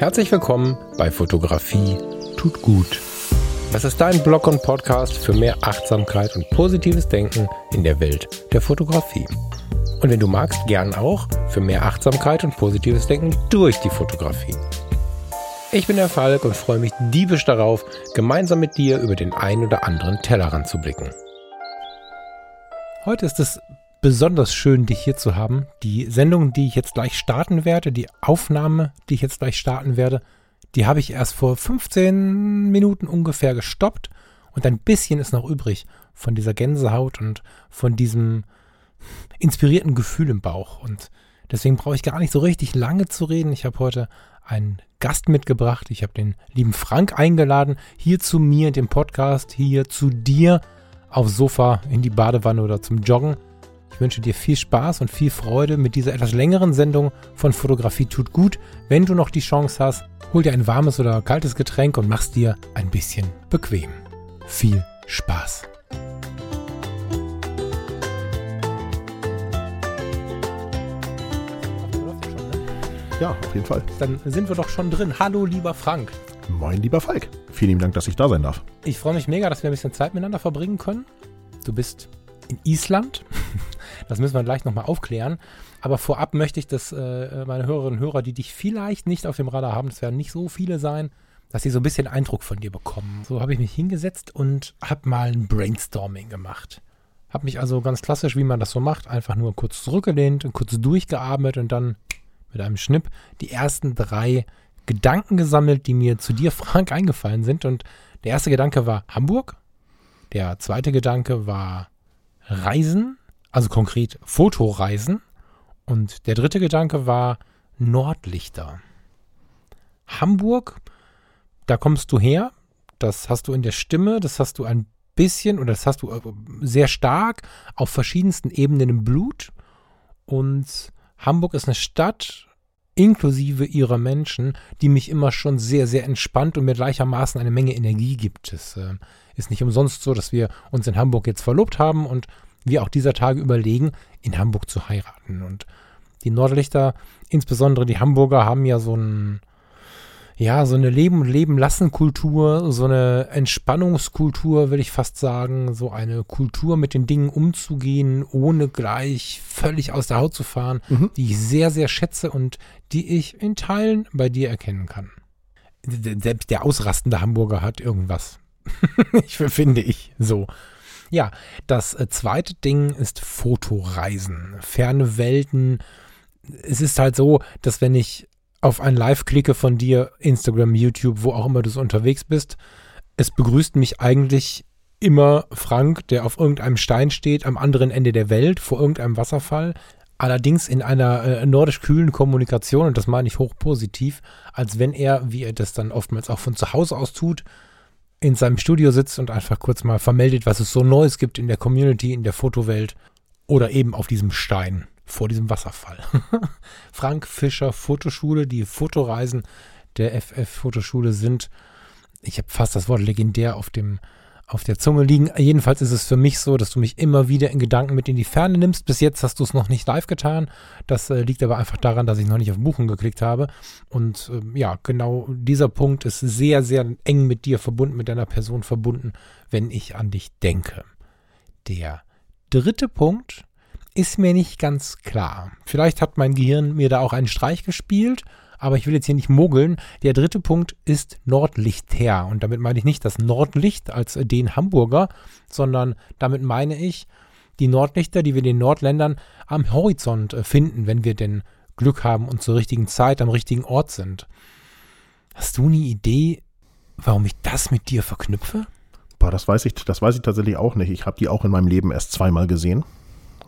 Herzlich willkommen bei Fotografie tut gut. Das ist dein Blog und Podcast für mehr Achtsamkeit und positives Denken in der Welt der Fotografie. Und wenn du magst, gern auch für mehr Achtsamkeit und positives Denken durch die Fotografie. Ich bin der Falk und freue mich diebisch darauf, gemeinsam mit dir über den ein oder anderen Tellerrand zu blicken. Heute ist es besonders schön, dich hier zu haben. Die Sendung, die ich jetzt gleich starten werde, die Aufnahme, die ich jetzt gleich starten werde, die habe ich erst vor 15 Minuten ungefähr gestoppt und ein bisschen ist noch übrig von dieser Gänsehaut und von diesem inspirierten Gefühl im Bauch. Und deswegen brauche ich gar nicht so richtig lange zu reden. Ich habe heute einen Gast mitgebracht. Ich habe den lieben Frank eingeladen, hier zu mir in dem Podcast, hier zu dir aufs Sofa, in die Badewanne oder zum Joggen. Ich wünsche dir viel Spaß und viel Freude mit dieser etwas längeren Sendung von Fotografie tut gut. Wenn du noch die Chance hast, hol dir ein warmes oder kaltes Getränk und mach's dir ein bisschen bequem. Viel Spaß! Ja, auf jeden Fall. Dann sind wir doch schon drin. Hallo, lieber Frank. Moin, lieber Falk. Vielen lieben Dank, dass ich da sein darf. Ich freue mich mega, dass wir ein bisschen Zeit miteinander verbringen können. Du bist in Island. Das müssen wir gleich nochmal aufklären. Aber vorab möchte ich, dass äh, meine Hörerinnen und Hörer, die dich vielleicht nicht auf dem Radar haben, das werden nicht so viele sein, dass sie so ein bisschen Eindruck von dir bekommen. So habe ich mich hingesetzt und habe mal ein Brainstorming gemacht. Habe mich also ganz klassisch, wie man das so macht, einfach nur kurz zurückgelehnt und kurz durchgeatmet und dann mit einem Schnipp die ersten drei Gedanken gesammelt, die mir zu dir, Frank, eingefallen sind. Und der erste Gedanke war Hamburg. Der zweite Gedanke war Reisen, also konkret Fotoreisen. Und der dritte Gedanke war Nordlichter. Hamburg, da kommst du her, das hast du in der Stimme, das hast du ein bisschen oder das hast du äh, sehr stark auf verschiedensten Ebenen im Blut. Und Hamburg ist eine Stadt, inklusive ihrer Menschen, die mich immer schon sehr, sehr entspannt und mir gleichermaßen eine Menge Energie gibt. Es äh, ist nicht umsonst so, dass wir uns in Hamburg jetzt verlobt haben und wir auch dieser Tage überlegen, in Hamburg zu heiraten. Und die Nordlichter, insbesondere die Hamburger, haben ja so ein, ja, so eine Leben und Leben lassen Kultur, so eine Entspannungskultur, will ich fast sagen, so eine Kultur mit den Dingen umzugehen, ohne gleich völlig aus der Haut zu fahren, mhm. die ich sehr, sehr schätze und die ich in Teilen bei dir erkennen kann. Selbst der ausrastende Hamburger hat irgendwas. ich finde ich so. Ja, das äh, zweite Ding ist Fotoreisen, ferne Welten. Es ist halt so, dass wenn ich auf ein Live klicke von dir, Instagram, YouTube, wo auch immer du so unterwegs bist, es begrüßt mich eigentlich immer Frank, der auf irgendeinem Stein steht, am anderen Ende der Welt, vor irgendeinem Wasserfall. Allerdings in einer äh, nordisch kühlen Kommunikation, und das meine ich hochpositiv, als wenn er, wie er das dann oftmals auch von zu Hause aus tut, in seinem Studio sitzt und einfach kurz mal vermeldet, was es so Neues gibt in der Community, in der Fotowelt oder eben auf diesem Stein vor diesem Wasserfall. Frank Fischer Fotoschule, die Fotoreisen der FF Fotoschule sind, ich habe fast das Wort legendär auf dem auf der Zunge liegen. Jedenfalls ist es für mich so, dass du mich immer wieder in Gedanken mit in die Ferne nimmst. Bis jetzt hast du es noch nicht live getan. Das äh, liegt aber einfach daran, dass ich noch nicht auf Buchen geklickt habe. Und äh, ja, genau dieser Punkt ist sehr, sehr eng mit dir verbunden, mit deiner Person verbunden, wenn ich an dich denke. Der dritte Punkt ist mir nicht ganz klar. Vielleicht hat mein Gehirn mir da auch einen Streich gespielt aber ich will jetzt hier nicht mogeln. Der dritte Punkt ist Nordlichter. Und damit meine ich nicht das Nordlicht als den Hamburger, sondern damit meine ich die Nordlichter, die wir den Nordländern am Horizont äh, finden, wenn wir denn Glück haben und zur richtigen Zeit am richtigen Ort sind. Hast du eine Idee, warum ich das mit dir verknüpfe? Boah, das weiß ich, das weiß ich tatsächlich auch nicht. Ich habe die auch in meinem Leben erst zweimal gesehen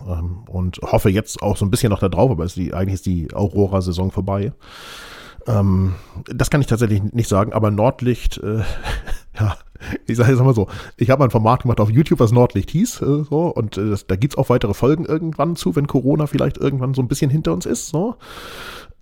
ähm, und hoffe jetzt auch so ein bisschen noch da drauf, aber ist die, eigentlich ist die Aurora-Saison vorbei. Ähm, das kann ich tatsächlich nicht sagen, aber Nordlicht, äh, ja, ich sage jetzt mal so, ich habe ein Format gemacht auf YouTube, was Nordlicht hieß, äh, so, und äh, das, da gibt's auch weitere Folgen irgendwann zu, wenn Corona vielleicht irgendwann so ein bisschen hinter uns ist, so.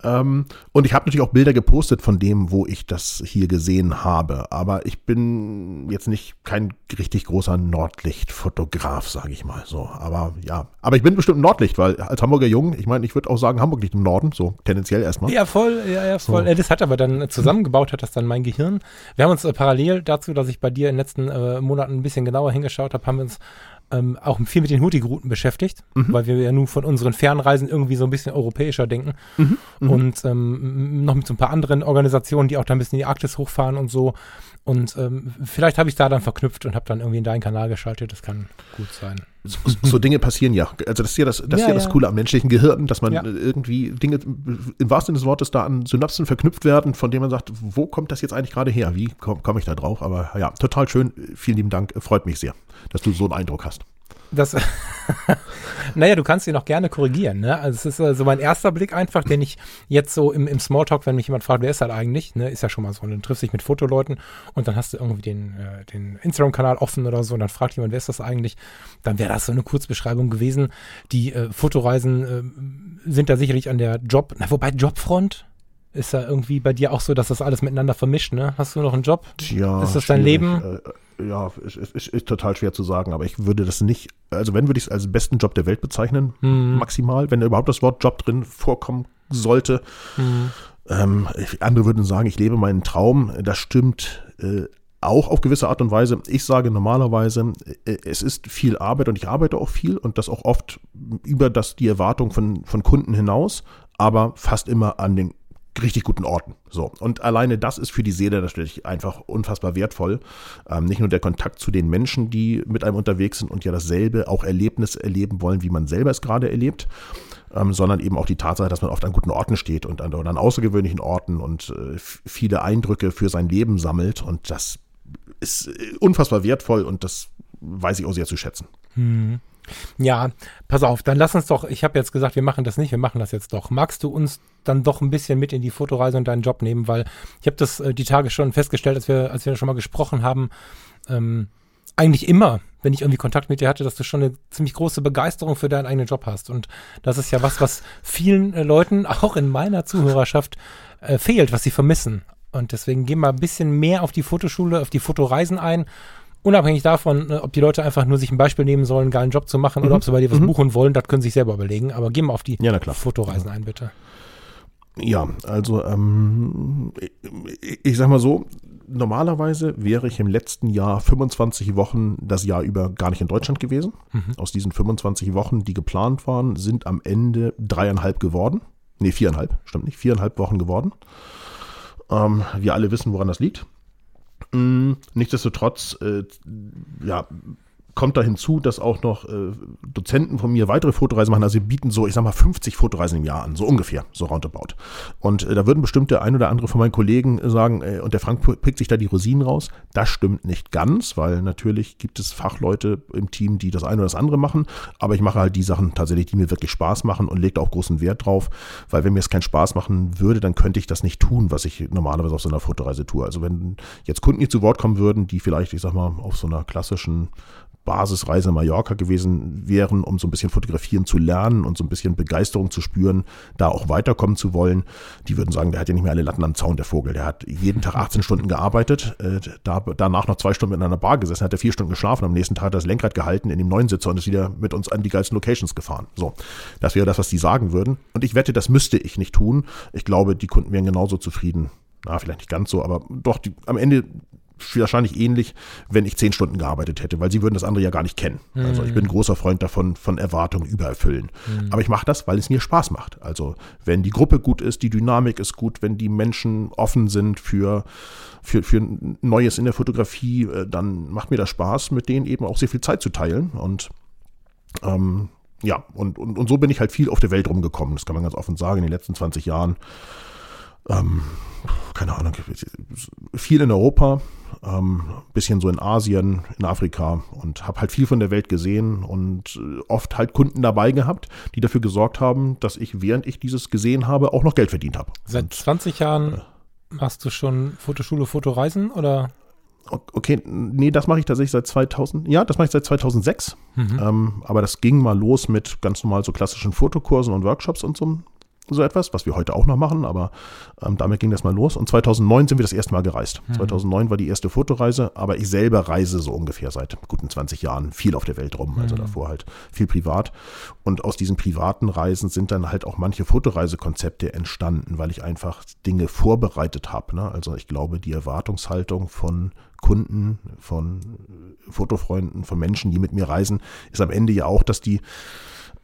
Ähm, und ich habe natürlich auch Bilder gepostet von dem, wo ich das hier gesehen habe. Aber ich bin jetzt nicht kein richtig großer Nordlichtfotograf, sage ich mal so. Aber ja, aber ich bin bestimmt Nordlicht, weil als Hamburger Jung, ich meine, ich würde auch sagen, Hamburg liegt im Norden, so tendenziell erstmal. Ja, voll, ja, ja, voll. So. Das hat aber dann zusammengebaut, hat das dann mein Gehirn. Wir haben uns äh, parallel dazu, dass ich bei dir in den letzten äh, Monaten ein bisschen genauer hingeschaut habe, haben wir uns ähm, auch viel mit den Hurtigruten beschäftigt, mhm. weil wir ja nun von unseren Fernreisen irgendwie so ein bisschen europäischer denken. Mhm. Mhm. Und ähm, noch mit so ein paar anderen Organisationen, die auch da ein bisschen in die Arktis hochfahren und so. Und ähm, vielleicht habe ich da dann verknüpft und habe dann irgendwie in deinen Kanal geschaltet. Das kann gut sein. So, so Dinge passieren ja. Also das ist ja das, das, ja, ist ja das Coole am menschlichen Gehirn, dass man ja. irgendwie Dinge im wahrsten Sinne des Wortes da an Synapsen verknüpft werden, von denen man sagt, wo kommt das jetzt eigentlich gerade her? Wie komme komm ich da drauf? Aber ja, total schön. Vielen lieben Dank. Freut mich sehr, dass du so einen Eindruck hast. Das, naja, du kannst ihn auch gerne korrigieren. Ne? Also es ist so mein erster Blick einfach, den ich jetzt so im, im Smalltalk, wenn mich jemand fragt, wer ist halt eigentlich, ne, ist ja schon mal so. Und dann triffst dich mit Fotoleuten und dann hast du irgendwie den, äh, den Instagram-Kanal offen oder so und dann fragt jemand, wer ist das eigentlich? Dann wäre das so eine Kurzbeschreibung gewesen. Die äh, Fotoreisen äh, sind da sicherlich an der Job, na, wobei Jobfront, ist da irgendwie bei dir auch so, dass das alles miteinander vermischt, ne? Hast du noch einen Job? Tja, ist das dein. Leben? Äh, ja, ist, ist, ist, ist, total schwer zu sagen, aber ich würde das nicht, also wenn würde ich es als besten Job der Welt bezeichnen, mhm. maximal, wenn überhaupt das Wort Job drin vorkommen sollte. Mhm. Ähm, andere würden sagen, ich lebe meinen Traum. Das stimmt äh, auch auf gewisse Art und Weise. Ich sage normalerweise, äh, es ist viel Arbeit und ich arbeite auch viel und das auch oft über das die Erwartung von, von Kunden hinaus, aber fast immer an den richtig guten Orten. So. Und alleine das ist für die Seele natürlich einfach unfassbar wertvoll. Ähm, nicht nur der Kontakt zu den Menschen, die mit einem unterwegs sind und ja dasselbe auch Erlebnis erleben wollen, wie man selber es gerade erlebt, ähm, sondern eben auch die Tatsache, dass man oft an guten Orten steht und an, an außergewöhnlichen Orten und äh, viele Eindrücke für sein Leben sammelt. Und das ist äh, unfassbar wertvoll und das weiß ich auch sehr zu schätzen. Hm. Ja, pass auf, dann lass uns doch, ich habe jetzt gesagt, wir machen das nicht, wir machen das jetzt doch. Magst du uns dann doch ein bisschen mit in die Fotoreise und deinen Job nehmen? Weil ich habe das äh, die Tage schon festgestellt, als wir, als wir schon mal gesprochen haben, ähm, eigentlich immer, wenn ich irgendwie Kontakt mit dir hatte, dass du schon eine ziemlich große Begeisterung für deinen eigenen Job hast. Und das ist ja was, was vielen äh, Leuten, auch in meiner Zuhörerschaft, äh, fehlt, was sie vermissen. Und deswegen gehen wir ein bisschen mehr auf die Fotoschule, auf die Fotoreisen ein unabhängig davon, ne, ob die Leute einfach nur sich ein Beispiel nehmen sollen, einen geilen Job zu machen mhm. oder ob sie bei dir was mhm. buchen wollen, das können sie sich selber überlegen. Aber gehen wir auf die ja, Fotoreisen ein, bitte. Ja, also ähm, ich, ich sag mal so, normalerweise wäre ich im letzten Jahr 25 Wochen das Jahr über gar nicht in Deutschland gewesen. Mhm. Aus diesen 25 Wochen, die geplant waren, sind am Ende dreieinhalb geworden. Nee, viereinhalb, stimmt nicht, viereinhalb Wochen geworden. Ähm, wir alle wissen, woran das liegt. Nichtsdestotrotz, äh, ja, kommt da hinzu, dass auch noch äh, Dozenten von mir weitere Fotoreisen machen. Also sie bieten so, ich sag mal, 50 Fotoreisen im Jahr an, so ungefähr, so roundabout. Und äh, da würden bestimmt der ein oder andere von meinen Kollegen sagen, äh, und der Frank pickt sich da die Rosinen raus. Das stimmt nicht ganz, weil natürlich gibt es Fachleute im Team, die das eine oder das andere machen. Aber ich mache halt die Sachen tatsächlich, die mir wirklich Spaß machen und lege auch großen Wert drauf, weil wenn mir es keinen Spaß machen würde, dann könnte ich das nicht tun, was ich normalerweise auf so einer Fotoreise tue. Also wenn jetzt Kunden nicht zu Wort kommen würden, die vielleicht, ich sag mal, auf so einer klassischen Basisreise Mallorca gewesen wären, um so ein bisschen fotografieren zu lernen und so ein bisschen Begeisterung zu spüren, da auch weiterkommen zu wollen, die würden sagen, der hat ja nicht mehr alle Latten am Zaun, der Vogel. Der hat jeden Tag 18 Stunden gearbeitet, äh, da, danach noch zwei Stunden in einer Bar gesessen, hat er vier Stunden geschlafen, am nächsten Tag hat er das Lenkrad gehalten in dem neuen Sitzer und ist wieder mit uns an die geilsten Locations gefahren. So, das wäre das, was die sagen würden. Und ich wette, das müsste ich nicht tun. Ich glaube, die Kunden wären genauso zufrieden na, vielleicht nicht ganz so, aber doch, die, am Ende wahrscheinlich ähnlich, wenn ich zehn Stunden gearbeitet hätte, weil sie würden das andere ja gar nicht kennen. Mhm. Also ich bin ein großer Freund davon, von Erwartungen übererfüllen. Mhm. Aber ich mache das, weil es mir Spaß macht. Also wenn die Gruppe gut ist, die Dynamik ist gut, wenn die Menschen offen sind für, für, für Neues in der Fotografie, äh, dann macht mir das Spaß, mit denen eben auch sehr viel Zeit zu teilen. Und ähm, ja, und, und, und so bin ich halt viel auf der Welt rumgekommen. Das kann man ganz offen sagen, in den letzten 20 Jahren. Ähm, keine Ahnung, viel in Europa, ähm, bisschen so in Asien, in Afrika und habe halt viel von der Welt gesehen und äh, oft halt Kunden dabei gehabt, die dafür gesorgt haben, dass ich, während ich dieses gesehen habe, auch noch Geld verdient habe. Seit und, 20 Jahren äh, machst du schon Fotoschule, Fotoreisen oder? Okay, nee, das mache ich tatsächlich seit 2000. Ja, das mache ich seit 2006. Mhm. Ähm, aber das ging mal los mit ganz normal so klassischen Fotokursen und Workshops und so so etwas, was wir heute auch noch machen, aber ähm, damit ging das mal los. Und 2009 sind wir das erste Mal gereist. Mhm. 2009 war die erste Fotoreise, aber ich selber reise so ungefähr seit guten 20 Jahren viel auf der Welt rum, also mhm. davor halt viel privat. Und aus diesen privaten Reisen sind dann halt auch manche Fotoreisekonzepte entstanden, weil ich einfach Dinge vorbereitet habe. Ne? Also ich glaube, die Erwartungshaltung von Kunden, von Fotofreunden, von Menschen, die mit mir reisen, ist am Ende ja auch, dass die,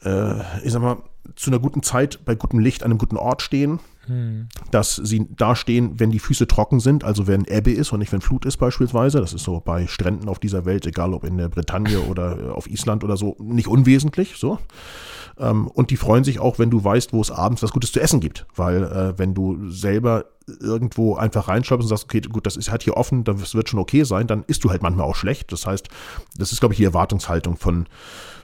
äh, ich sag mal, zu einer guten Zeit bei gutem Licht an einem guten Ort stehen, hm. dass sie da stehen, wenn die Füße trocken sind, also wenn Ebbe ist und nicht wenn Flut ist beispielsweise. Das ist so bei Stränden auf dieser Welt, egal ob in der Bretagne oder auf Island oder so, nicht unwesentlich. So. Ähm, und die freuen sich auch, wenn du weißt, wo es abends was Gutes zu essen gibt. Weil äh, wenn du selber irgendwo einfach reinschreibst und sagst, okay, gut, das ist halt hier offen, das wird schon okay sein, dann isst du halt manchmal auch schlecht. Das heißt, das ist, glaube ich, die Erwartungshaltung von,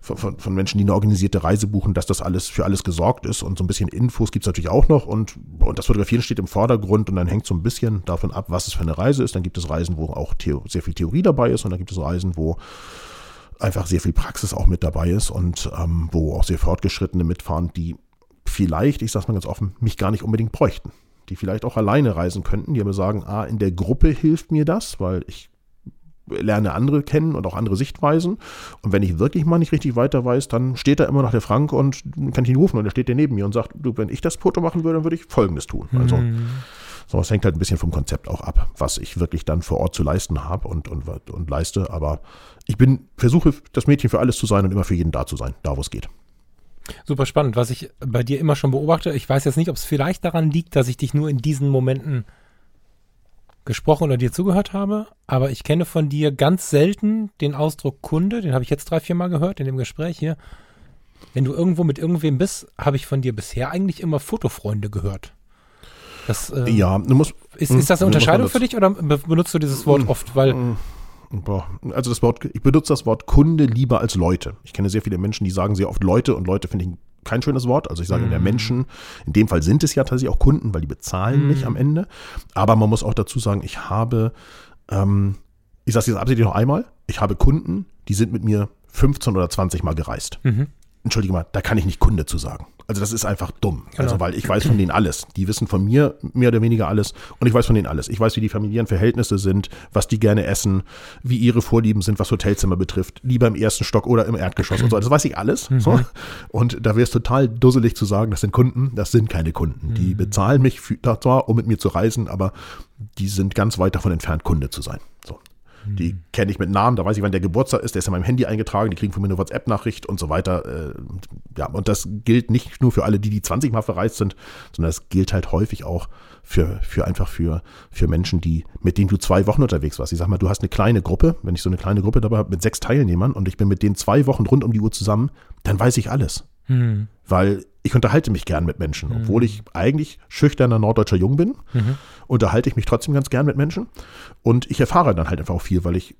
von, von Menschen, die eine organisierte Reise buchen, dass das alles für alles gesorgt ist und so ein bisschen Infos gibt's natürlich auch noch und, und das Fotografieren steht im Vordergrund und dann hängt so ein bisschen davon ab, was es für eine Reise ist. Dann gibt es Reisen, wo auch Theo sehr viel Theorie dabei ist und dann gibt es Reisen, wo einfach sehr viel Praxis auch mit dabei ist und ähm, wo auch sehr fortgeschrittene mitfahren, die vielleicht, ich sag's mal ganz offen, mich gar nicht unbedingt bräuchten. Die vielleicht auch alleine reisen könnten, die aber sagen, ah, in der Gruppe hilft mir das, weil ich lerne andere kennen und auch andere Sichtweisen. Und wenn ich wirklich mal nicht richtig weiter weiß, dann steht da immer noch der Frank und kann ich ihn rufen und er steht der neben mir und sagt, du, wenn ich das Foto machen würde, dann würde ich Folgendes tun. Also mhm. So, es hängt halt ein bisschen vom Konzept auch ab, was ich wirklich dann vor Ort zu leisten habe und, und, und leiste. Aber ich bin, versuche das Mädchen für alles zu sein und immer für jeden da zu sein, da wo es geht. Super spannend, was ich bei dir immer schon beobachte. Ich weiß jetzt nicht, ob es vielleicht daran liegt, dass ich dich nur in diesen Momenten gesprochen oder dir zugehört habe, aber ich kenne von dir ganz selten den Ausdruck Kunde, den habe ich jetzt drei, vier Mal gehört in dem Gespräch hier. Wenn du irgendwo mit irgendwem bist, habe ich von dir bisher eigentlich immer Fotofreunde gehört. Das, äh, ja, du musst, ist, ist das eine Unterscheidung für dich oder benutzt du dieses Wort oft? Weil also das Wort, ich benutze das Wort Kunde lieber als Leute. Ich kenne sehr viele Menschen, die sagen sehr oft Leute und Leute finde ich kein schönes Wort. Also ich sage mm. der Menschen, in dem Fall sind es ja tatsächlich auch Kunden, weil die bezahlen mm. mich am Ende. Aber man muss auch dazu sagen, ich habe, ähm, ich sage es jetzt absichtlich noch einmal, ich habe Kunden, die sind mit mir 15 oder 20 Mal gereist. Mhm entschuldige mal, da kann ich nicht Kunde zu sagen. Also das ist einfach dumm. Genau. Also weil ich weiß von denen alles. Die wissen von mir mehr oder weniger alles und ich weiß von denen alles. Ich weiß, wie die familiären Verhältnisse sind, was die gerne essen, wie ihre Vorlieben sind, was Hotelzimmer betrifft, lieber im ersten Stock oder im Erdgeschoss und so. Das weiß ich alles. Mhm. So. Und da wäre es total dusselig zu sagen, das sind Kunden. Das sind keine Kunden. Die mhm. bezahlen mich für, zwar, um mit mir zu reisen, aber die sind ganz weit davon entfernt, Kunde zu sein. So. Die kenne ich mit Namen, da weiß ich, wann der Geburtstag ist, der ist in meinem Handy eingetragen, die kriegen von mir eine WhatsApp-Nachricht und so weiter. Äh, ja, und das gilt nicht nur für alle, die, die 20 Mal verreist sind, sondern das gilt halt häufig auch für, für einfach für, für Menschen, die, mit denen du zwei Wochen unterwegs warst. Ich sag mal, du hast eine kleine Gruppe, wenn ich so eine kleine Gruppe dabei habe mit sechs Teilnehmern und ich bin mit denen zwei Wochen rund um die Uhr zusammen, dann weiß ich alles. Hm. Weil ich unterhalte mich gern mit Menschen, mhm. obwohl ich eigentlich schüchterner norddeutscher Jung bin, mhm. unterhalte ich mich trotzdem ganz gern mit Menschen und ich erfahre dann halt einfach auch viel, weil ich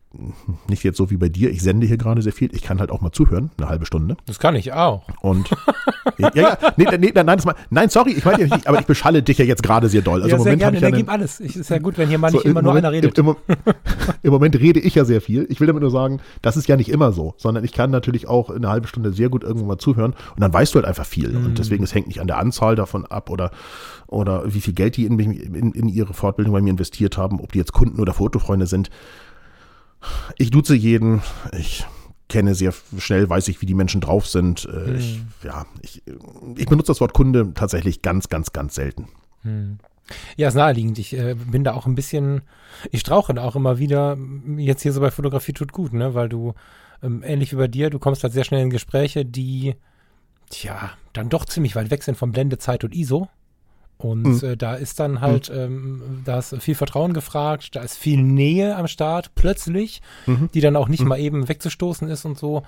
nicht jetzt so wie bei dir, ich sende hier gerade sehr viel, ich kann halt auch mal zuhören, eine halbe Stunde. Das kann ich auch. Und ja, ja, nee, nee, nein, das mal, nein, sorry, ich meine nicht, aber ich beschalle dich ja jetzt gerade sehr doll. Also ja, im Moment sehr gerne, dann gib alles. Ich, ist ja gut, wenn hier mal nicht so, immer nur Moment, einer redet. Im, Im, Moment rede ich ja sehr viel. Ich will damit nur sagen, das ist ja nicht immer so, sondern ich kann natürlich auch eine halbe Stunde sehr gut irgendwann mal zuhören und dann weißt du halt einfach viel. Mhm. Und deswegen, es hängt nicht an der Anzahl davon ab oder, oder wie viel Geld die in, in, in ihre Fortbildung bei mir investiert haben, ob die jetzt Kunden oder Fotofreunde sind. Ich duze jeden. Ich kenne sehr schnell, weiß ich, wie die Menschen drauf sind. Hm. Ich, ja, ich, ich benutze das Wort Kunde tatsächlich ganz, ganz, ganz selten. Hm. Ja, ist naheliegend. Ich äh, bin da auch ein bisschen, ich strauche da auch immer wieder, jetzt hier so bei Fotografie tut gut, ne, weil du, ähm, ähnlich wie bei dir, du kommst halt sehr schnell in Gespräche, die, tja, dann doch ziemlich weit weg sind von Blendezeit und ISO. Und mhm. äh, da ist dann halt, mhm. ähm, da ist viel Vertrauen gefragt, da ist viel Nähe am Start plötzlich, mhm. die dann auch nicht mhm. mal eben wegzustoßen ist und so.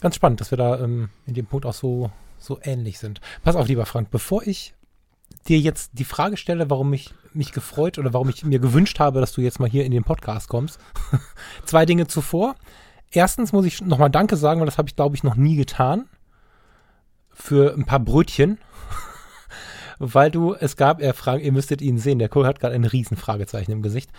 Ganz spannend, dass wir da ähm, in dem Punkt auch so, so ähnlich sind. Pass auf, lieber Frank, bevor ich dir jetzt die Frage stelle, warum ich mich gefreut oder warum ich mir gewünscht habe, dass du jetzt mal hier in den Podcast kommst. Zwei Dinge zuvor. Erstens muss ich nochmal Danke sagen, weil das habe ich, glaube ich, noch nie getan. Für ein paar Brötchen weil du, es gab, er fragt, ihr müsstet ihn sehen, der Kohl hat gerade ein Riesenfragezeichen im Gesicht.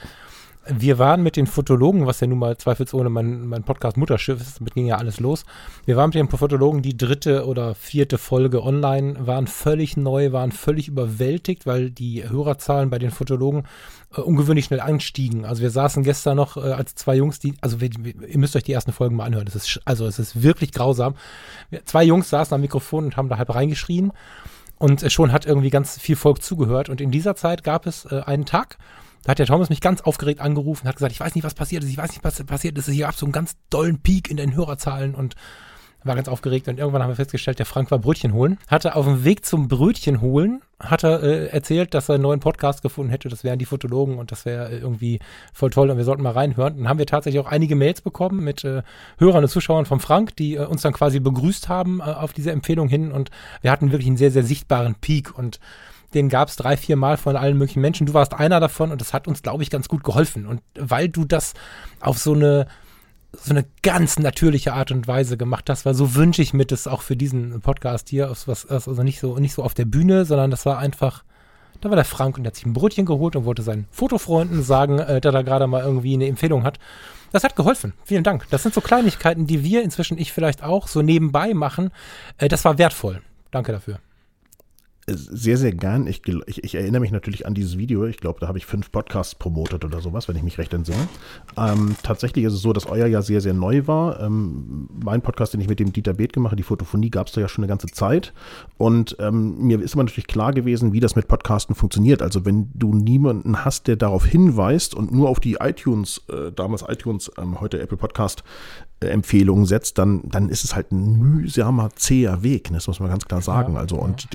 Wir waren mit den Fotologen, was ja nun mal zweifelsohne mein, mein Podcast Mutterschiff ist, damit ging ja alles los. Wir waren mit den Fotologen die dritte oder vierte Folge online, waren völlig neu, waren völlig überwältigt, weil die Hörerzahlen bei den Fotologen äh, ungewöhnlich schnell anstiegen. Also wir saßen gestern noch äh, als zwei Jungs, die, also wir, ihr müsst euch die ersten Folgen mal anhören. Das ist, also es ist wirklich grausam. Wir, zwei Jungs saßen am Mikrofon und haben da halb reingeschrien. Und schon hat irgendwie ganz viel Volk zugehört. Und in dieser Zeit gab es äh, einen Tag, da hat der Thomas mich ganz aufgeregt angerufen, hat gesagt, ich weiß nicht, was passiert ist, ich weiß nicht, was passiert ist. Hier gab so einen ganz dollen Peak in den Hörerzahlen und war ganz aufgeregt und irgendwann haben wir festgestellt, der Frank war Brötchen holen. Hatte auf dem Weg zum Brötchen holen, hat er äh, erzählt, dass er einen neuen Podcast gefunden hätte, das wären die Fotologen und das wäre äh, irgendwie voll toll und wir sollten mal reinhören. Dann haben wir tatsächlich auch einige Mails bekommen mit äh, Hörern und Zuschauern vom Frank, die äh, uns dann quasi begrüßt haben äh, auf diese Empfehlung hin und wir hatten wirklich einen sehr, sehr sichtbaren Peak und den gab es drei, vier Mal von allen möglichen Menschen. Du warst einer davon und das hat uns, glaube ich, ganz gut geholfen. Und weil du das auf so eine so eine ganz natürliche Art und Weise gemacht hast, weil so wünsche ich mir das auch für diesen Podcast hier, also nicht so, nicht so auf der Bühne, sondern das war einfach, da war der Frank und der hat sich ein Brötchen geholt und wollte seinen Fotofreunden sagen, äh, dass er gerade mal irgendwie eine Empfehlung hat. Das hat geholfen. Vielen Dank. Das sind so Kleinigkeiten, die wir inzwischen, ich vielleicht auch, so nebenbei machen. Äh, das war wertvoll. Danke dafür sehr, sehr gern. Ich, ich, ich, erinnere mich natürlich an dieses Video. Ich glaube, da habe ich fünf Podcasts promotet oder sowas, wenn ich mich recht entsinne. Ähm, tatsächlich ist es so, dass euer ja sehr, sehr neu war. Ähm, mein Podcast, den ich mit dem Dieter Beeth gemacht habe, die Fotophonie, gab es da ja schon eine ganze Zeit. Und ähm, mir ist immer natürlich klar gewesen, wie das mit Podcasten funktioniert. Also wenn du niemanden hast, der darauf hinweist und nur auf die iTunes, äh, damals iTunes, ähm, heute Apple Podcast, Empfehlungen setzt, dann, dann ist es halt ein mühsamer, zäher Weg, ne? das muss man ganz klar sagen. Also und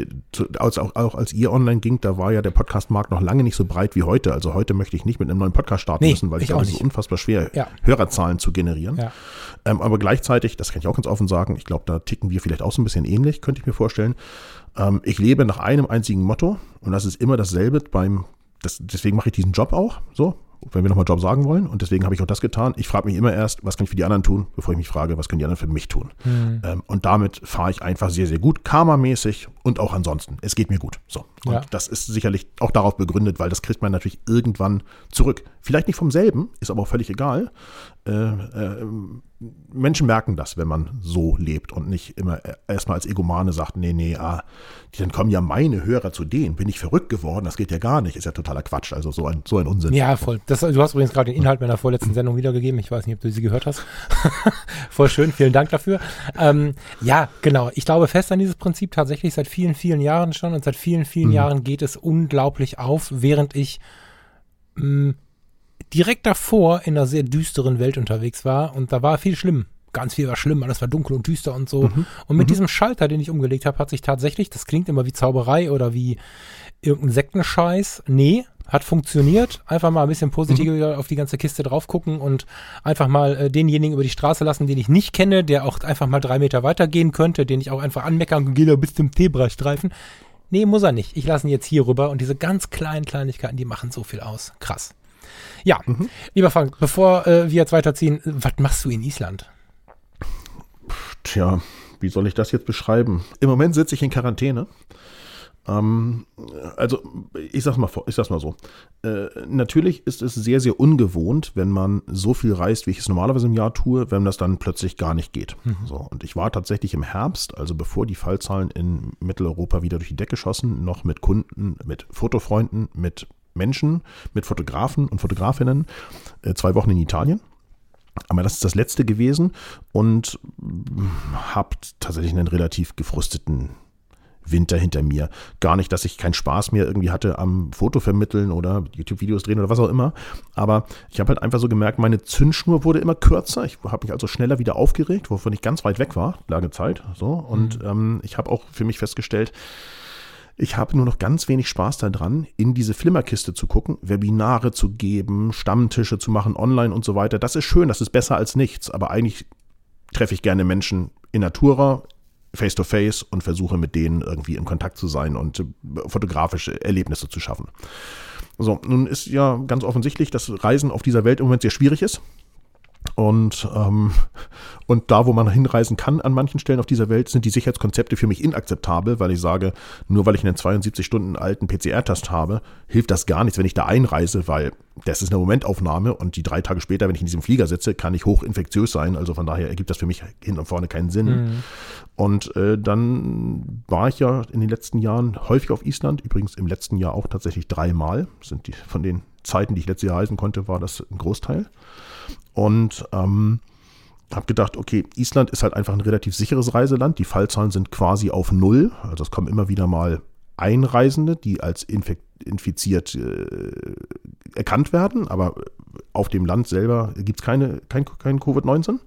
als, auch, auch als ihr online ging, da war ja der Podcastmarkt noch lange nicht so breit wie heute. Also heute möchte ich nicht mit einem neuen Podcast starten nee, müssen, weil ich, ich glaube, es ist unfassbar schwer, ja. Hörerzahlen zu generieren. Ähm, aber gleichzeitig, das kann ich auch ganz offen sagen, ich glaube, da ticken wir vielleicht auch so ein bisschen ähnlich, könnte ich mir vorstellen. Ähm, ich lebe nach einem einzigen Motto und das ist immer dasselbe beim das, deswegen mache ich diesen Job auch so wenn wir nochmal Job sagen wollen. Und deswegen habe ich auch das getan. Ich frage mich immer erst, was kann ich für die anderen tun, bevor ich mich frage, was können die anderen für mich tun. Mhm. Ähm, und damit fahre ich einfach sehr, sehr gut, karmamäßig und auch ansonsten. Es geht mir gut. So. Und ja. das ist sicherlich auch darauf begründet, weil das kriegt man natürlich irgendwann zurück. Vielleicht nicht vom selben, ist aber auch völlig egal. Äh, äh, Menschen merken das, wenn man so lebt und nicht immer erstmal als Egomane sagt, nee, nee, ah, dann kommen ja meine Hörer zu denen. Bin ich verrückt geworden? Das geht ja gar nicht. Ist ja totaler Quatsch. Also so ein, so ein Unsinn. Ja, voll. Das, du hast übrigens gerade den Inhalt meiner vorletzten Sendung wiedergegeben. Ich weiß nicht, ob du sie gehört hast. voll schön. Vielen Dank dafür. Ähm, ja, genau. Ich glaube fest an dieses Prinzip tatsächlich seit vielen, vielen Jahren schon und seit vielen, vielen mhm. Jahren geht es unglaublich auf, während ich mh, mm, direkt davor in einer sehr düsteren Welt unterwegs war und da war viel schlimm. Ganz viel war schlimm, alles war dunkel und düster und so. Mhm. Und mit mhm. diesem Schalter, den ich umgelegt habe, hat sich tatsächlich, das klingt immer wie Zauberei oder wie irgendein Sektenscheiß. Nee, hat funktioniert. Einfach mal ein bisschen positiver mhm. auf die ganze Kiste drauf gucken und einfach mal äh, denjenigen über die Straße lassen, den ich nicht kenne, der auch einfach mal drei Meter weiter gehen könnte, den ich auch einfach anmeckern und gehe da bis zum Zebrastreifen. Nee, muss er nicht. Ich lasse ihn jetzt hier rüber und diese ganz kleinen Kleinigkeiten, die machen so viel aus. Krass. Ja, mhm. lieber Frank, bevor äh, wir jetzt weiterziehen, was machst du in Island? Tja, wie soll ich das jetzt beschreiben? Im Moment sitze ich in Quarantäne. Ähm, also, ich sag's mal, ich sag's mal so. Äh, natürlich ist es sehr, sehr ungewohnt, wenn man so viel reist, wie ich es normalerweise im Jahr tue, wenn das dann plötzlich gar nicht geht. Mhm. So, und ich war tatsächlich im Herbst, also bevor die Fallzahlen in Mitteleuropa wieder durch die Decke schossen, noch mit Kunden, mit Fotofreunden, mit Menschen, mit Fotografen und Fotografinnen, äh, zwei Wochen in Italien. Aber das ist das letzte gewesen und habt tatsächlich einen relativ gefrusteten Winter hinter mir. Gar nicht, dass ich keinen Spaß mehr irgendwie hatte am Foto vermitteln oder YouTube-Videos drehen oder was auch immer. Aber ich habe halt einfach so gemerkt, meine Zündschnur wurde immer kürzer. Ich habe mich also schneller wieder aufgeregt, wovon ich ganz weit weg war, lange Zeit. So. Und mhm. ähm, ich habe auch für mich festgestellt, ich habe nur noch ganz wenig Spaß daran, in diese Flimmerkiste zu gucken, Webinare zu geben, Stammtische zu machen, online und so weiter. Das ist schön, das ist besser als nichts. Aber eigentlich treffe ich gerne Menschen in Natura, face to face und versuche mit denen irgendwie in Kontakt zu sein und äh, fotografische Erlebnisse zu schaffen. So, nun ist ja ganz offensichtlich, dass Reisen auf dieser Welt im Moment sehr schwierig ist. Und, ähm, und da, wo man hinreisen kann an manchen Stellen auf dieser Welt, sind die Sicherheitskonzepte für mich inakzeptabel, weil ich sage, nur weil ich einen 72 Stunden alten PCR-Test habe, hilft das gar nichts, wenn ich da einreise, weil das ist eine Momentaufnahme und die drei Tage später, wenn ich in diesem Flieger sitze, kann ich hochinfektiös sein. Also von daher ergibt das für mich hin und vorne keinen Sinn. Mhm. Und äh, dann war ich ja in den letzten Jahren häufig auf Island, übrigens im letzten Jahr auch tatsächlich dreimal. Sind die von den Zeiten, die ich letztes Jahr reisen konnte, war das ein Großteil. Und ähm, habe gedacht, okay, Island ist halt einfach ein relativ sicheres Reiseland. Die Fallzahlen sind quasi auf Null. Also es kommen immer wieder mal Einreisende, die als infiziert äh, erkannt werden, aber auf dem Land selber gibt es keine, kein, kein Covid-19.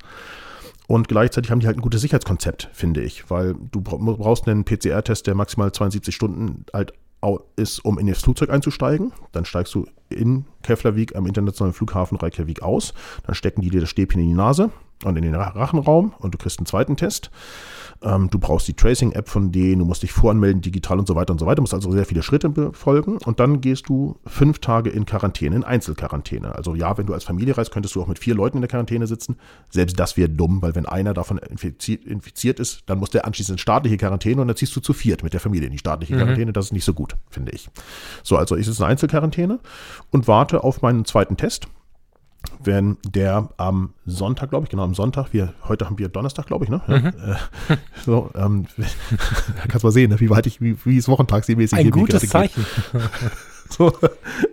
Und gleichzeitig haben die halt ein gutes Sicherheitskonzept, finde ich, weil du brauchst einen PCR-Test, der maximal 72 Stunden alt ist, um in das Flugzeug einzusteigen. Dann steigst du in Keflavik am internationalen Flughafen Reykjavik aus. Dann stecken die dir das Stäbchen in die Nase und in den Rachenraum und du kriegst einen zweiten Test. Ähm, du brauchst die Tracing-App von denen, du musst dich voranmelden, digital und so weiter und so weiter. Du musst also sehr viele Schritte befolgen und dann gehst du fünf Tage in Quarantäne, in Einzelquarantäne. Also ja, wenn du als Familie reist, könntest du auch mit vier Leuten in der Quarantäne sitzen. Selbst das wäre dumm, weil wenn einer davon infiziert, infiziert, ist, dann muss der anschließend in staatliche Quarantäne und dann ziehst du zu viert mit der Familie in die staatliche mhm. Quarantäne. Das ist nicht so gut, finde ich. So, also ich sitze in Einzelquarantäne und warte auf meinen zweiten Test wenn der am Sonntag, glaube ich, genau am Sonntag, wir, heute haben wir Donnerstag, glaube ich, ne? Mhm. Äh, so, ähm, kannst mal sehen, ne, wie weit ich, wie, wie es wochentagsmäßig Ein gutes Zeichen. so,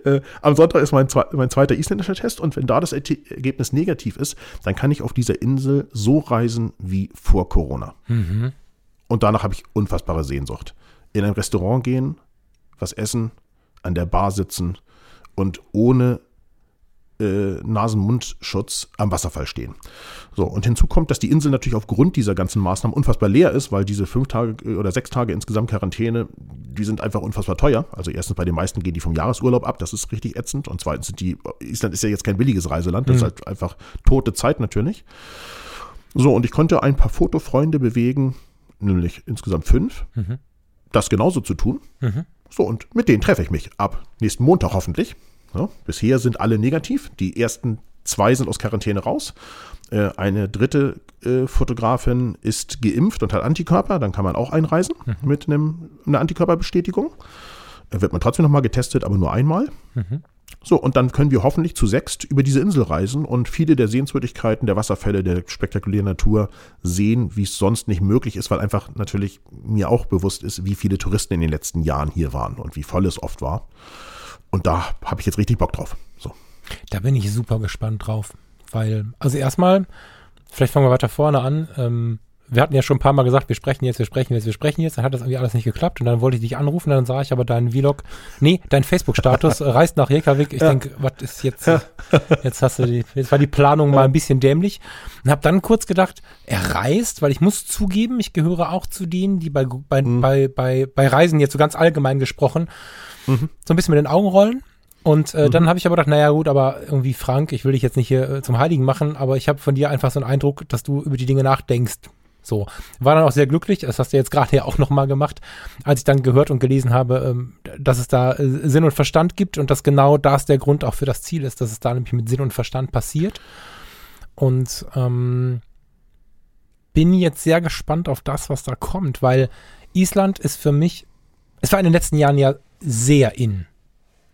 äh, am Sonntag ist mein, mein zweiter isländischer Test und wenn da das Ergebnis negativ ist, dann kann ich auf dieser Insel so reisen wie vor Corona. Mhm. Und danach habe ich unfassbare Sehnsucht. In ein Restaurant gehen, was essen, an der Bar sitzen und ohne äh, Nasen-Mund-Schutz am Wasserfall stehen. So, und hinzu kommt, dass die Insel natürlich aufgrund dieser ganzen Maßnahmen unfassbar leer ist, weil diese fünf Tage äh, oder sechs Tage insgesamt Quarantäne, die sind einfach unfassbar teuer. Also erstens bei den meisten gehen die vom Jahresurlaub ab, das ist richtig ätzend. Und zweitens sind die, Island ist ja jetzt kein billiges Reiseland, das mhm. ist halt einfach tote Zeit natürlich. So, und ich konnte ein paar Fotofreunde bewegen, nämlich insgesamt fünf, mhm. das genauso zu tun. Mhm. So, und mit denen treffe ich mich ab nächsten Montag hoffentlich. Ja, bisher sind alle negativ. Die ersten zwei sind aus Quarantäne raus. Äh, eine dritte äh, Fotografin ist geimpft und hat Antikörper. Dann kann man auch einreisen mhm. mit einem, einer Antikörperbestätigung. Äh, wird man trotzdem nochmal getestet, aber nur einmal. Mhm. So, und dann können wir hoffentlich zu sechst über diese Insel reisen und viele der Sehenswürdigkeiten, der Wasserfälle, der spektakulären Natur sehen, wie es sonst nicht möglich ist, weil einfach natürlich mir auch bewusst ist, wie viele Touristen in den letzten Jahren hier waren und wie voll es oft war. Und da habe ich jetzt richtig Bock drauf. So. Da bin ich super gespannt drauf. Weil, also erstmal, vielleicht fangen wir weiter vorne an. Ähm, wir hatten ja schon ein paar Mal gesagt, wir sprechen jetzt, wir sprechen jetzt, wir sprechen jetzt. Dann hat das irgendwie alles nicht geklappt. Und dann wollte ich dich anrufen. Dann sah ich aber deinen Vlog, nee, dein Facebook-Status reist nach Reykjavik. Ich ja. denke, was ist jetzt, jetzt hast du die, jetzt war die Planung mal ein bisschen dämlich. Und habe dann kurz gedacht, er reist, weil ich muss zugeben, ich gehöre auch zu denen, die bei, bei, mhm. bei, bei, bei Reisen jetzt so ganz allgemein gesprochen, Mhm. So ein bisschen mit den Augen rollen. Und äh, mhm. dann habe ich aber gedacht, naja gut, aber irgendwie Frank, ich will dich jetzt nicht hier äh, zum Heiligen machen, aber ich habe von dir einfach so einen Eindruck, dass du über die Dinge nachdenkst. So, war dann auch sehr glücklich, das hast du jetzt gerade ja auch nochmal gemacht, als ich dann gehört und gelesen habe, ähm, dass es da äh, Sinn und Verstand gibt und dass genau das der Grund auch für das Ziel ist, dass es da nämlich mit Sinn und Verstand passiert. Und ähm, bin jetzt sehr gespannt auf das, was da kommt, weil Island ist für mich, es war in den letzten Jahren ja sehr in,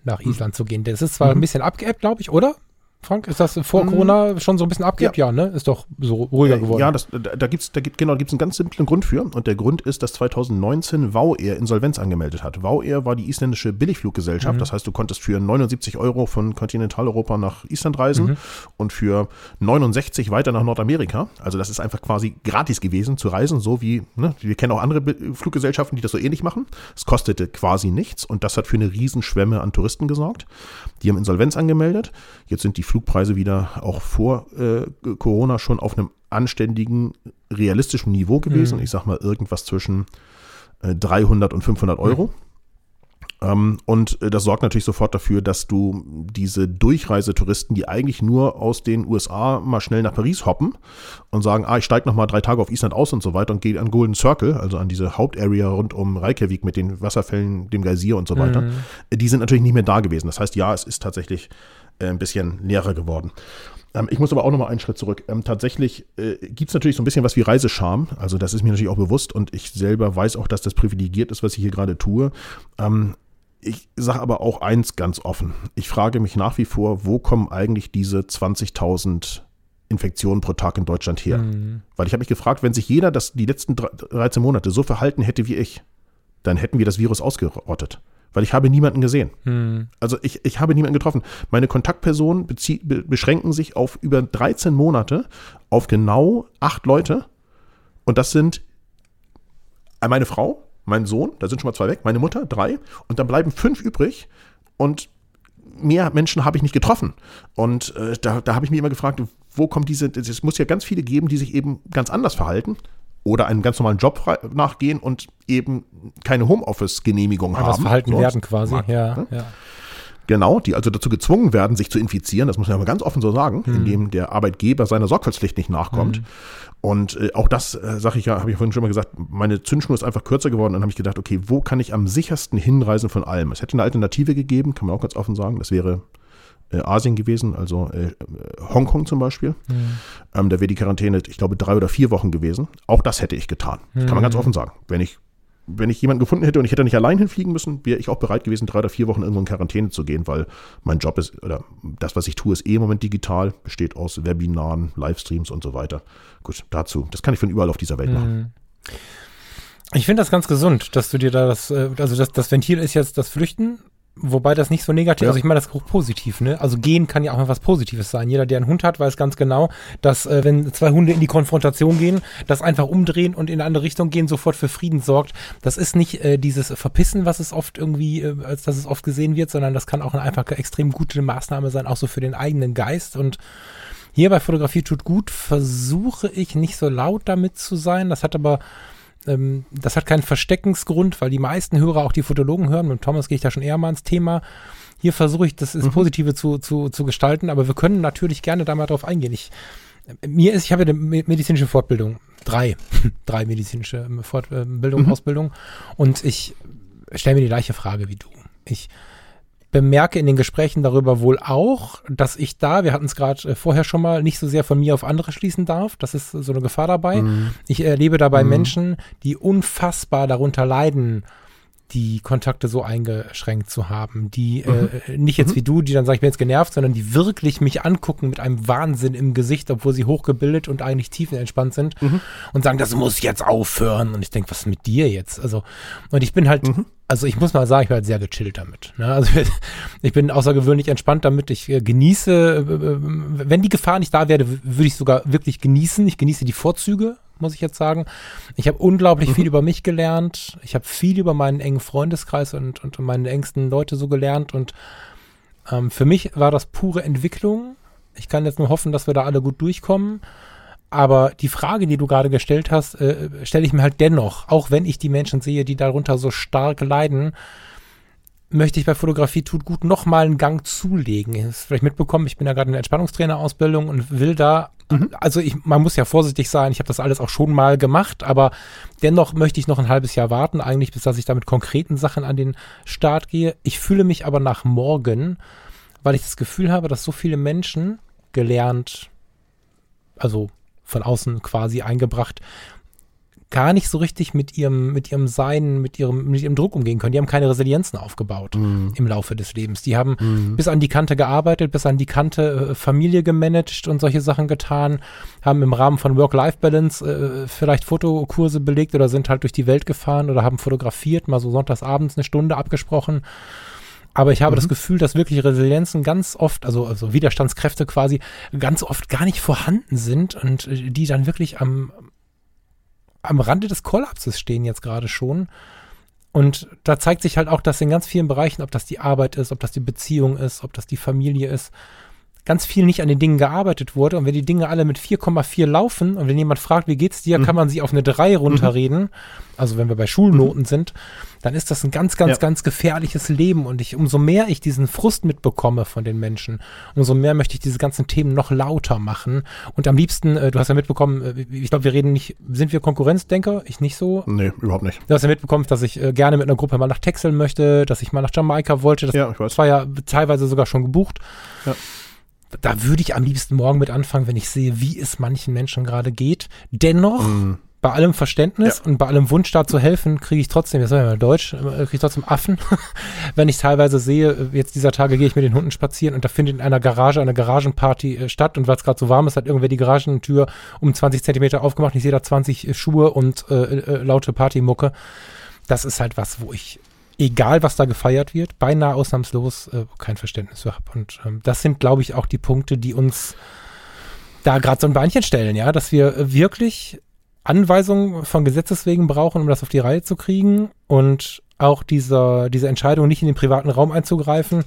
nach hm. Island mhm. zu gehen. Das ist zwar mhm. ein bisschen abgeebbt, glaube ich, oder? Frank, ist das vor mhm. Corona schon so ein bisschen abgeht? Ja. ja, ne? Ist doch so ruhiger geworden. Ja, das, da, da gibt es da gibt, genau, gibt's einen ganz simplen Grund für. Und der Grund ist, dass 2019 WOW Air Insolvenz angemeldet hat. WOW Air war die isländische Billigfluggesellschaft. Mhm. Das heißt, du konntest für 79 Euro von Kontinentaleuropa nach Island reisen mhm. und für 69 weiter nach Nordamerika. Also das ist einfach quasi gratis gewesen zu reisen, so wie, ne, wir kennen auch andere Fluggesellschaften, die das so ähnlich machen. Es kostete quasi nichts und das hat für eine Riesenschwemme an Touristen gesorgt. Die haben Insolvenz angemeldet. Jetzt sind die Flugpreise wieder auch vor äh, Corona schon auf einem anständigen, realistischen Niveau gewesen. Mhm. Ich sag mal irgendwas zwischen äh, 300 und 500 Euro. Mhm. Ähm, und äh, das sorgt natürlich sofort dafür, dass du diese Durchreisetouristen, die eigentlich nur aus den USA mal schnell nach Paris hoppen und sagen, ah, ich steige noch mal drei Tage auf Island aus und so weiter und gehe an Golden Circle, also an diese Hauptarea rund um Reykjavik mit den Wasserfällen, dem Geysir und so weiter, mhm. die sind natürlich nicht mehr da gewesen. Das heißt, ja, es ist tatsächlich äh, ein bisschen leerer geworden. Ähm, ich muss aber auch noch mal einen Schritt zurück. Ähm, tatsächlich äh, gibt es natürlich so ein bisschen was wie Reisescham. Also das ist mir natürlich auch bewusst und ich selber weiß auch, dass das privilegiert ist, was ich hier gerade tue. Ähm, ich sage aber auch eins ganz offen. Ich frage mich nach wie vor, wo kommen eigentlich diese 20.000 Infektionen pro Tag in Deutschland her? Mhm. Weil ich habe mich gefragt, wenn sich jeder das die letzten 13 Monate so verhalten hätte wie ich, dann hätten wir das Virus ausgerottet weil ich habe niemanden gesehen. Hm. Also ich, ich habe niemanden getroffen. Meine Kontaktpersonen be beschränken sich auf über 13 Monate auf genau acht Leute. Und das sind meine Frau, mein Sohn, da sind schon mal zwei weg, meine Mutter, drei. Und dann bleiben fünf übrig. Und mehr Menschen habe ich nicht getroffen. Und äh, da, da habe ich mich immer gefragt, wo kommt diese, es muss ja ganz viele geben, die sich eben ganz anders verhalten oder einen ganz normalen Job nachgehen und eben keine Homeoffice-Genehmigung haben. Das Verhalten werden quasi, ja, ne? ja. Genau, die also dazu gezwungen werden, sich zu infizieren, das muss man ja mal ganz offen so sagen, hm. indem der Arbeitgeber seiner Sorgfaltspflicht nicht nachkommt. Hm. Und äh, auch das, äh, sage ich ja, habe ich vorhin schon mal gesagt, meine Zündschnur ist einfach kürzer geworden. Dann habe ich gedacht, okay, wo kann ich am sichersten hinreisen von allem? Es hätte eine Alternative gegeben, kann man auch ganz offen sagen. Das wäre äh, Asien gewesen, also äh, Hongkong zum Beispiel. Mhm. Ähm, da wäre die Quarantäne, ich glaube, drei oder vier Wochen gewesen. Auch das hätte ich getan. Mhm. Kann man ganz offen sagen. Wenn ich, wenn ich jemanden gefunden hätte und ich hätte nicht allein hinfliegen müssen, wäre ich auch bereit gewesen, drei oder vier Wochen irgendwo in Quarantäne zu gehen, weil mein Job ist, oder das, was ich tue, ist eh im Moment digital, besteht aus Webinaren, Livestreams und so weiter. Gut, dazu, das kann ich von überall auf dieser Welt mhm. machen. Ich finde das ganz gesund, dass du dir da das, äh, also das, das Ventil ist jetzt das Flüchten Wobei das nicht so negativ, ja. also ich meine das ist auch positiv, ne? Also gehen kann ja auch mal was Positives sein. Jeder, der einen Hund hat, weiß ganz genau, dass äh, wenn zwei Hunde in die Konfrontation gehen, das einfach umdrehen und in eine andere Richtung gehen, sofort für Frieden sorgt. Das ist nicht äh, dieses Verpissen, was es oft irgendwie, äh, als dass es oft gesehen wird, sondern das kann auch eine einfach extrem gute Maßnahme sein, auch so für den eigenen Geist und hier bei Fotografie tut gut, versuche ich nicht so laut damit zu sein. Das hat aber ähm, das hat keinen Versteckensgrund, weil die meisten Hörer auch die Fotologen hören. Mit Thomas gehe ich da schon eher mal ins Thema. Hier versuche ich, das ist mhm. Positive zu, zu, zu gestalten, aber wir können natürlich gerne da mal drauf eingehen. Ich, mir ist, ich habe eine medizinische Fortbildung, drei, drei medizinische ähm, Fortbildung, mhm. Ausbildung und ich stelle mir die gleiche Frage wie du. Ich bemerke in den Gesprächen darüber wohl auch, dass ich da, wir hatten es gerade äh, vorher schon mal, nicht so sehr von mir auf andere schließen darf. Das ist so eine Gefahr dabei. Mhm. Ich erlebe dabei mhm. Menschen, die unfassbar darunter leiden, die Kontakte so eingeschränkt zu haben, die mhm. äh, nicht jetzt mhm. wie du, die dann sagen, ich bin jetzt genervt, sondern die wirklich mich angucken mit einem Wahnsinn im Gesicht, obwohl sie hochgebildet und eigentlich tiefenentspannt sind mhm. und sagen, das muss jetzt aufhören. Und ich denke, was ist mit dir jetzt? Also, und ich bin halt, mhm. also ich muss mal sagen, ich bin halt sehr gechillt damit. Ne? Also ich bin außergewöhnlich entspannt damit. Ich äh, genieße, äh, äh wenn die Gefahr nicht da wäre, würde ich sogar wirklich genießen. Ich genieße die Vorzüge muss ich jetzt sagen. Ich habe unglaublich mhm. viel über mich gelernt. Ich habe viel über meinen engen Freundeskreis und, und meine engsten Leute so gelernt. Und ähm, für mich war das pure Entwicklung. Ich kann jetzt nur hoffen, dass wir da alle gut durchkommen. Aber die Frage, die du gerade gestellt hast, äh, stelle ich mir halt dennoch, auch wenn ich die Menschen sehe, die darunter so stark leiden, möchte ich bei Fotografie tut gut nochmal einen Gang zulegen. Ihr habt vielleicht mitbekommen, ich bin ja gerade in der Entspannungstrainerausbildung und will da, mhm. also ich, man muss ja vorsichtig sein, ich habe das alles auch schon mal gemacht, aber dennoch möchte ich noch ein halbes Jahr warten, eigentlich bis dass ich da mit konkreten Sachen an den Start gehe. Ich fühle mich aber nach morgen, weil ich das Gefühl habe, dass so viele Menschen gelernt, also von außen quasi eingebracht, gar nicht so richtig mit ihrem, mit ihrem Sein, mit ihrem, mit ihrem Druck umgehen können. Die haben keine Resilienzen aufgebaut mm. im Laufe des Lebens. Die haben mm. bis an die Kante gearbeitet, bis an die Kante äh, Familie gemanagt und solche Sachen getan, haben im Rahmen von Work-Life-Balance äh, vielleicht Fotokurse belegt oder sind halt durch die Welt gefahren oder haben fotografiert, mal so sonntagsabends eine Stunde abgesprochen. Aber ich habe mhm. das Gefühl, dass wirklich Resilienzen ganz oft, also, also Widerstandskräfte quasi, ganz oft gar nicht vorhanden sind und äh, die dann wirklich am, am Rande des Kollapses stehen jetzt gerade schon. Und da zeigt sich halt auch, dass in ganz vielen Bereichen, ob das die Arbeit ist, ob das die Beziehung ist, ob das die Familie ist, ganz viel nicht an den Dingen gearbeitet wurde. Und wenn die Dinge alle mit 4,4 laufen und wenn jemand fragt, wie geht's dir, mhm. kann man sie auf eine 3 runterreden. Mhm. Also wenn wir bei Schulnoten mhm. sind, dann ist das ein ganz, ganz, ja. ganz gefährliches Leben. Und ich, umso mehr ich diesen Frust mitbekomme von den Menschen, umso mehr möchte ich diese ganzen Themen noch lauter machen. Und am liebsten, äh, du hast ja mitbekommen, äh, ich glaube, wir reden nicht, sind wir Konkurrenzdenker? Ich nicht so? Nee, überhaupt nicht. Du hast ja mitbekommen, dass ich äh, gerne mit einer Gruppe mal nach Texel möchte, dass ich mal nach Jamaika wollte. Das ja, ich weiß. war ja teilweise sogar schon gebucht. Ja da würde ich am liebsten morgen mit anfangen, wenn ich sehe, wie es manchen Menschen gerade geht. Dennoch, mm. bei allem Verständnis ja. und bei allem Wunsch da zu helfen, kriege ich trotzdem, jetzt sagen wir mal Deutsch, äh, kriege ich trotzdem Affen, wenn ich teilweise sehe, äh, jetzt dieser Tage gehe ich mit den Hunden spazieren und da findet in einer Garage eine Garagenparty äh, statt und weil es gerade so warm ist, hat irgendwer die Garagentür um 20 Zentimeter aufgemacht und ich sehe da 20 Schuhe und äh, äh, laute Partymucke. Das ist halt was, wo ich egal was da gefeiert wird, beinahe ausnahmslos äh, kein Verständnis habe. Und ähm, das sind, glaube ich, auch die Punkte, die uns da gerade so ein Beinchen stellen, ja, dass wir wirklich Anweisungen von Gesetzes wegen brauchen, um das auf die Reihe zu kriegen und auch dieser, diese Entscheidung, nicht in den privaten Raum einzugreifen,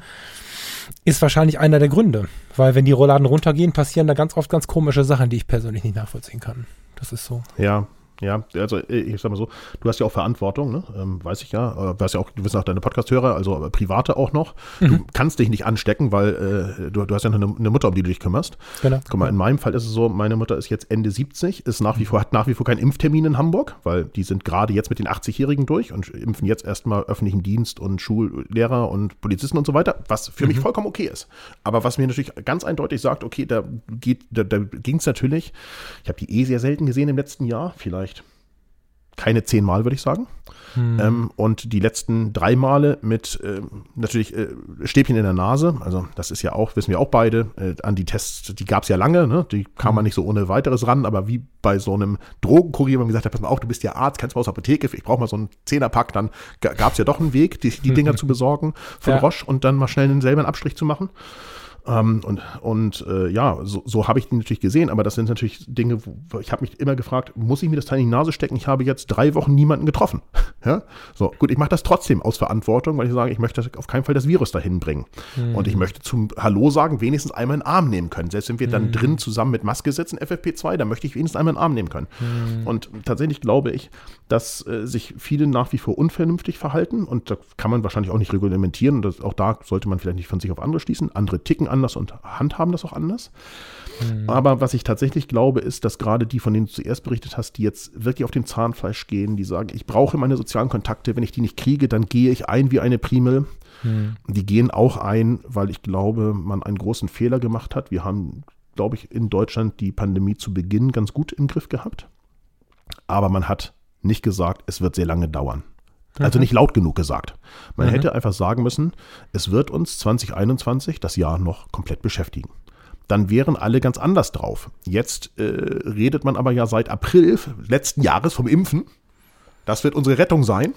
ist wahrscheinlich einer der Gründe. Weil wenn die Rollladen runtergehen, passieren da ganz oft ganz komische Sachen, die ich persönlich nicht nachvollziehen kann. Das ist so. Ja, ja, also äh, ich sag mal so, du hast ja auch Verantwortung, ne? ähm, weiß ich ja. Äh, ja auch, du bist auch deine Podcast-Hörer, also äh, private auch noch. Mhm. Du kannst dich nicht anstecken, weil äh, du, du hast ja eine, eine, Mutter, um die du dich kümmerst. Genau. Guck mal, in meinem Fall ist es so, meine Mutter ist jetzt Ende 70, ist nach wie vor, hat nach wie vor keinen Impftermin in Hamburg, weil die sind gerade jetzt mit den 80-Jährigen durch und impfen jetzt erstmal öffentlichen Dienst und Schullehrer und Polizisten und so weiter, was für mhm. mich vollkommen okay ist. Aber was mir natürlich ganz eindeutig sagt, okay, da geht, da, da ging es natürlich, ich habe die eh sehr selten gesehen im letzten Jahr, vielleicht keine zehn Mal, würde ich sagen. Hm. Ähm, und die letzten drei Male mit äh, natürlich äh, Stäbchen in der Nase. Also das ist ja auch, wissen wir auch beide, äh, an die Tests, die gab es ja lange, ne? die kam hm. man nicht so ohne weiteres ran, aber wie bei so einem Drogenkurier, man gesagt hat, pass mal auf, du bist ja Arzt, kannst mal aus der Apotheke, ich brauche mal so einen Zehnerpack, dann gab es ja doch einen Weg, die, die Dinger zu besorgen von ja. Roche und dann mal schnell einen selben Abstrich zu machen. Ähm, und und äh, ja, so, so habe ich die natürlich gesehen, aber das sind natürlich Dinge, wo ich habe mich immer gefragt, muss ich mir das Teil in die Nase stecken? Ich habe jetzt drei Wochen niemanden getroffen. ja? So, gut, ich mache das trotzdem aus Verantwortung, weil ich sage, ich möchte auf keinen Fall das Virus dahin bringen. Mhm. Und ich möchte zum Hallo sagen, wenigstens einmal einen Arm nehmen können. Selbst wenn wir dann mhm. drin zusammen mit Maske sitzen, FFP2, dann möchte ich wenigstens einmal einen Arm nehmen können. Mhm. Und tatsächlich glaube ich, dass äh, sich viele nach wie vor unvernünftig verhalten und da kann man wahrscheinlich auch nicht reglementieren. Das, auch da sollte man vielleicht nicht von sich auf andere schließen. Andere ticken anders und handhaben das auch anders. Mhm. Aber was ich tatsächlich glaube, ist, dass gerade die, von denen du zuerst berichtet hast, die jetzt wirklich auf dem Zahnfleisch gehen, die sagen, ich brauche meine sozialen Kontakte, wenn ich die nicht kriege, dann gehe ich ein wie eine Primel. Mhm. Die gehen auch ein, weil ich glaube, man einen großen Fehler gemacht hat. Wir haben, glaube ich, in Deutschland die Pandemie zu Beginn ganz gut im Griff gehabt. Aber man hat nicht gesagt, es wird sehr lange dauern. Also mhm. nicht laut genug gesagt. Man mhm. hätte einfach sagen müssen, es wird uns 2021 das Jahr noch komplett beschäftigen. Dann wären alle ganz anders drauf. Jetzt äh, redet man aber ja seit April letzten Jahres vom Impfen. Das wird unsere Rettung sein.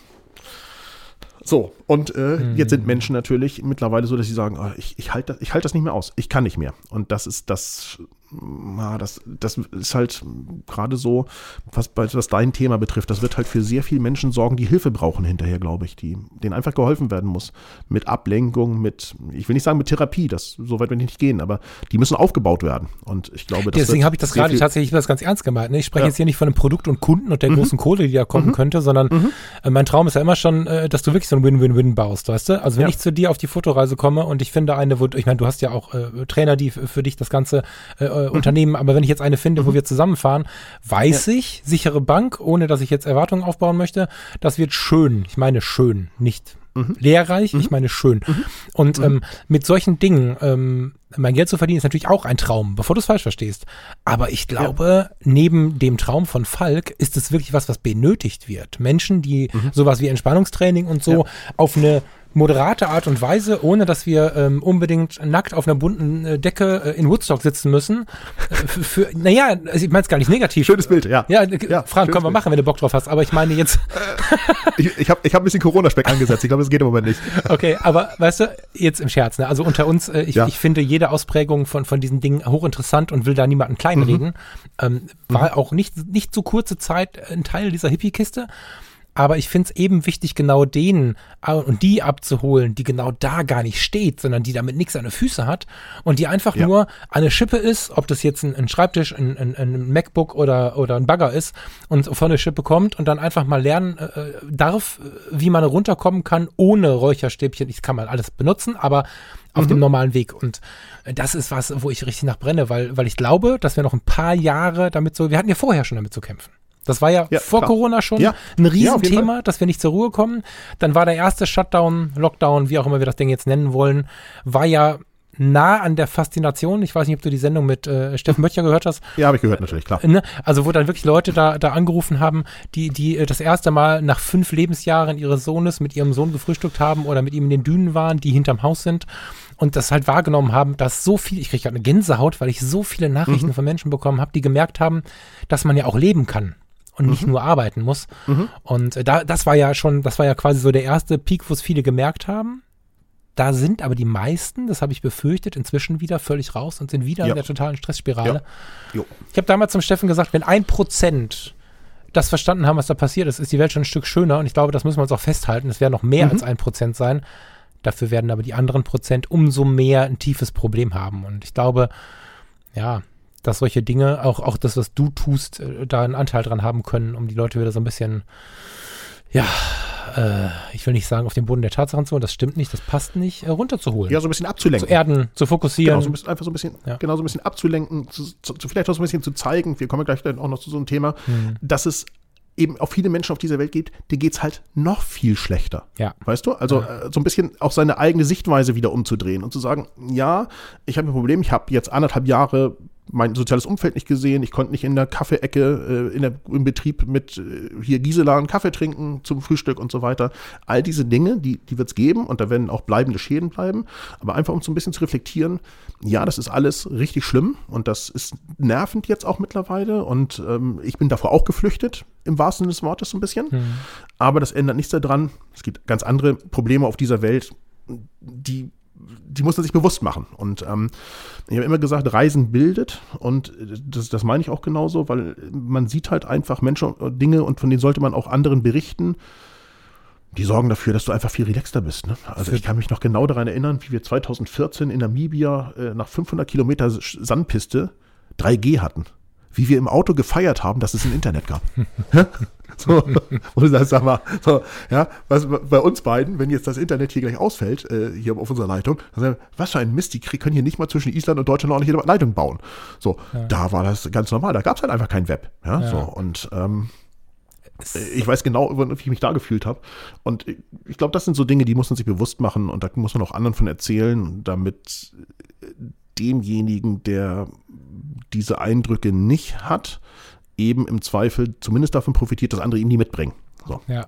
So, und äh, mhm. jetzt sind Menschen natürlich mittlerweile so, dass sie sagen, oh, ich, ich halte das, halt das nicht mehr aus, ich kann nicht mehr. Und das ist das ja, das, das ist halt gerade so, was, was dein Thema betrifft, das wird halt für sehr viele Menschen sorgen, die Hilfe brauchen hinterher, glaube ich, die, denen einfach geholfen werden muss. Mit Ablenkung, mit, ich will nicht sagen mit Therapie, das, so weit will ich nicht gehen, aber die müssen aufgebaut werden. Und ich glaube, das Deswegen habe ich das gerade tatsächlich das ganz ernst gemeint. Ne? Ich spreche ja. jetzt hier nicht von einem Produkt und Kunden und der mhm. großen Kohle, die da kommen mhm. könnte, sondern mhm. Äh, mein Traum ist ja immer schon, äh, dass du wirklich so ein Win-Win-Win baust, weißt du? Also wenn ja. ich zu dir auf die Fotoreise komme und ich finde eine, wo, ich meine, du hast ja auch äh, Trainer, die für dich das Ganze äh, äh, Unternehmen, aber wenn ich jetzt eine finde, mhm. wo wir zusammenfahren, weiß ja. ich, sichere Bank, ohne dass ich jetzt Erwartungen aufbauen möchte, das wird schön. Ich meine schön, nicht mhm. lehrreich, mhm. ich meine schön. Mhm. Und mhm. ähm, mit solchen Dingen, ähm, mein Geld zu verdienen, ist natürlich auch ein Traum, bevor du es falsch verstehst. Aber ich glaube, ja. neben dem Traum von Falk ist es wirklich was, was benötigt wird. Menschen, die mhm. sowas wie Entspannungstraining und so ja. auf eine moderate Art und Weise, ohne dass wir ähm, unbedingt nackt auf einer bunten äh, Decke äh, in Woodstock sitzen müssen. Äh, für, naja, also ich meine es gar nicht negativ. Schönes Bild, ja. Ja, ja Frank, können wir machen, wenn du Bock drauf hast. Aber ich meine jetzt. ich ich habe ich hab ein bisschen Corona-Speck angesetzt. Ich glaube, das geht im Moment nicht. Okay, aber weißt du, jetzt im Scherz, ne? Also unter uns, äh, ich, ja. ich finde jede Ausprägung von, von diesen Dingen hochinteressant und will da niemanden kleinreden. Mhm. Ähm, war mhm. auch nicht, nicht so kurze Zeit ein Teil dieser Hippie-Kiste. Aber ich finde es eben wichtig, genau denen äh, und die abzuholen, die genau da gar nicht steht, sondern die damit nichts an den Füßen hat und die einfach Ja. nur eine Schippe ist, ob das jetzt ein, ein Schreibtisch, ein, ein, ein MacBook oder, oder ein Bagger ist und von der Schippe kommt und dann einfach mal lernen äh, darf, äh, wie man runterkommen kann ohne Räucherstäbchen. Ich kann man alles benutzen, aber auf Mhm. dem normalen Weg. Und äh, das ist was, wo ich richtig nach brenne, weil, weil ich glaube, dass wir noch ein paar Jahre damit so, wir hatten ja vorher schon damit zu kämpfen. Das war ja, Ja, vor klar. Corona schon Ja. ein Ja, Riesenthema, dass wir nicht zur Ruhe kommen. Dann war der erste Shutdown, Lockdown, wie auch immer wir das Ding jetzt nennen wollen, war ja nah an der Faszination. Ich weiß nicht, ob du die Sendung mit äh, Steffen Böttcher gehört hast. Ja, habe ich gehört, natürlich, klar. Ne? Also wo dann wirklich Leute da, da angerufen haben, die, die äh, das erste Mal nach fünf Lebensjahren ihres Sohnes mit ihrem Sohn gefrühstückt haben oder mit ihm in den Dünen waren, die hinterm Haus sind und das halt wahrgenommen haben, dass so viel, ich kriege gerade eine Gänsehaut, weil ich so viele Nachrichten von Menschen bekommen habe, die gemerkt haben, dass man ja auch leben kann und nicht nur arbeiten muss. Und äh, da, das war ja schon, das war ja quasi so der erste Peak, wo es viele gemerkt haben. Da sind aber die meisten, das habe ich befürchtet, inzwischen wieder völlig raus und sind wieder Ja. in der totalen Stressspirale. Ja. Ich habe damals zum Steffen gesagt, wenn ein Prozent das verstanden haben, was da passiert ist, ist die Welt schon ein Stück schöner. Und ich glaube, das müssen wir uns auch festhalten. Es werden noch mehr Mhm. als ein Prozent sein. Dafür werden aber die anderen Prozent umso mehr ein tiefes Problem haben. Und ich glaube, ja, dass solche Dinge, auch, auch das, was du tust, äh, da einen Anteil dran haben können, um die Leute wieder so ein bisschen, ja, äh, ich will nicht sagen, auf den Boden der Tatsachen zu holen, das stimmt nicht, das passt nicht, äh, runterzuholen. Ja, so ein bisschen zu abzulenken. erden, zu fokussieren. Genau, so ein bisschen, einfach so ein bisschen, Ja. genau, so ein bisschen abzulenken, zu, zu, zu- vielleicht auch so ein bisschen zu zeigen, wir kommen gleich dann auch noch zu so einem Thema, Hm. dass es eben auch viele Menschen auf dieser Welt gibt, denen geht's halt noch viel schlechter. Ja. Weißt du? Also äh, so ein bisschen auch seine eigene Sichtweise wieder umzudrehen und zu sagen, ja, ich habe ein Problem, ich habe jetzt anderthalb Jahre mein soziales Umfeld nicht gesehen, ich konnte nicht in der Kaffeeecke äh, in der, im Betrieb mit äh, hier Gisela einen Kaffee trinken zum Frühstück und so weiter. All diese Dinge, die, die wird es geben und da werden auch bleibende Schäden bleiben. Aber einfach um so ein bisschen zu reflektieren, ja, das ist alles richtig schlimm und das ist nervend jetzt auch mittlerweile und ähm, ich bin davor auch geflüchtet, im wahrsten Sinne des Wortes so ein bisschen. Aber das ändert nichts daran. Es gibt ganz andere Probleme auf dieser Welt, die, die muss man sich bewusst machen. Und ähm, ich habe immer gesagt, Reisen bildet und das, das meine ich auch genauso, weil man sieht halt einfach Menschen und Dinge und von denen sollte man auch anderen berichten. Die sorgen dafür, dass du einfach viel relaxter bist. Ne? Also ich kann mich noch genau daran erinnern, wie wir 2014 in Namibia äh, nach 500 Kilometer Sandpiste 3G hatten. Wie wir im Auto gefeiert haben, dass es ein Internet gab. so, wo du sagst, sag mal, so, ja, was bei uns beiden, wenn jetzt das Internet hier gleich ausfällt, äh, hier auf unserer Leitung, dann sagen wir, was für ein Mist, die können hier nicht mal zwischen Island und Deutschland ordentlich eine Leitung bauen. So, da war das ganz normal, da gab es halt einfach kein Web. Ja, Ja. so, und ähm, ich weiß genau, wie ich mich da gefühlt habe. Und ich glaube, das sind so Dinge, die muss man sich bewusst machen und da muss man auch anderen von erzählen, damit demjenigen, der diese Eindrücke nicht hat, eben im Zweifel zumindest davon profitiert, dass andere ihm die mitbringen. So. Ja.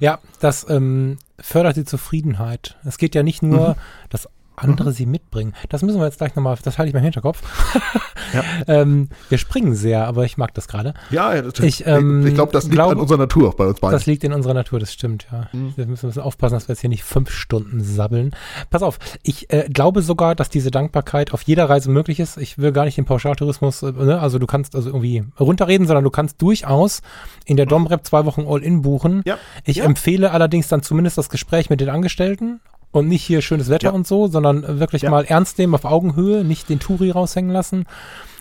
Ja, das ähm, fördert die Zufriedenheit. Es geht ja nicht nur, dass andere sie mitbringen. Das müssen wir jetzt gleich nochmal, das halte ich mir im Hinterkopf. Ja. ähm, wir springen sehr, aber ich mag das gerade. Ja, das, Ich, ähm, ich glaube, das liegt glaube- an unserer Natur bei uns beiden. Das liegt in unserer Natur, das stimmt, ja. Mhm. Wir müssen ein bisschen aufpassen, dass wir jetzt hier nicht fünf Stunden sabbeln. Pass auf, ich äh, glaube sogar, dass diese Dankbarkeit auf jeder Reise möglich ist. Ich will gar nicht den Pauschaltourismus, äh, ne? also du kannst also irgendwie runterreden, sondern du kannst durchaus in der Domrep zwei Wochen All-In buchen. Ja. Ich Ja. empfehle allerdings dann zumindest das Gespräch mit den Angestellten und nicht hier schönes Wetter Ja. und so, sondern wirklich Ja. mal ernst nehmen auf Augenhöhe, nicht den Touri raushängen lassen.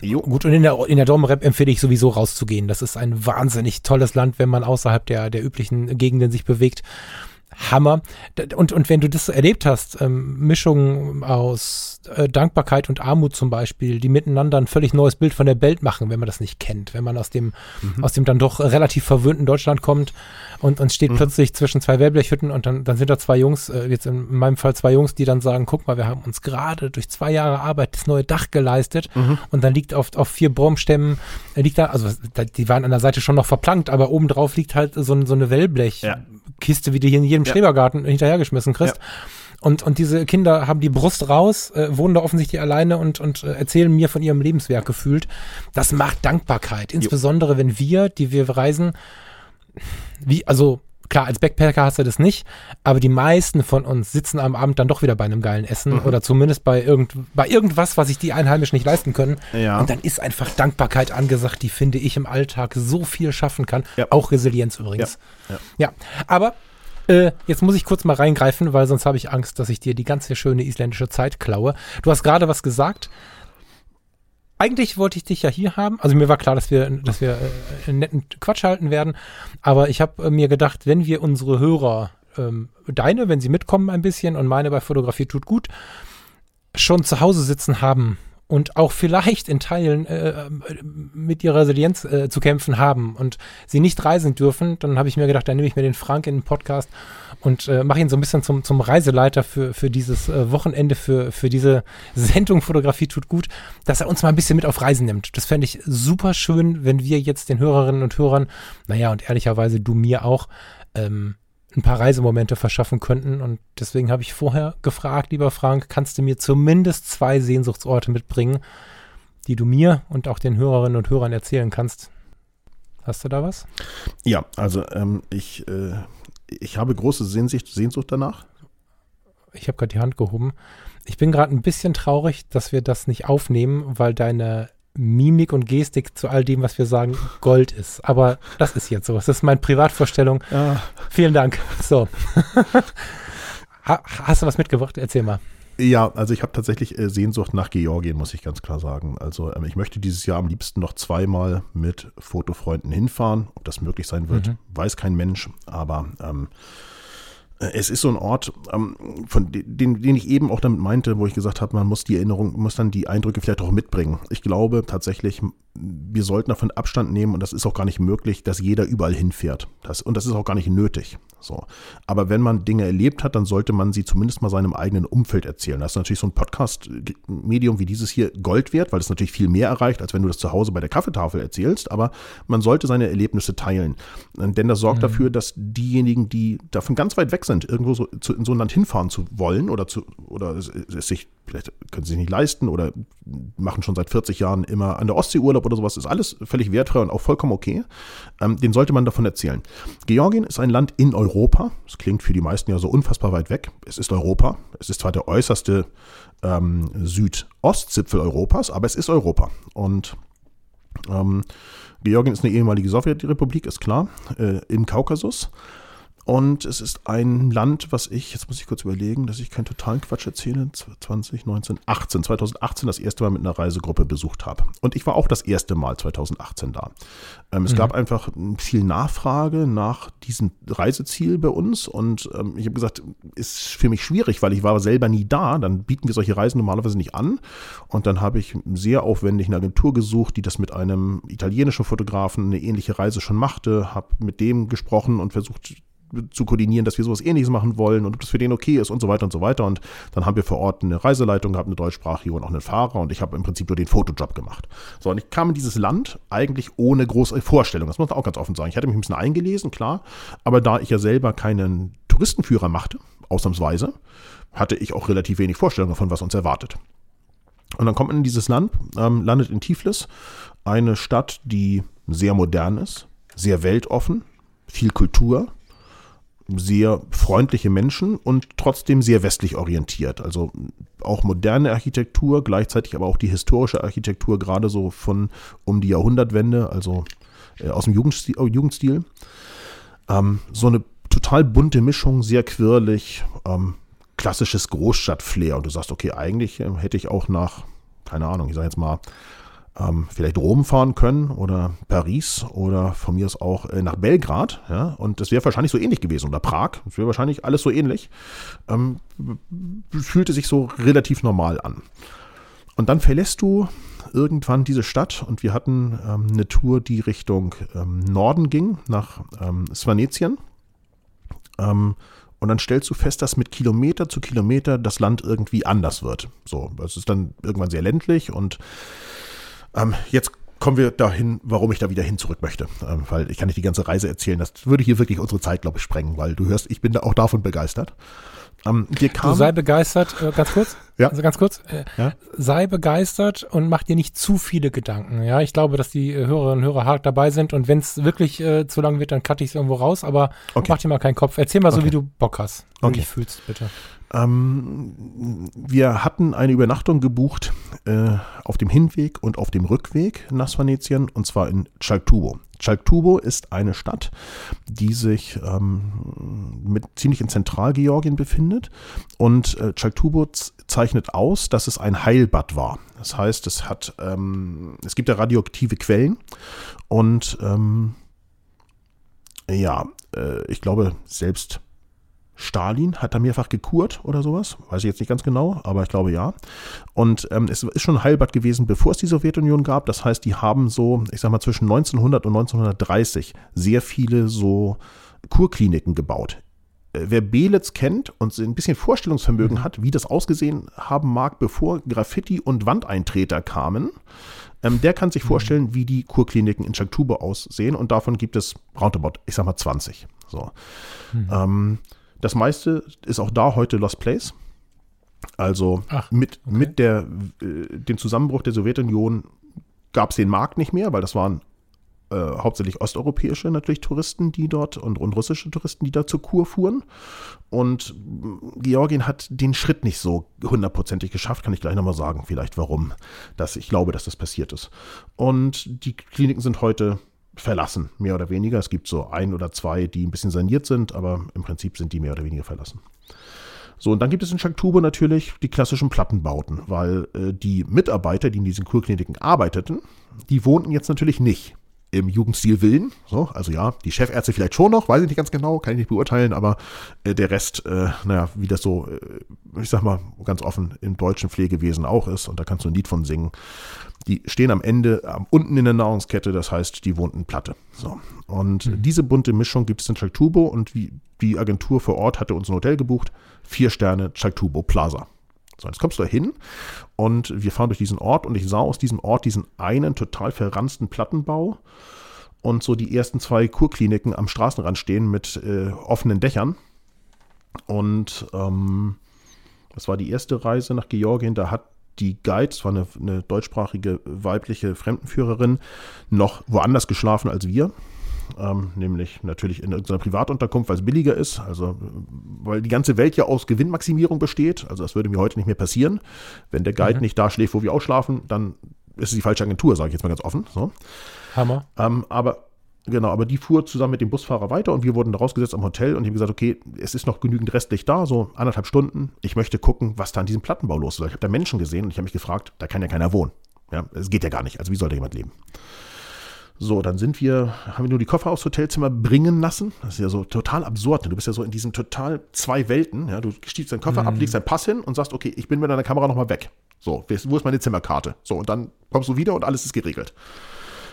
Jo. Gut, und in der, in der Domrep empfehle ich sowieso rauszugehen. Das ist ein wahnsinnig tolles Land, wenn man außerhalb der, der üblichen Gegenden sich bewegt. Hammer. Und, und wenn du das erlebt hast, ähm, Mischungen aus äh, Dankbarkeit und Armut zum Beispiel, die miteinander ein völlig neues Bild von der Welt machen, wenn man das nicht kennt, wenn man aus dem, aus dem dann doch relativ verwöhnten Deutschland kommt und, und steht plötzlich zwischen zwei Wellblechhütten und dann, dann sind da zwei Jungs, äh, jetzt in meinem Fall zwei Jungs, die dann sagen, guck mal, wir haben uns gerade durch zwei Jahre Arbeit das neue Dach geleistet und dann liegt auf, auf vier Baumstämmen, äh, liegt da, also die waren an der Seite schon noch verplankt, aber obendrauf liegt halt so, ein- so eine Wellblech. Ja. Kiste, wie du hier in jedem Ja. Schrebergarten hinterhergeschmissen kriegst. Ja. Und, und diese Kinder haben die Brust raus, äh, wohnen da offensichtlich alleine und, und äh, erzählen mir von ihrem Lebenswerk gefühlt. Das macht Dankbarkeit. Insbesondere wenn wir, die wir reisen, wie, also klar, als Backpacker hast du das nicht, aber die meisten von uns sitzen am Abend dann doch wieder bei einem geilen Essen mhm. oder zumindest bei, irgend, bei irgendwas, was sich die Einheimischen nicht leisten können. Ja. Und dann ist einfach Dankbarkeit angesagt, die finde ich im Alltag so viel schaffen kann. Ja. Auch Resilienz übrigens. Ja, ja. aber äh, jetzt muss ich kurz mal reingreifen, weil sonst habe ich Angst, dass ich dir die ganze schöne isländische Zeit klaue. Du hast gerade was gesagt eigentlich wollte ich dich ja hier haben. Also mir war klar, dass wir, dass wir äh, netten Quatsch halten werden. Aber ich habe äh, mir gedacht, wenn wir unsere Hörer, ähm, deine, wenn sie mitkommen ein bisschen und meine bei Fotografie tut gut, schon zu Hause sitzen haben und auch vielleicht in Teilen äh, mit ihrer Resilienz äh, zu kämpfen haben und sie nicht reisen dürfen, dann habe ich mir gedacht, dann nehme ich mir den Frank in den Podcast und äh, mache ihn so ein bisschen zum, zum Reiseleiter für, für dieses äh, Wochenende, für, für diese Sendung Fotografie tut gut, dass er uns mal ein bisschen mit auf Reisen nimmt. Das fände ich super schön, wenn wir jetzt den Hörerinnen und Hörern, naja, und ehrlicherweise du mir auch, ähm, ein paar Reisemomente verschaffen könnten. Und deswegen habe ich vorher gefragt, lieber Frank, kannst du mir zumindest zwei Sehnsuchtsorte mitbringen, die du mir und auch den Hörerinnen und Hörern erzählen kannst? Hast du da was? Ja, also ähm, ich, äh, ich habe große Sehnsucht, Sehnsucht danach. Ich habe gerade die Hand gehoben. Ich bin gerade ein bisschen traurig, dass wir das nicht aufnehmen, weil deine Mimik und Gestik zu all dem, was wir sagen, Gold ist. Aber das ist jetzt so. Das ist meine Privatvorstellung. Ja. Vielen Dank. So. Hast du was mitgebracht? Erzähl mal. Ja, also ich habe tatsächlich äh, Sehnsucht nach Georgien, muss ich ganz klar sagen. Also ähm, ich möchte dieses Jahr am liebsten noch zweimal mit Fotofreunden hinfahren. Ob das möglich sein wird, mhm. weiß kein Mensch. Aber ähm, es ist so ein Ort, ähm, von den, den ich eben auch damit meinte, wo ich gesagt habe, man muss die Erinnerung, muss dann die Eindrücke vielleicht auch mitbringen. Ich glaube tatsächlich, wir sollten davon Abstand nehmen und das ist auch gar nicht möglich, dass jeder überall hinfährt. Das, und das ist auch gar nicht nötig. So. Aber wenn man Dinge erlebt hat, dann sollte man sie zumindest mal seinem eigenen Umfeld erzählen. Das ist natürlich so ein Podcast-Medium wie dieses hier Gold wert, weil es natürlich viel mehr erreicht, als wenn du das zu Hause bei der Kaffeetafel erzählst. Aber man sollte seine Erlebnisse teilen. Denn das sorgt mhm. dafür, dass diejenigen, die davon ganz weit weg sind, irgendwo so, zu, in so ein Land hinfahren zu wollen oder zu, oder es, es sich, vielleicht können sie sich nicht leisten oder machen schon seit 40 Jahren immer an der Ostsee Urlaub oder sowas, ist alles völlig wertfrei und auch vollkommen okay. Ähm, den sollte man davon erzählen. Georgien ist ein Land in Europa. Das klingt für die meisten ja so unfassbar weit weg. Es ist Europa. Es ist zwar der äußerste ähm, Südostzipfel Europas, aber es ist Europa. Und ähm, Georgien ist eine ehemalige Sowjetrepublik, ist klar, äh, im Kaukasus. Und es ist ein Land, was ich, jetzt muss ich kurz überlegen, dass ich keinen totalen Quatsch erzähle, 2019, 18, 2018 das erste Mal mit einer Reisegruppe besucht habe. Und ich war auch das erste Mal 2018 da. Ähm, es mhm. gab einfach viel Nachfrage nach diesem Reiseziel bei uns und ähm, ich habe gesagt, ist für mich schwierig, weil ich war selber nie da. Dann bieten wir solche Reisen normalerweise nicht an. Und dann habe ich sehr aufwendig eine Agentur gesucht, die das mit einem italienischen Fotografen eine ähnliche Reise schon machte, habe mit dem gesprochen und versucht, zu koordinieren, dass wir sowas ähnliches machen wollen und ob das für den okay ist und so weiter und so weiter. Und dann haben wir vor Ort eine Reiseleitung gehabt, eine deutschsprachige und auch einen Fahrer und ich habe im Prinzip nur den Fotojob gemacht. So, und ich kam in dieses Land eigentlich ohne große Vorstellung. Das muss man auch ganz offen sagen. Ich hatte mich ein bisschen eingelesen, klar, aber da ich ja selber keinen Touristenführer machte, ausnahmsweise, hatte ich auch relativ wenig Vorstellung davon, was uns erwartet. Und dann kommt man in dieses Land, ähm, landet in Tiflis, eine Stadt, die sehr modern ist, sehr weltoffen, viel Kultur, sehr freundliche Menschen und trotzdem sehr westlich orientiert. Also auch moderne Architektur, gleichzeitig aber auch die historische Architektur, gerade so von um die Jahrhundertwende, also äh, aus dem Jugendstil. Äh, Jugendstil. Ähm, so eine total bunte Mischung, sehr quirlig, ähm, klassisches Großstadtflair. Und du sagst, okay, eigentlich äh, hätte ich auch nach, keine Ahnung, ich sage jetzt mal ähm, vielleicht Rom fahren können oder Paris oder von mir aus auch äh, nach Belgrad. Ja? Und das wäre wahrscheinlich so ähnlich gewesen. Oder Prag. Das wäre wahrscheinlich alles so ähnlich. Ähm, fühlte sich so relativ normal an. Und dann verlässt du irgendwann diese Stadt und wir hatten ähm, eine Tour, die Richtung ähm, Norden ging, nach ähm, Svanetien. Ähm, und dann stellst du fest, dass mit Kilometer zu Kilometer das Land irgendwie anders wird. So, es ist dann irgendwann sehr ländlich und ähm, jetzt kommen wir dahin, warum ich da wieder hin zurück möchte. Ähm, weil ich kann nicht die ganze Reise erzählen. Das würde hier wirklich unsere Zeit, glaube ich, sprengen, weil du hörst, ich bin da auch davon begeistert. Ähm, wir kamen, du sei begeistert, äh, ganz kurz. ja. also ganz kurz, äh, ja? sei begeistert und mach dir nicht zu viele Gedanken. Ja, ich glaube, dass die Hörerinnen und Hörer hart dabei sind und wenn es wirklich äh, zu lang wird, dann cutte ich es irgendwo raus, aber okay. mach dir mal keinen Kopf. Erzähl mal so, okay. wie du Bock hast, wie okay. du dich fühlst, bitte. Ähm, wir hatten eine Übernachtung gebucht äh, auf dem Hinweg und auf dem Rückweg nach Venetien und zwar in Chaltubo. Chaltubo ist eine Stadt, die sich ähm, mit, ziemlich in Zentralgeorgien befindet und äh, Chaltubo zeichnet aus, dass es ein Heilbad war. Das heißt, es hat, ähm, es gibt da radioaktive Quellen und ähm, ja, äh, ich glaube selbst Stalin hat da mehrfach gekurt oder sowas. Weiß ich jetzt nicht ganz genau, aber ich glaube ja. Und ähm, es ist schon Heilbad gewesen, bevor es die Sowjetunion gab. Das heißt, die haben so, ich sag mal, zwischen 1900 und 1930 sehr viele so Kurkliniken gebaut. Äh, wer Belitz kennt und ein bisschen Vorstellungsvermögen mhm. hat, wie das ausgesehen haben mag, bevor Graffiti und Wandeintreter kamen, ähm, der kann sich mhm. vorstellen, wie die Kurkliniken in Chaktube aussehen. Und davon gibt es roundabout, ich sag mal, 20. So. Mhm. Ähm, das meiste ist auch da heute Lost Place. Also Ach, mit, okay. mit der, äh, dem Zusammenbruch der Sowjetunion gab es den Markt nicht mehr, weil das waren äh, hauptsächlich osteuropäische natürlich Touristen, die dort und, und russische Touristen, die da zur Kur fuhren. Und Georgien hat den Schritt nicht so hundertprozentig geschafft, kann ich gleich nochmal sagen, vielleicht warum. Dass ich glaube, dass das passiert ist. Und die Kliniken sind heute verlassen, mehr oder weniger. Es gibt so ein oder zwei, die ein bisschen saniert sind, aber im Prinzip sind die mehr oder weniger verlassen. So, und dann gibt es in Schaktube natürlich die klassischen Plattenbauten, weil äh, die Mitarbeiter, die in diesen Kurkliniken arbeiteten, die wohnten jetzt natürlich nicht im Jugendstil Willen. So, also ja, die Chefärzte vielleicht schon noch, weiß ich nicht ganz genau, kann ich nicht beurteilen, aber äh, der Rest, äh, naja, wie das so, äh, ich sag mal, ganz offen im deutschen Pflegewesen auch ist, und da kannst du ein Lied von singen. Die stehen am Ende, äh, unten in der Nahrungskette, das heißt, die wohnten Platte. So. Und mhm. diese bunte Mischung gibt es in Chaltubo und wie die Agentur vor Ort hatte uns ein Hotel gebucht, vier Sterne Chaltubo Plaza. So, jetzt kommst du da hin und wir fahren durch diesen Ort und ich sah aus diesem Ort diesen einen total verransten Plattenbau und so die ersten zwei Kurkliniken am Straßenrand stehen mit äh, offenen Dächern. Und ähm, das war die erste Reise nach Georgien. Da hat die Guide, das war eine, eine deutschsprachige weibliche Fremdenführerin, noch woanders geschlafen als wir ähm, nämlich natürlich in irgendeiner Privatunterkunft, weil es billiger ist, also weil die ganze Welt ja aus Gewinnmaximierung besteht. Also das würde mir heute nicht mehr passieren. Wenn der Guide mhm. nicht da schläft, wo wir auch schlafen, dann ist es die falsche Agentur, sage ich jetzt mal ganz offen. So. Hammer. Ähm, aber Genau, aber die fuhr zusammen mit dem Busfahrer weiter und wir wurden da rausgesetzt am Hotel und ich habe gesagt, okay, es ist noch genügend restlich da, so anderthalb Stunden. Ich möchte gucken, was da an diesem Plattenbau los ist. Ich habe da Menschen gesehen und ich habe mich gefragt, da kann ja keiner wohnen. Ja, es geht ja gar nicht. Also wie soll da jemand leben? So, dann sind wir, haben wir nur die Koffer aufs Hotelzimmer bringen lassen. Das ist ja so total absurd. Ne? Du bist ja so in diesen total zwei Welten. Ja? Du stiegst deinen Koffer mhm. ab, legst deinen Pass hin und sagst, okay, ich bin mit deiner Kamera nochmal weg. So, wo ist meine Zimmerkarte? So, und dann kommst du wieder und alles ist geregelt.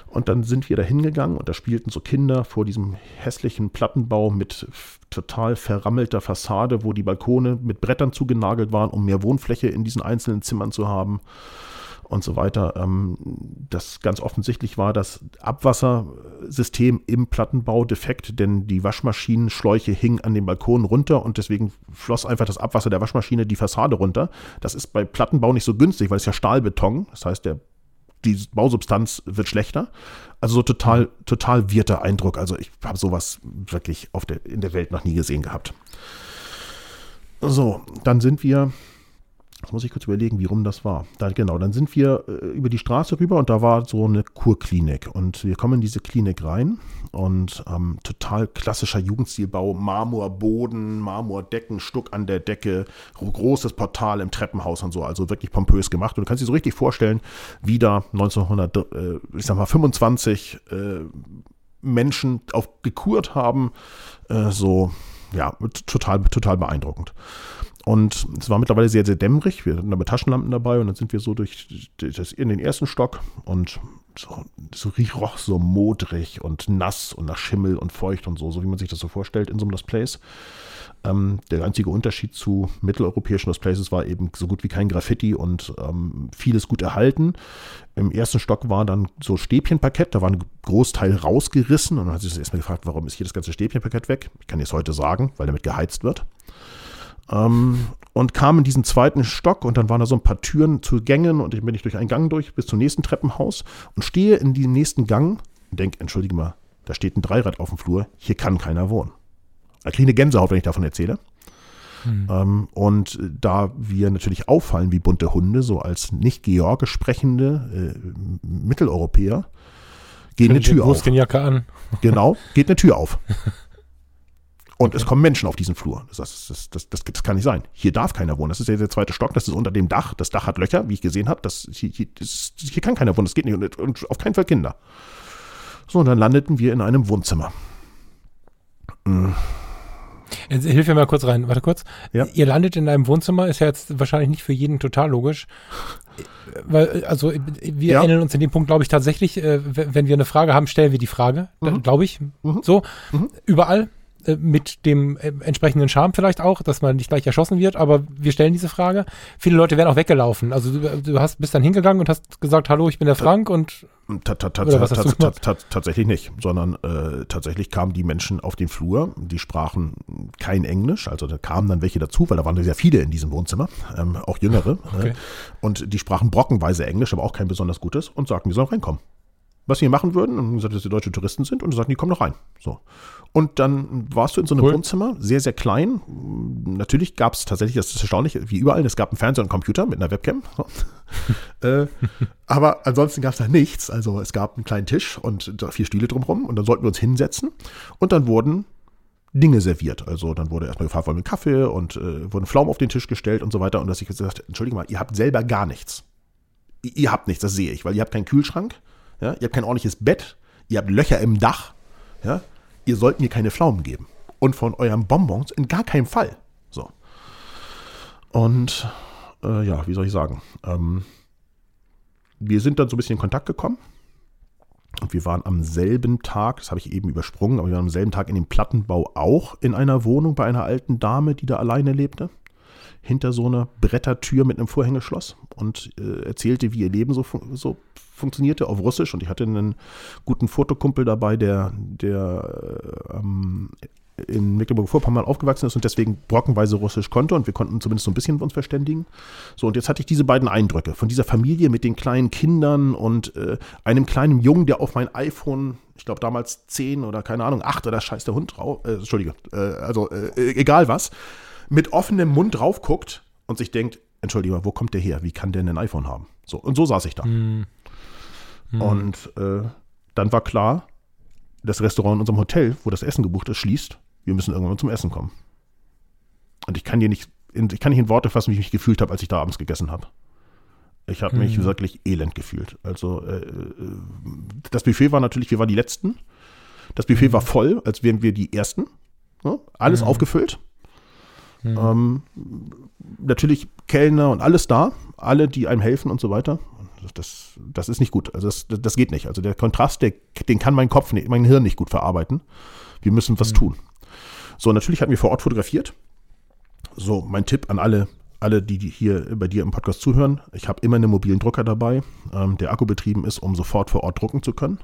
Und dann sind wir da hingegangen und da spielten so Kinder vor diesem hässlichen Plattenbau mit total verrammelter Fassade, wo die Balkone mit Brettern zugenagelt waren, um mehr Wohnfläche in diesen einzelnen Zimmern zu haben und so weiter. Ähm, das ganz offensichtlich war das Abwassersystem im Plattenbau defekt, denn die Waschmaschinenschläuche hingen an den Balkon runter und deswegen floss einfach das Abwasser der Waschmaschine die Fassade runter. Das ist bei Plattenbau nicht so günstig, weil es ja Stahlbeton, das heißt, der, die Bausubstanz wird schlechter. Also so total, total wirter Eindruck. Also ich habe sowas wirklich auf der, in der Welt noch nie gesehen gehabt. So, dann sind wir Jetzt muss ich kurz überlegen, wie rum das war. Da, genau, dann sind wir äh, über die Straße rüber und da war so eine Kurklinik. Und wir kommen in diese Klinik rein und ähm, total klassischer Jugendstilbau, Marmorboden, Marmordecken, Stuck an der Decke, großes Portal im Treppenhaus und so, also wirklich pompös gemacht. Und du kannst dir so richtig vorstellen, wie da 1925 äh, äh, Menschen auf gekurt haben, äh, so, ja, total, total beeindruckend. Und es war mittlerweile sehr, sehr dämmerig. Wir hatten aber Taschenlampen dabei und dann sind wir so durch das, in den ersten Stock und so, so roch so modrig und nass und nach Schimmel und feucht und so, so wie man sich das so vorstellt in so einem Lost Place. Ähm, der einzige Unterschied zu mitteleuropäischen Lost Places war eben so gut wie kein Graffiti und ähm, vieles gut erhalten. Im ersten Stock war dann so Stäbchenparkett, da war ein Großteil rausgerissen und dann hat sich erstmal gefragt, warum ist hier das ganze Stäbchenparkett weg? Ich kann es heute sagen, weil damit geheizt wird. Ähm, und kam in diesen zweiten Stock und dann waren da so ein paar Türen zu Gängen und ich bin ich durch einen Gang durch bis zum nächsten Treppenhaus und stehe in diesem nächsten Gang und denke, entschuldige mal, da steht ein Dreirad auf dem Flur, hier kann keiner wohnen. Da kriege ich eine Gänsehaut, wenn ich davon erzähle. Hm. Ähm, und da wir natürlich auffallen wie bunte Hunde, so als nicht georgisch sprechende äh, Mitteleuropäer, geht eine Tür auf. Jacke an. Genau, geht eine Tür auf. Und okay. es kommen Menschen auf diesen Flur. Das, das, das, das, kann nicht sein. Hier darf keiner wohnen. Das ist ja der zweite Stock, das ist unter dem Dach. Das Dach hat Löcher, wie ich gesehen habe. Das, hier, hier, hier kann keiner wohnen, das geht nicht. Und, und, auf keinen Fall Kinder. So, und dann landeten wir in einem Wohnzimmer. Mhm. Jetzt hilf mir mal kurz rein. Warte kurz. Ja. Ihr landet in einem Wohnzimmer, ist ja jetzt wahrscheinlich nicht für jeden total logisch. Weil, also, wir ja. erinnern uns in dem Punkt, glaube ich, tatsächlich, äh, wenn wir eine Frage haben, stellen wir die Frage, mhm. glaube ich. Mhm. So, mhm. überall mit dem äh, entsprechenden Charme vielleicht auch, dass man nicht gleich erschossen wird, aber wir stellen diese Frage. Viele Leute werden auch weggelaufen. Also du, du hast, bist dann hingegangen und hast gesagt, hallo, ich bin der Frank und Tatsächlich nicht, sondern äh, tatsächlich kamen die Menschen auf den Flur, die sprachen kein Englisch, also da kamen dann welche dazu, weil da waren sehr viele in diesem Wohnzimmer, ähm, auch jüngere, okay. äh, und die sprachen brockenweise Englisch, aber auch kein besonders gutes und sagten, wir sollen reinkommen was wir machen würden. Und gesagt, dass die deutsche Touristen sind und sagten, die kommen noch rein. So. Und dann warst du in so einem cool. Wohnzimmer, sehr, sehr klein. Natürlich gab es tatsächlich, das ist erstaunlich, wie überall, es gab einen Fernseher und einen Computer mit einer Webcam. Äh, aber ansonsten gab es da nichts. Also es gab einen kleinen Tisch und vier Stühle drumherum und dann sollten wir uns hinsetzen. Und dann wurden Dinge serviert. Also dann wurde erstmal gefragt, wollen wir Kaffee und äh, wurden Pflaumen auf den Tisch gestellt und so weiter. Und dass ich gesagt entschuldige mal, ihr habt selber gar nichts. Ihr habt nichts, das sehe ich, weil ihr habt keinen Kühlschrank, ja? Ihr habt kein ordentliches Bett. Ihr habt Löcher im Dach. Ja? Ihr sollt mir keine Pflaumen geben. Und von euren Bonbons in gar keinem Fall. So. Und äh, ja, wie soll ich sagen? Ähm, wir sind dann so ein bisschen in Kontakt gekommen. Und wir waren am selben Tag, das habe ich eben übersprungen, aber wir waren am selben Tag in dem Plattenbau auch in einer Wohnung bei einer alten Dame, die da alleine lebte hinter so einer Brettertür mit einem Vorhängeschloss und äh, erzählte, wie ihr Leben so, so funktionierte auf Russisch. Und ich hatte einen guten Fotokumpel dabei, der, der ähm, in Mecklenburg-Vorpommern aufgewachsen ist und deswegen brockenweise Russisch konnte und wir konnten zumindest so ein bisschen uns verständigen. So, und jetzt hatte ich diese beiden Eindrücke von dieser Familie mit den kleinen Kindern und äh, einem kleinen Jungen, der auf mein iPhone, ich glaube damals 10 oder keine Ahnung, 8 oder scheiß der Hund drauf, äh, Entschuldige, äh, also äh, egal was, mit offenem Mund drauf guckt und sich denkt, Entschuldigung, wo kommt der her? Wie kann der denn ein iPhone haben? So, und so saß ich da. Mm. Mm. Und äh, dann war klar, das Restaurant in unserem Hotel, wo das Essen gebucht ist, schließt. Wir müssen irgendwann zum Essen kommen. Und ich kann dir nicht, in, ich kann nicht in Worte fassen, wie ich mich gefühlt habe, als ich da abends gegessen habe. Ich habe mich mhm. wirklich elend gefühlt. Also äh, äh, das Buffet war natürlich, wir waren die Letzten. Das Buffet mhm. war voll, als wären wir die Ersten. Ne? Alles mhm. aufgefüllt. Mhm. Ähm, natürlich Kellner und alles da, alle, die einem helfen und so weiter. Das, das ist nicht gut. Also das, das geht nicht. Also der Kontrast, der, den kann mein Kopf, mein Hirn nicht gut verarbeiten. Wir müssen was mhm. tun. So, natürlich hatten wir vor Ort fotografiert. So, mein Tipp an alle, alle, die, die hier bei dir im Podcast zuhören. Ich habe immer einen mobilen Drucker dabei, ähm, der Akku betrieben ist, um sofort vor Ort drucken zu können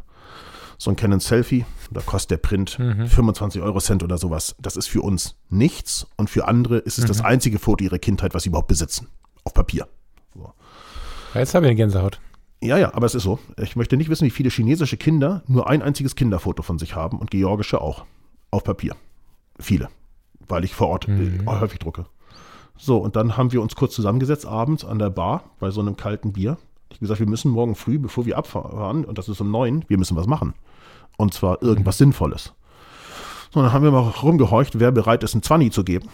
so ein Canon Selfie, da kostet der Print mhm. 25 Euro Cent oder sowas. Das ist für uns nichts und für andere ist es mhm. das einzige Foto ihrer Kindheit, was sie überhaupt besitzen. Auf Papier. Jetzt habe ich eine Gänsehaut. Ja, ja, aber es ist so. Ich möchte nicht wissen, wie viele chinesische Kinder nur ein einziges Kinderfoto von sich haben und georgische auch. Auf Papier. Viele. Weil ich vor Ort äh, mhm. häufig drucke. So, und dann haben wir uns kurz zusammengesetzt abends an der Bar bei so einem kalten Bier. Ich habe gesagt, wir müssen morgen früh, bevor wir abfahren, und das ist um neun, wir müssen was machen. Und zwar irgendwas mhm. Sinnvolles. So, dann haben wir mal rumgehorcht, wer bereit ist, ein Zwanni zu geben,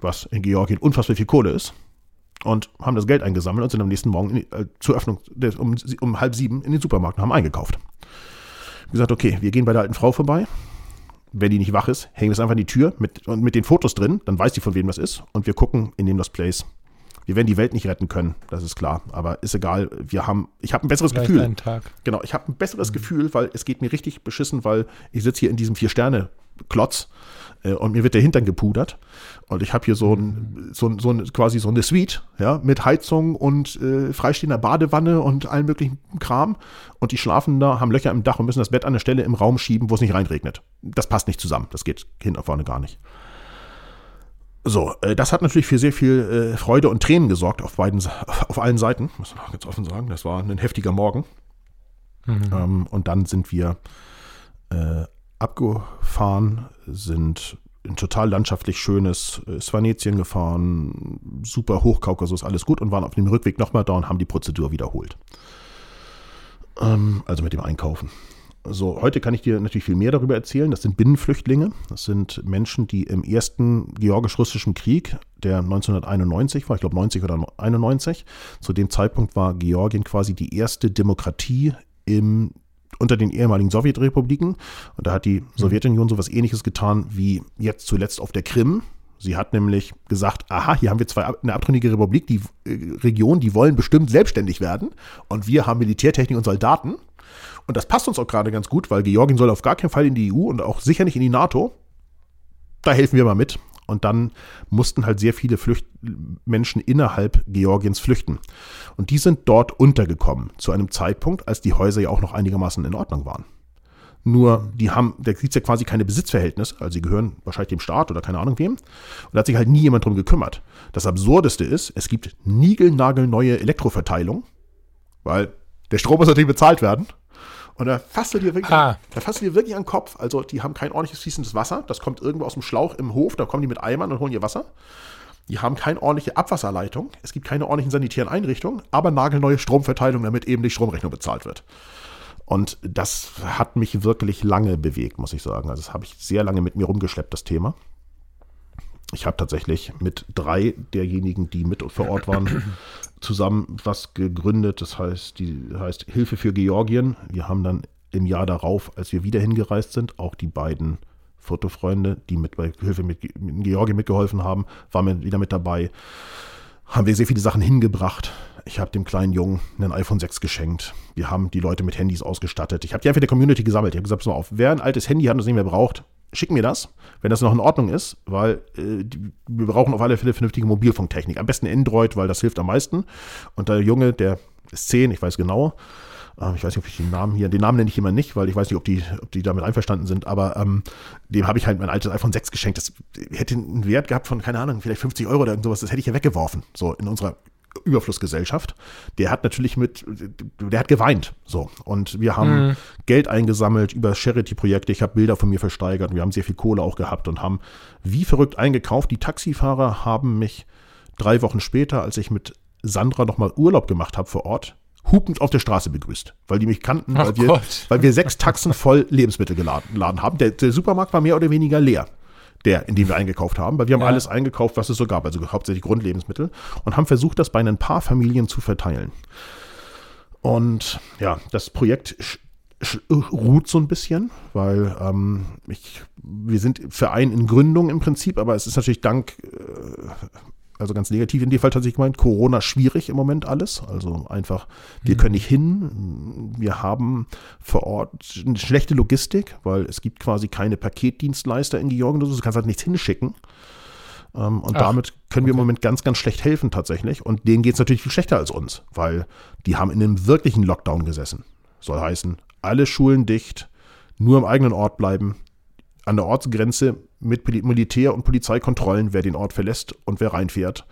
was in Georgien unfassbar viel Kohle ist. Und haben das Geld eingesammelt und sind am nächsten Morgen die, äh, zur Öffnung des, um, um halb sieben in den Supermarkt und haben eingekauft. Wir gesagt, okay, wir gehen bei der alten Frau vorbei. Wenn die nicht wach ist, hängen wir es einfach an die Tür mit, und mit den Fotos drin, dann weiß die, von wem das ist. Und wir gucken in dem das Place. Wir werden die Welt nicht retten können, das ist klar. Aber ist egal. Wir haben, ich habe ein besseres Vielleicht Gefühl. Einen Tag. Genau, ich habe ein besseres mhm. Gefühl, weil es geht mir richtig beschissen, weil ich sitze hier in diesem Vier-Sterne-Klotz und mir wird der Hintern gepudert. Und ich habe hier so ein, so, so ein, quasi so eine Suite, ja, mit Heizung und äh, freistehender Badewanne und allem möglichen Kram. Und die schlafen da, haben Löcher im Dach und müssen das Bett an eine Stelle im Raum schieben, wo es nicht reinregnet. Das passt nicht zusammen. Das geht hinten und vorne gar nicht. So, äh, das hat natürlich für sehr viel äh, Freude und Tränen gesorgt auf beiden, auf allen Seiten, muss man ganz offen sagen. Das war ein heftiger Morgen. Mhm. Ähm, und dann sind wir äh, abgefahren, sind ein total landschaftlich schönes äh, Svanetien gefahren, super Hochkaukasus, alles gut und waren auf dem Rückweg nochmal da und haben die Prozedur wiederholt. Ähm, also mit dem Einkaufen. So, heute kann ich dir natürlich viel mehr darüber erzählen. Das sind Binnenflüchtlinge. Das sind Menschen, die im ersten georgisch-russischen Krieg, der 1991 war, ich glaube 90 oder 91, zu dem Zeitpunkt war Georgien quasi die erste Demokratie im unter den ehemaligen Sowjetrepubliken. Und da hat die Sowjetunion so was ähnliches getan wie jetzt zuletzt auf der Krim. Sie hat nämlich gesagt, aha, hier haben wir zwei, eine abtrünnige Republik, die äh, Region, die wollen bestimmt selbstständig werden. Und wir haben Militärtechnik und Soldaten. Und das passt uns auch gerade ganz gut, weil Georgien soll auf gar keinen Fall in die EU und auch sicher nicht in die NATO. Da helfen wir mal mit. Und dann mussten halt sehr viele Flücht Menschen innerhalb Georgiens flüchten. Und die sind dort untergekommen, zu einem Zeitpunkt, als die Häuser ja auch noch einigermaßen in Ordnung waren. Nur, die haben, da gibt es ja quasi keine Besitzverhältnisse, also sie gehören wahrscheinlich dem Staat oder keine Ahnung wem. Und da hat sich halt nie jemand drum gekümmert. Das Absurdeste ist, es gibt niegelnagelneue Elektroverteilung, weil der Strom muss natürlich bezahlt werden. Und da fasst du dir wirklich, ah. da fasst du dir wirklich an den Kopf. Also die haben kein ordentliches fließendes Wasser. Das kommt irgendwo aus dem Schlauch im Hof. Da kommen die mit Eimern und holen ihr Wasser. Die haben keine ordentliche Abwasserleitung. Es gibt keine ordentlichen sanitären Einrichtungen, aber nagelneue Stromverteilung, damit eben die Stromrechnung bezahlt wird. Und das hat mich wirklich lange bewegt, muss ich sagen. Also das habe ich sehr lange mit mir rumgeschleppt, das Thema. Ich habe tatsächlich mit drei derjenigen, die mit vor Ort waren, zusammen was gegründet. Das heißt, die heißt Hilfe für Georgien. Wir haben dann im Jahr darauf, als wir wieder hingereist sind, auch die beiden Fotofreunde, die mit bei Hilfe mit, mit Georgien mitgeholfen haben, waren wieder mit dabei. Haben wir sehr viele Sachen hingebracht. Ich habe dem kleinen Jungen einen iPhone 6 geschenkt. Wir haben die Leute mit Handys ausgestattet. Ich habe die einfach der Community gesammelt. Ich habe gesagt, pass mal auf, wer ein altes Handy hat und das nicht mehr braucht, schick mir das, wenn das noch in Ordnung ist, weil äh, wir brauchen auf alle Fälle vernünftige Mobilfunktechnik. Am besten Android, weil das hilft am meisten. Und der Junge, der ist 10, ich weiß genau, äh, ich weiß nicht, ob ich den Namen hier, den Namen nenne ich immer nicht, weil ich weiß nicht, ob die, ob die damit einverstanden sind, aber ähm, dem habe ich halt mein altes iPhone 6 geschenkt. Das hätte einen Wert gehabt von, keine Ahnung, vielleicht 50 Euro oder irgendwas, das hätte ich ja weggeworfen, so in unserer Überflussgesellschaft, der hat natürlich mit, der hat geweint. So. Und wir haben mhm. Geld eingesammelt über Charity-Projekte. Ich habe Bilder von mir versteigert. Wir haben sehr viel Kohle auch gehabt und haben wie verrückt eingekauft. Die Taxifahrer haben mich drei Wochen später, als ich mit Sandra nochmal Urlaub gemacht habe vor Ort, hupend auf der Straße begrüßt, weil die mich kannten, weil, wir, weil wir sechs Taxen voll Lebensmittel geladen haben. Der, der Supermarkt war mehr oder weniger leer der, in dem wir eingekauft haben, weil wir haben ja. alles eingekauft, was es so gab, also hauptsächlich Grundlebensmittel und haben versucht, das bei ein paar Familien zu verteilen. Und ja, das Projekt ruht so ein bisschen, weil ähm, ich, wir sind Verein in Gründung im Prinzip, aber es ist natürlich dank äh, also ganz negativ in dem Fall tatsächlich gemeint, Corona schwierig im Moment alles. Also einfach, wir mhm. können nicht hin. Wir haben vor Ort eine schlechte Logistik, weil es gibt quasi keine Paketdienstleister in Georgien. Du kannst halt nichts hinschicken. Ähm, und Ach, damit können wir im Moment ganz, ganz schlecht helfen tatsächlich. Und denen geht es natürlich viel schlechter als uns, weil die haben in einem wirklichen Lockdown gesessen. Soll heißen, alle Schulen dicht, nur im eigenen Ort bleiben, an der Ortsgrenze mit Militär- und Polizeikontrollen, wer den Ort verlässt und wer reinfährt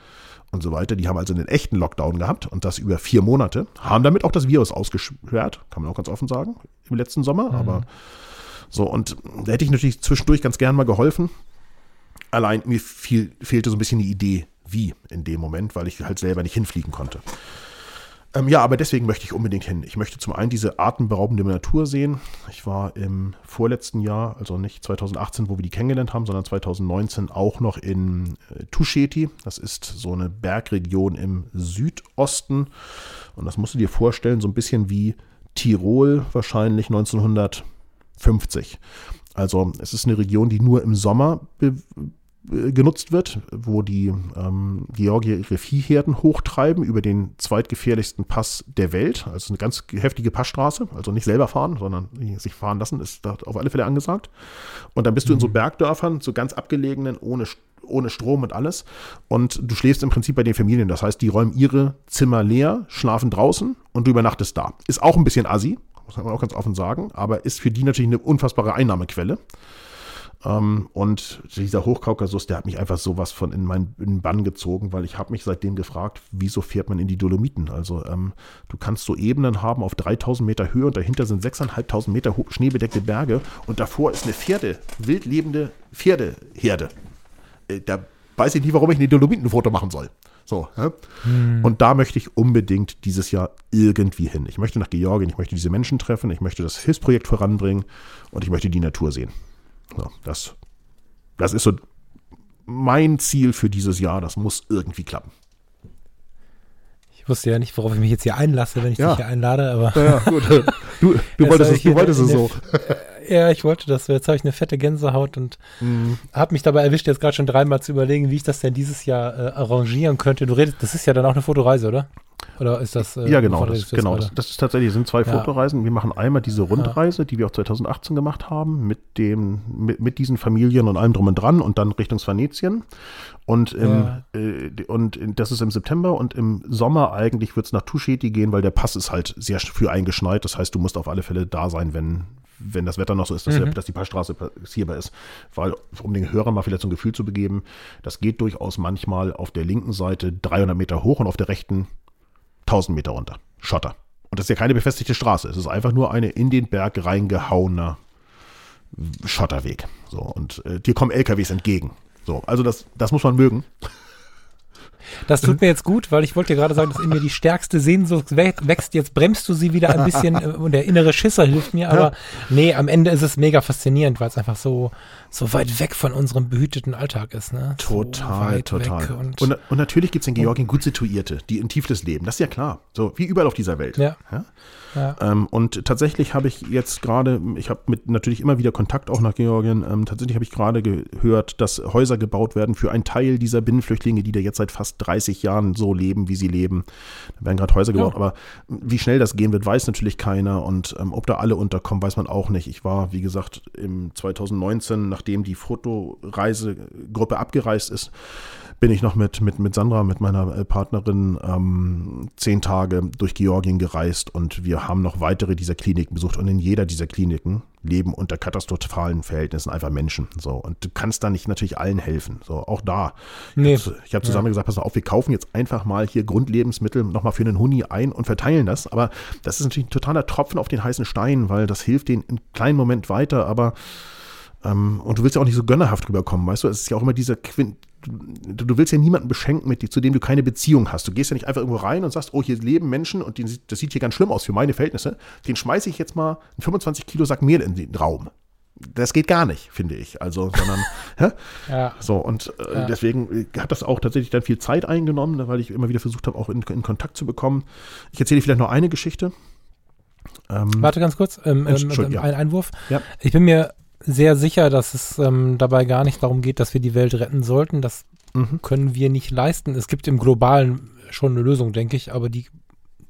und so weiter. Die haben also einen echten Lockdown gehabt und das über vier Monate. Haben damit auch das Virus ausgesperrt, kann man auch ganz offen sagen, im letzten Sommer. Mhm. Aber so, und da hätte ich natürlich zwischendurch ganz gern mal geholfen. Allein mir viel, fehlte so ein bisschen die Idee, wie in dem Moment, weil ich halt selber nicht hinfliegen konnte. Ähm, ja, aber deswegen möchte ich unbedingt hin. Ich möchte zum einen diese atemberaubende Natur sehen. Ich war im vorletzten Jahr, also nicht 2018, wo wir die kennengelernt haben, sondern 2019 auch noch in äh, Tusheti. Das ist so eine Bergregion im Südosten. Und das musst du dir vorstellen, so ein bisschen wie Tirol wahrscheinlich 1950. Also es ist eine Region, die nur im Sommer be genutzt wird, wo die ähm, Georgier ihre Viehherden hochtreiben über den zweitgefährlichsten Pass der Welt. Also eine ganz heftige Passstraße, also nicht selber fahren, sondern sich fahren lassen, ist da auf alle Fälle angesagt. Und dann bist du in so mhm. Bergdörfern, so ganz abgelegenen, ohne, ohne Strom und alles. Und du schläfst im Prinzip bei den Familien. Das heißt, die räumen ihre Zimmer leer, schlafen draußen und du übernachtest da. Ist auch ein bisschen assi, muss man auch ganz offen sagen, aber ist für die natürlich eine unfassbare Einnahmequelle. Ähm, und dieser Hochkaukasus, der hat mich einfach sowas von in meinen in Bann gezogen, weil ich habe mich seitdem gefragt, wieso fährt man in die Dolomiten? Also ähm, du kannst so Ebenen haben auf 3000 Meter Höhe und dahinter sind 6.500 Meter schneebedeckte Berge und davor ist eine Pferde, wild lebende Pferdeherde. Äh, da weiß ich nicht, warum ich in die Dolomiten ein Foto machen soll. So, ja? hm. Und da möchte ich unbedingt dieses Jahr irgendwie hin. Ich möchte nach Georgien, ich möchte diese Menschen treffen, ich möchte das Hilfsprojekt voranbringen und ich möchte die Natur sehen. So, das, das ist so mein Ziel für dieses Jahr. Das muss irgendwie klappen. Ich wusste ja nicht, worauf ich mich jetzt hier einlasse, wenn ich ja. dich hier einlade, aber. Ja, ja gut. Du, du wolltest es, du wolltest es so. Ja, ich wollte das. Jetzt habe ich eine fette Gänsehaut und mhm. habe mich dabei erwischt, jetzt gerade schon dreimal zu überlegen, wie ich das denn dieses Jahr äh, arrangieren könnte. Du redest, das ist ja dann auch eine Fotoreise, oder? Oder ist das? Äh, ja, genau. Das, genau das, das, ist tatsächlich, sind zwei ja. Fotoreisen. Wir machen einmal diese Rundreise, die wir auch 2018 gemacht haben, mit dem, mit, mit diesen Familien und allem drum und dran und dann Richtung Venetien. Und, im, ja. äh, und das ist im September und im Sommer eigentlich wird es nach Tuscheti gehen, weil der Pass ist halt sehr früh eingeschneit. Das heißt, du musst auf alle Fälle da sein, wenn, wenn das Wetter noch so ist, dass, mhm. dass die Passstraße passierbar ist. Weil, um den Hörern mal vielleicht so ein Gefühl zu begeben, das geht durchaus manchmal auf der linken Seite 300 Meter hoch und auf der rechten 1000 Meter runter. Schotter. Und das ist ja keine befestigte Straße. Es ist einfach nur eine in den Berg reingehauene Schotterweg. So, und äh, dir kommen LKWs entgegen. So, also das, das muss man mögen. Das tut mir jetzt gut, weil ich wollte dir gerade sagen, dass in mir die stärkste Sehnsucht wächst. Jetzt bremst du sie wieder ein bisschen äh, und der innere Schisser hilft mir. Aber nee, am Ende ist es mega faszinierend, weil es einfach so, so weit weg von unserem behüteten Alltag ist. Ne? Total, so total. Und, und, und, natürlich gibt es in Georgien gut Situierte, die ein tiefes Leben. Das ist ja klar. So wie überall auf dieser Welt. Ja. ja? Ja. Ähm, und tatsächlich habe ich jetzt gerade, ich habe mit natürlich immer wieder Kontakt auch nach Georgien, ähm, tatsächlich habe ich gerade gehört, dass Häuser gebaut werden für einen Teil dieser Binnenflüchtlinge, die da jetzt seit fast 30 Jahren so leben, wie sie leben. Da werden gerade Häuser gebaut, ja. aber wie schnell das gehen wird, weiß natürlich keiner und ähm, ob da alle unterkommen, weiß man auch nicht. Ich war, wie gesagt, im 2019, nachdem die Fotoreisegruppe abgereist ist, bin ich noch mit, mit, mit Sandra, mit meiner äh, Partnerin, ähm, zehn Tage durch Georgien gereist und wir haben noch weitere dieser Kliniken besucht. Und in jeder dieser Kliniken leben unter katastrophalen Verhältnissen einfach Menschen. So. Und du kannst da nicht natürlich allen helfen. So, auch da. Nee. Ich habe hab zusammen ja. gesagt, pass auf, wir kaufen jetzt einfach mal hier Grundlebensmittel nochmal für einen Huni ein und verteilen das. Aber das ist natürlich ein totaler Tropfen auf den heißen Stein, weil das hilft denen einen kleinen Moment weiter, aber ähm, und du willst ja auch nicht so gönnerhaft rüberkommen, weißt du? Es ist ja auch immer dieser Quint du, du, willst ja niemanden beschenken, mit, zu dem du keine Beziehung hast. Du gehst ja nicht einfach irgendwo rein und sagst, oh, hier leben Menschen und die, das sieht hier ganz schlimm aus für meine Verhältnisse. Den schmeiße ich jetzt mal einen 25 Kilo Sack Mehl in den Raum. Das geht gar nicht, finde ich. Also, sondern, ja. So, und äh, ja. deswegen hat das auch tatsächlich dann viel Zeit eingenommen, ne, weil ich immer wieder versucht habe, auch in, in Kontakt zu bekommen. Ich erzähle vielleicht noch eine Geschichte. Ähm, Warte ganz kurz, ähm, ähm, ja. ein Einwurf. Ja. Ich bin mir sehr sicher, dass es ähm, dabei gar nicht darum geht, dass wir die Welt retten sollten. Das mhm. können wir nicht leisten. Es gibt im Globalen schon eine Lösung, denke ich, aber die,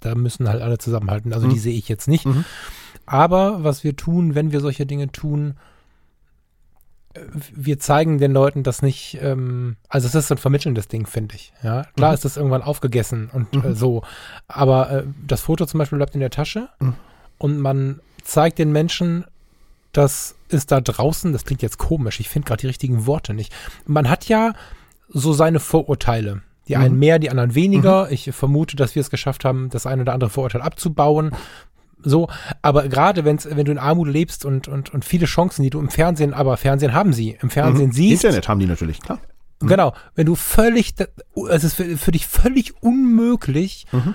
da müssen halt alle zusammenhalten. Also mhm. die sehe ich jetzt nicht. Mhm. Aber was wir tun, wenn wir solche Dinge tun, wir zeigen den Leuten das nicht, ähm, also es ist so ein vermittelndes Ding, finde ich. Ja, klar mhm. ist das irgendwann aufgegessen und äh, mhm. so, aber äh, das Foto zum Beispiel bleibt in der Tasche mhm. und man zeigt den Menschen, das ist da draußen, das klingt jetzt komisch, ich finde gerade die richtigen Worte nicht. Man hat ja so seine Vorurteile. Die einen mhm. mehr, die anderen weniger. Mhm. Ich vermute, dass wir es geschafft haben, das eine oder andere Vorurteil abzubauen. So, aber gerade wenn's, wenn du in Armut lebst und, und, und viele Chancen, die du im Fernsehen, aber Fernsehen haben sie, im Fernsehen mhm. siehst. Internet haben die natürlich, klar. Mhm. Genau, wenn du völlig, es ist für, für dich völlig unmöglich, mhm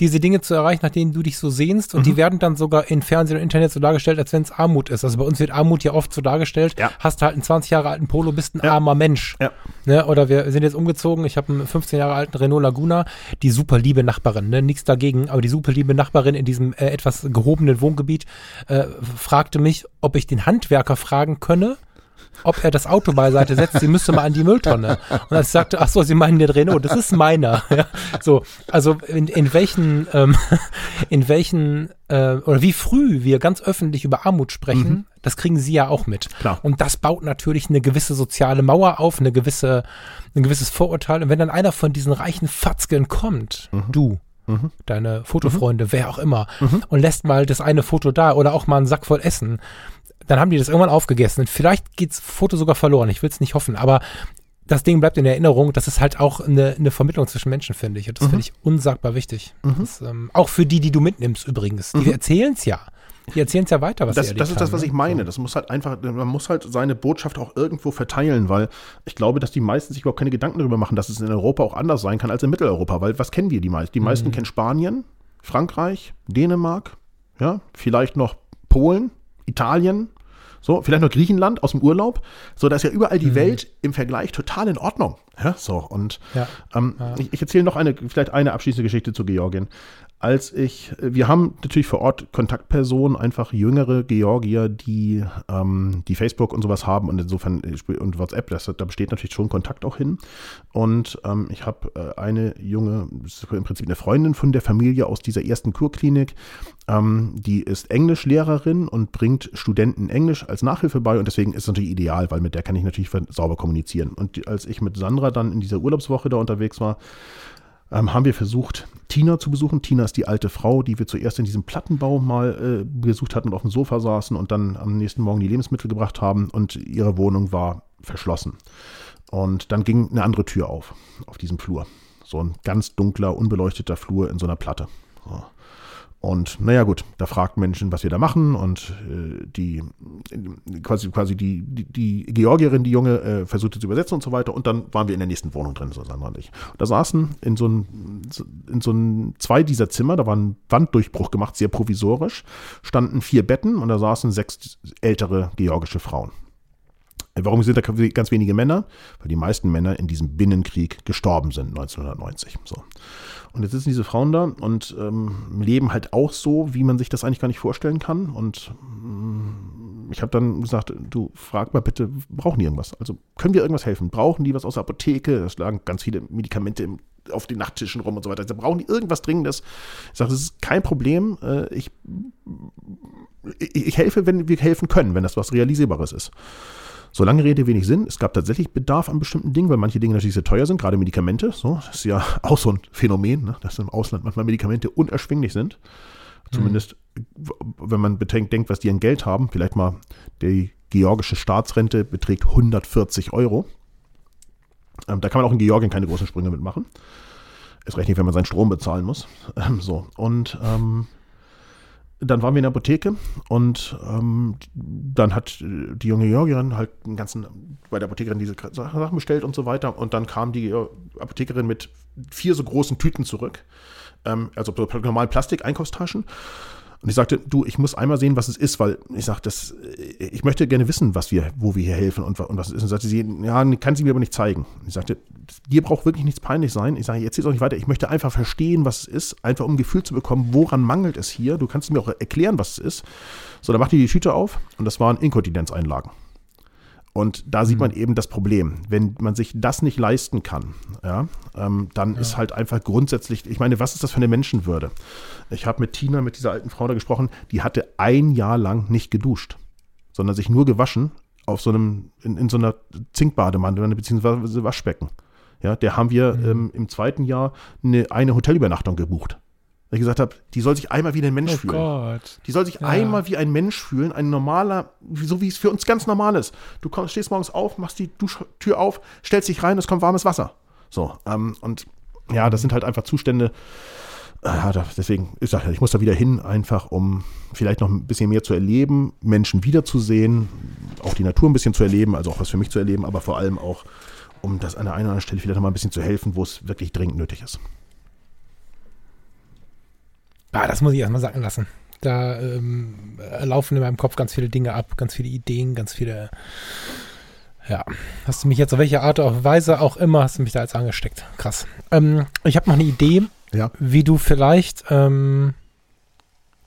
diese Dinge zu erreichen, nach denen du dich so sehnst. Und mhm. die werden dann sogar in Fernsehen und Internet so dargestellt, als wenn es Armut ist. Also bei uns wird Armut ja oft so dargestellt. Ja. Hast du halt einen 20 Jahre alten Polo, bist ein ja. armer Mensch. Ja. Ne? Oder wir sind jetzt umgezogen. Ich habe einen 15 Jahre alten Renault Laguna. Die super liebe Nachbarin, ne? nichts dagegen. Aber die super liebe Nachbarin in diesem äh, etwas gehobenen Wohngebiet äh, fragte mich, ob ich den Handwerker fragen könne, ob er das Auto beiseite setzt, sie müsste mal an die Mülltonne. Und als ich sagte, ach so, Sie meinen den Renault, das ist meiner. Ja, so, also in, in welchen, ähm, in welchen, äh, oder wie früh wir ganz öffentlich über Armut sprechen, mhm. das kriegen Sie ja auch mit. Klar. Und das baut natürlich eine gewisse soziale Mauer auf, eine gewisse, ein gewisses Vorurteil. Und wenn dann einer von diesen reichen Fatzken kommt, mhm. du, mhm. deine Fotofreunde, wer auch immer, mhm. und lässt mal das eine Foto da oder auch mal einen Sack voll Essen, dann haben die das irgendwann aufgegessen. Und vielleicht geht's Foto sogar verloren. Ich will es nicht hoffen, aber das Ding bleibt in Erinnerung. Das ist halt auch eine, eine Vermittlung zwischen Menschen, finde ich. Und das Mhm. finde ich unsagbar wichtig. Mhm. Das, ähm, auch für die, die du mitnimmst übrigens. Die Mhm. erzählen es ja. Die erzählen es ja weiter, was das, sie das ist das, was ne? ich meine. So. Das muss halt einfach, man muss halt seine Botschaft auch irgendwo verteilen, weil ich glaube, dass die meisten sich überhaupt keine Gedanken darüber machen, dass es in Europa auch anders sein kann als in Mitteleuropa. Weil was kennen wir die meisten? Die meisten Mhm. kennen Spanien, Frankreich, Dänemark, ja, vielleicht noch Polen, Italien, so, vielleicht noch Griechenland aus dem Urlaub. So, da ist ja überall die Mhm. Welt im Vergleich total in Ordnung. Ja, so, und Ja. ähm, Ja. ich, ich erzähle noch eine, vielleicht eine abschließende Geschichte zu Georgien. Als ich, wir haben natürlich vor Ort Kontaktpersonen, einfach jüngere Georgier, die, ähm, die Facebook und sowas haben und insofern äh, und WhatsApp, das, da besteht natürlich schon Kontakt auch hin. Und ähm, ich habe äh, eine junge, im Prinzip eine Freundin von der Familie aus dieser ersten Kurklinik, ähm, die ist Englischlehrerin und bringt Studenten Englisch als Nachhilfe bei und deswegen ist es natürlich ideal, weil mit der kann ich natürlich sauber kommunizieren. Und als ich mit Sandra dann in dieser Urlaubswoche da unterwegs war, ähm, haben wir versucht, Tina zu besuchen. Tina ist die alte Frau, die wir zuerst in diesem Plattenbau mal äh, besucht hatten und auf dem Sofa saßen und dann am nächsten Morgen die Lebensmittel gebracht haben und ihre Wohnung war verschlossen. Und dann ging eine andere Tür auf, auf diesem Flur. So ein ganz dunkler, unbeleuchteter Flur in so einer Platte. So. Und naja gut, da fragt Menschen, was wir da machen und äh, die quasi, quasi die, die, die Georgierin, die Junge, äh, versuchte zu übersetzen und so weiter und dann waren wir in der nächsten Wohnung drin, so Sandra und ich. Und da saßen in so ein, in so ein, zwei dieser Zimmer, da war ein Wanddurchbruch gemacht, sehr provisorisch, standen vier Betten und da saßen sechs ältere georgische Frauen. Warum sind da ganz wenige Männer? Weil die meisten Männer in diesem Binnenkrieg gestorben sind 1990. So. Und jetzt sitzen diese Frauen da und ähm, leben halt auch so, wie man sich das eigentlich gar nicht vorstellen kann. Und ähm, ich habe dann gesagt, du frag mal bitte, brauchen die irgendwas? Also können wir irgendwas helfen? Brauchen die was aus der Apotheke? Es lagen ganz viele Medikamente im, auf den Nachttischen rum und so weiter. Also brauchen die irgendwas Dringendes? Ich sage, das ist kein Problem. Äh, ich, ich, ich helfe, wenn wir helfen können, wenn das was Realisierbares ist. So lange Rede, wenig Sinn. Es gab tatsächlich Bedarf an bestimmten Dingen, weil manche Dinge natürlich sehr teuer sind, gerade Medikamente. So, das ist ja auch so ein Phänomen, ne, dass im Ausland manchmal Medikamente unerschwinglich sind. Zumindest, wenn man bedenkt, denkt, was die an Geld haben. Vielleicht mal die georgische Staatsrente beträgt 140 Euro. Ähm, da kann man auch in Georgien keine großen Sprünge mitmachen. Es reicht nicht, wenn man seinen Strom bezahlen muss. Ähm, so, und ähm, dann waren wir in der Apotheke und ähm, dann hat die junge Georgierin halt einen ganzen, bei der Apothekerin diese Sachen bestellt und so weiter. Und dann kam die äh, Apothekerin mit vier so großen Tüten zurück, ähm, also so normalen Plastik-Einkaufstaschen. Und ich sagte, du, ich muss einmal sehen, was es ist, weil ich sagte, das, äh, ich möchte gerne wissen, was wir, wo wir hier helfen und, und was es ist. Und sagte sie, ja, kann sie mir aber nicht zeigen. Und ich sagte, dir braucht wirklich nichts peinlich sein. Ich sage, jetzt geht es auch nicht weiter. Ich möchte einfach verstehen, was es ist, einfach um ein Gefühl zu bekommen, woran mangelt es hier. Du kannst mir auch erklären, was es ist. So, dann machte die die Tüte auf und das waren Inkontinenzeinlagen. Und da sieht man eben das Problem. Wenn man sich das nicht leisten kann, ja, ähm, dann Ja. ist halt einfach grundsätzlich, ich meine, was ist das für eine Menschenwürde? Ich habe mit Tina, mit dieser alten Frau da gesprochen, die hatte ein Jahr lang nicht geduscht, sondern sich nur gewaschen auf so einem, in, in so einer Zinkbademantel beziehungsweise Waschbecken. Ja, der haben wir Mhm. ähm, im zweiten Jahr eine, eine Hotelübernachtung gebucht. Weil ich gesagt habe, die soll sich einmal wie ein Mensch Oh fühlen. Gott. Die soll sich Ja. einmal wie ein Mensch fühlen, ein normaler, so wie es für uns ganz normal ist. Du kommst, stehst morgens auf, machst die Duschtür auf, stellst dich rein, es kommt warmes Wasser. So, ähm, und ja, das sind halt einfach Zustände. Äh, deswegen, ich sage ja, ich muss da wieder hin, einfach um vielleicht noch ein bisschen mehr zu erleben, Menschen wiederzusehen, auch die Natur ein bisschen zu erleben, also auch was für mich zu erleben, aber vor allem auch, um das an der einen oder anderen Stelle vielleicht noch mal ein bisschen zu helfen, wo es wirklich dringend nötig ist. Ah, das muss ich erstmal sagen lassen. Da ähm, laufen in meinem Kopf ganz viele Dinge ab, ganz viele Ideen, ganz viele. Ja, hast du mich jetzt auf welche Art und Weise auch immer, hast du mich da jetzt angesteckt. Krass. Ähm, ich habe noch eine Idee, Ja. wie du vielleicht ähm,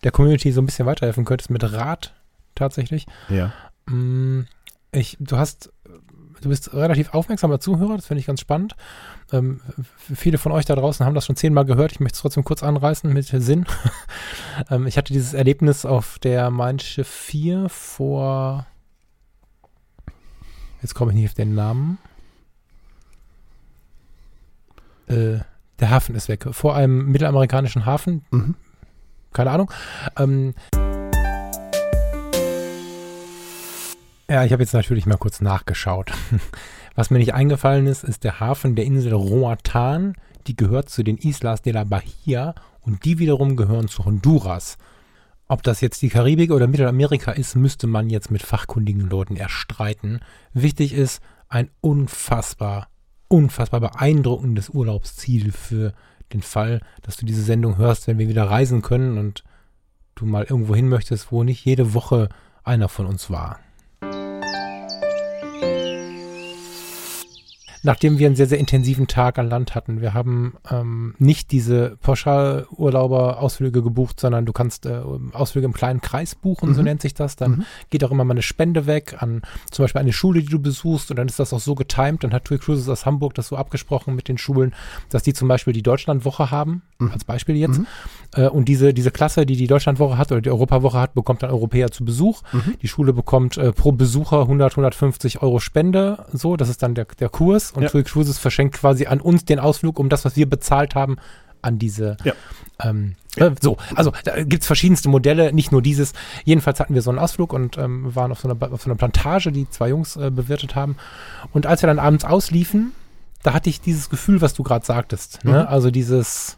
der Community so ein bisschen weiterhelfen könntest mit Rat tatsächlich. Ja. Mm, Ich, du hast, du bist relativ aufmerksamer Zuhörer, das finde ich ganz spannend. Ähm, viele von euch da draußen haben das schon zehnmal gehört. Ich möchte es trotzdem kurz anreißen mit Sinn. ähm, ich hatte dieses Erlebnis auf der Mein Schiff 4 vor. Jetzt komme ich nicht auf den Namen. Äh, der Hafen ist weg. Vor einem mittelamerikanischen Hafen. Mhm. Keine Ahnung. Ähm, Ja, ich habe jetzt natürlich mal kurz nachgeschaut. Was mir nicht eingefallen ist, ist der Hafen der Insel Roatan. Die gehört zu den Islas de la Bahia und die wiederum gehören zu Honduras. Ob das jetzt die Karibik oder Mittelamerika ist, müsste man jetzt mit fachkundigen Leuten erstreiten. Wichtig ist, ein unfassbar, unfassbar beeindruckendes Urlaubsziel für den Fall, dass du diese Sendung hörst, wenn wir wieder reisen können und du mal irgendwo hin möchtest, wo nicht jede Woche einer von uns war. Nachdem wir einen sehr, sehr intensiven Tag an Land hatten. Wir haben ähm, nicht diese Pauschalurlauber-Ausflüge gebucht, sondern du kannst äh, Ausflüge im kleinen Kreis buchen, mhm. so nennt sich das. Dann mhm. geht auch immer mal eine Spende weg an zum Beispiel eine Schule, die du besuchst und dann ist das auch so getimed. Dann hat Tui Cruises aus Hamburg das so abgesprochen mit den Schulen, dass die zum Beispiel die Deutschlandwoche haben, mhm. als Beispiel jetzt. Mhm. Äh, und diese, diese Klasse, die die Deutschlandwoche hat oder die Europawoche hat, bekommt dann Europäer zu Besuch. Mhm. Die Schule bekommt äh, pro Besucher 100, 150 Euro Spende. So, das ist dann der, der Kurs und ja. Tui Cruises verschenkt quasi an uns den Ausflug, um das, was wir bezahlt haben, an diese. Ja. Ähm, äh, so, also da gibt es verschiedenste Modelle, nicht nur dieses. Jedenfalls hatten wir so einen Ausflug und ähm, waren auf so, einer, auf so einer Plantage, die zwei Jungs äh, bewirtet haben. Und als wir dann abends ausliefen, da hatte ich dieses Gefühl, was du gerade sagtest. Ne? Mhm. Ne? Also dieses,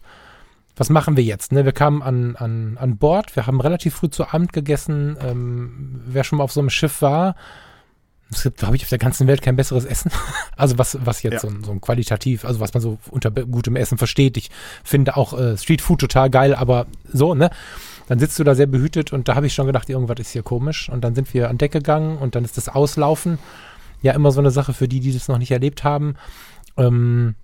was machen wir jetzt? Ne? Wir kamen an, an, an Bord, wir haben relativ früh zu Abend gegessen. Ähm, wer schon mal auf so einem Schiff war, es gibt, glaube ich, auf der ganzen Welt kein besseres Essen. Also was, was jetzt ja. so, so, ein qualitativ, also was man so unter gutem Essen versteht. Ich finde auch äh, Streetfood total geil, aber so, ne? Dann sitzt du da sehr behütet und da habe ich schon gedacht, irgendwas ist hier komisch. Und dann sind wir an Deck gegangen und dann ist das Auslaufen ja immer so eine Sache für die, die das noch nicht erlebt haben. Ähm,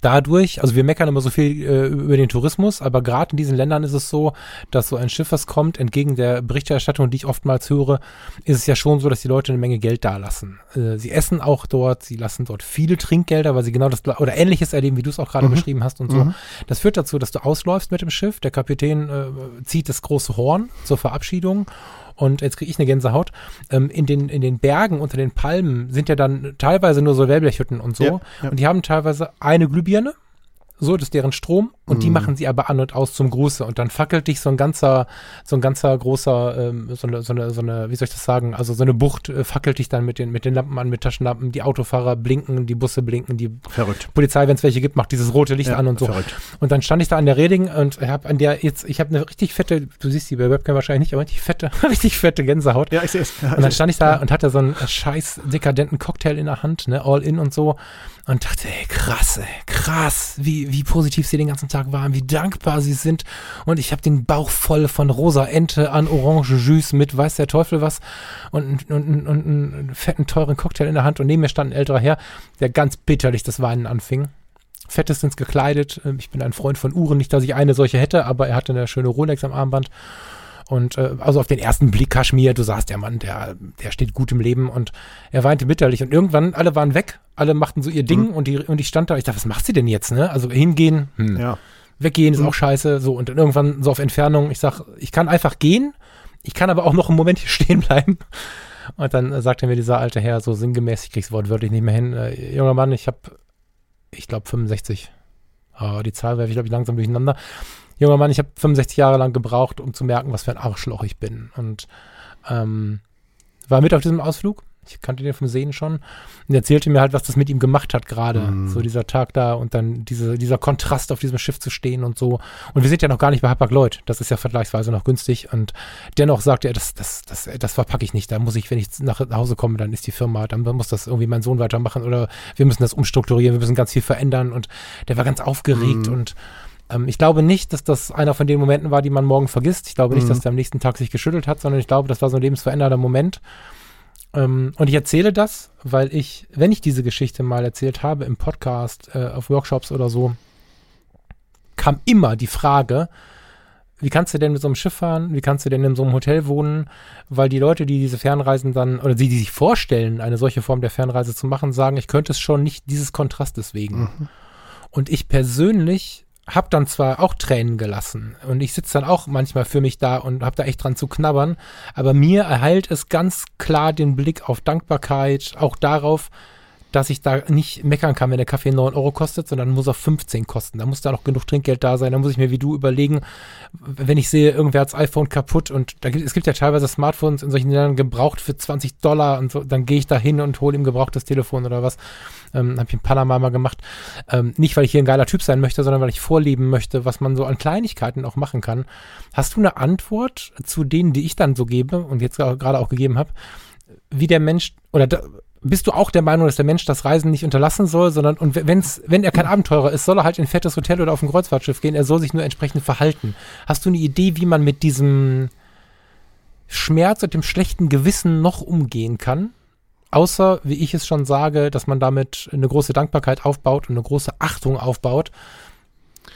dadurch, also wir meckern immer so viel äh, über den Tourismus, aber gerade in diesen Ländern ist es so, dass so ein Schiff, was kommt, entgegen der Berichterstattung, die ich oftmals höre, ist es ja schon so, dass die Leute eine Menge Geld dalassen. Äh, sie essen auch dort, sie lassen dort viele Trinkgelder, weil sie genau das oder ähnliches erleben, wie du es auch gerade mhm. beschrieben hast und so. Mhm. Das führt dazu, dass du ausläufst mit dem Schiff, der Kapitän äh, zieht das große Horn zur Verabschiedung und jetzt kriege ich eine Gänsehaut. Ähm, in, den, in den Bergen unter den Palmen sind ja dann teilweise nur so Wellblechhütten und so. Ja, ja. Und die haben teilweise eine Glühbirne so, das ist deren Strom und mm. die mhm. machen sie aber an und aus zum Gruße und dann fackelt dich so ein ganzer, so ein ganzer großer, ähm, so, eine, so, eine, so eine, wie soll ich das sagen, also so eine Bucht äh, fackelt dich dann mit den, mit den Lampen an, mit Taschenlampen, die Autofahrer blinken, die Busse blinken, die verrückt. Polizei, wenn es welche gibt, macht dieses rote Licht ja, an und so. Verrückt. Und dann stand ich da an der Reding und habe an der jetzt, ich habe eine richtig fette, du siehst die bei Webcam wahrscheinlich nicht, aber richtig fette, richtig fette Gänsehaut. Ja, ich sehe es. Ja, und dann stand ich da ja. und hatte so einen scheiß dekadenten Cocktail in der Hand, ne, all in und so und dachte, ey, krass, ey, krass, wie, wie positiv sie den ganzen Tag waren, wie dankbar sie sind. Und ich habe den Bauch voll von rosa Ente an Orange Jus mit weiß der Teufel was und, und, und, und einen fetten, teuren Cocktail in der Hand. Und neben mir stand ein älterer Herr, der ganz bitterlich das Weinen anfing. Fettestens gekleidet. Ich bin ein Freund von Uhren, nicht, dass ich eine solche hätte, aber er hatte eine schöne Rolex am Armband. Und äh, also auf den ersten Blick Kaschmir, du sahst, der Mann, der, der steht gut im Leben und er weinte bitterlich. Und irgendwann, alle waren weg, alle machten so ihr Ding mhm. und, die, und ich stand da, ich dachte, was macht sie denn jetzt, ne? Also hingehen, hm. ja. weggehen ist mhm. auch scheiße. So, und dann irgendwann so auf Entfernung, ich sag, ich kann einfach gehen, ich kann aber auch noch einen Moment hier stehen bleiben. Und dann äh, sagte mir dieser alte Herr so sinngemäß, ich krieg's wortwörtlich nicht mehr hin, äh, junger Mann, ich habe, ich glaube 65. Oh, die Zahl werfe ich, glaube ich, langsam durcheinander junger Mann, ich habe 65 Jahre lang gebraucht, um zu merken, was für ein Arschloch ich bin. Und ähm, war mit auf diesem Ausflug. Ich kannte den vom Sehen schon. Und erzählte mir halt, was das mit ihm gemacht hat gerade. Mm. So dieser Tag da und dann diese, dieser Kontrast auf diesem Schiff zu stehen und so. Und wir sind ja noch gar nicht bei Hapag-Lloyd. Das ist ja vergleichsweise noch günstig. Und dennoch sagt er, das, das, das, das verpacke ich nicht. Da muss ich, wenn ich nach Hause komme, dann ist die Firma, dann muss das irgendwie mein Sohn weitermachen oder wir müssen das umstrukturieren, wir müssen ganz viel verändern. Und der war ganz aufgeregt mm. und ähm, ich glaube nicht, dass das einer von den Momenten war, die man morgen vergisst. Ich glaube nicht, mhm. dass der am nächsten Tag sich geschüttelt hat, sondern ich glaube, das war so ein lebensverändernder Moment. Ähm, und ich erzähle das, weil ich, wenn ich diese Geschichte mal erzählt habe im Podcast, äh, auf Workshops oder so, kam immer die Frage, wie kannst du denn mit so einem Schiff fahren? Wie kannst du denn in so einem Hotel wohnen? Weil die Leute, die diese Fernreisen dann, oder die, die sich vorstellen, eine solche Form der Fernreise zu machen, sagen, ich könnte es schon nicht dieses Kontrastes wegen. Mhm. Und ich persönlich hab dann zwar auch Tränen gelassen und ich sitze dann auch manchmal für mich da und hab da echt dran zu knabbern, aber mir erheilt es ganz klar den Blick auf Dankbarkeit, auch darauf, dass ich da nicht meckern kann, wenn der Kaffee 9 Euro kostet, sondern muss er 15 kosten. Da muss da noch genug Trinkgeld da sein. Da muss ich mir wie du überlegen, wenn ich sehe, irgendwer hat das iPhone kaputt und da gibt, es gibt ja teilweise Smartphones in solchen Ländern gebraucht für 20 Dollar und so, dann gehe ich da hin und hole ihm gebrauchtes Telefon oder was. Ähm, Habe ich in Panama mal gemacht. Ähm, nicht, weil ich hier ein geiler Typ sein möchte, sondern weil ich vorleben möchte, was man so an Kleinigkeiten auch machen kann. Hast du eine Antwort zu denen, die ich dann so gebe und jetzt gerade auch gegeben habe, wie der Mensch oder da, bist du auch der Meinung, dass der Mensch das Reisen nicht unterlassen soll, sondern und wenn's, wenn er kein Abenteurer ist, soll er halt in ein fettes Hotel oder auf ein Kreuzfahrtschiff gehen, er soll sich nur entsprechend verhalten. Hast du eine Idee, wie man mit diesem Schmerz und dem schlechten Gewissen noch umgehen kann? Außer, wie ich es schon sage, dass man damit eine große Dankbarkeit aufbaut und eine große Achtung aufbaut.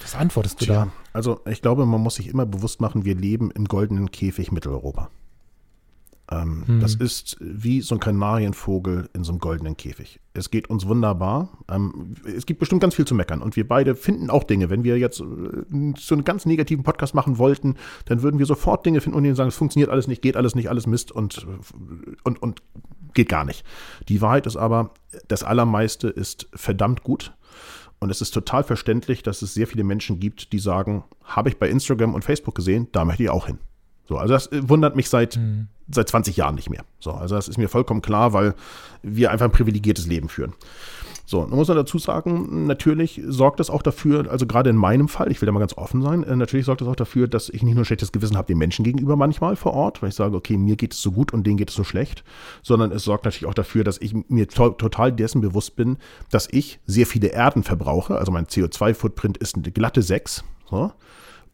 Was antwortest du Tja, da? Also ich glaube, man muss sich immer bewusst machen, wir leben im goldenen Käfig Mitteleuropa. Ähm, hm. Das ist wie so ein Kanarienvogel in so einem goldenen Käfig. Es geht uns wunderbar. Ähm, es gibt bestimmt ganz viel zu meckern. Und wir beide finden auch Dinge. Wenn wir jetzt äh, so einen ganz negativen Podcast machen wollten, dann würden wir sofort Dinge finden und ihnen sagen, es funktioniert alles nicht, geht alles nicht, alles Mist und, und, und geht gar nicht. Die Wahrheit ist aber, das Allermeiste ist verdammt gut. Und es ist total verständlich, dass es sehr viele Menschen gibt, die sagen, habe ich bei Instagram und Facebook gesehen, da möchte ich auch hin. So, also das äh, wundert mich seit, mhm. seit 20 Jahren nicht mehr. So, also das ist mir vollkommen klar, weil wir einfach ein privilegiertes Leben führen. So, nun muss man dazu sagen, natürlich sorgt das auch dafür, also gerade in meinem Fall, ich will da mal ganz offen sein, äh, natürlich sorgt das auch dafür, dass ich nicht nur ein schlechtes Gewissen habe den Menschen gegenüber manchmal vor Ort, weil ich sage, okay, mir geht es so gut und denen geht es so schlecht, sondern es sorgt natürlich auch dafür, dass ich mir to total dessen bewusst bin, dass ich sehr viele Erden verbrauche, also mein CO2-Footprint ist eine glatte 6, so,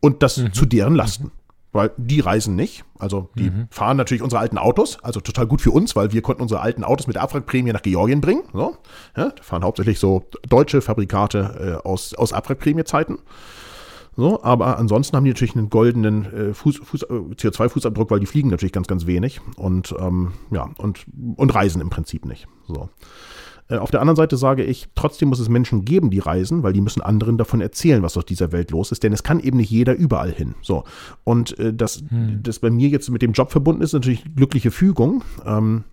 und das mhm. zu deren Lasten. Mhm weil die reisen nicht. Also die mhm. fahren natürlich unsere alten Autos, also total gut für uns, weil wir konnten unsere alten Autos mit der Abwrackprämie nach Georgien bringen. So. Ja, da fahren hauptsächlich so deutsche Fabrikate äh, aus, aus Abwrackprämiezeiten. So, aber ansonsten haben die natürlich einen goldenen äh, Fuß, Fuß, äh, CO2-Fußabdruck, weil die fliegen natürlich ganz, ganz wenig und ähm, ja, und, und reisen im Prinzip nicht. So. Äh, auf der anderen Seite sage ich, trotzdem muss es Menschen geben, die reisen, weil die müssen anderen davon erzählen, was auf dieser Welt los ist, denn es kann eben nicht jeder überall hin. So. Und äh, das, hm. das bei mir jetzt mit dem Job verbunden ist, natürlich glückliche Fügung. Ähm,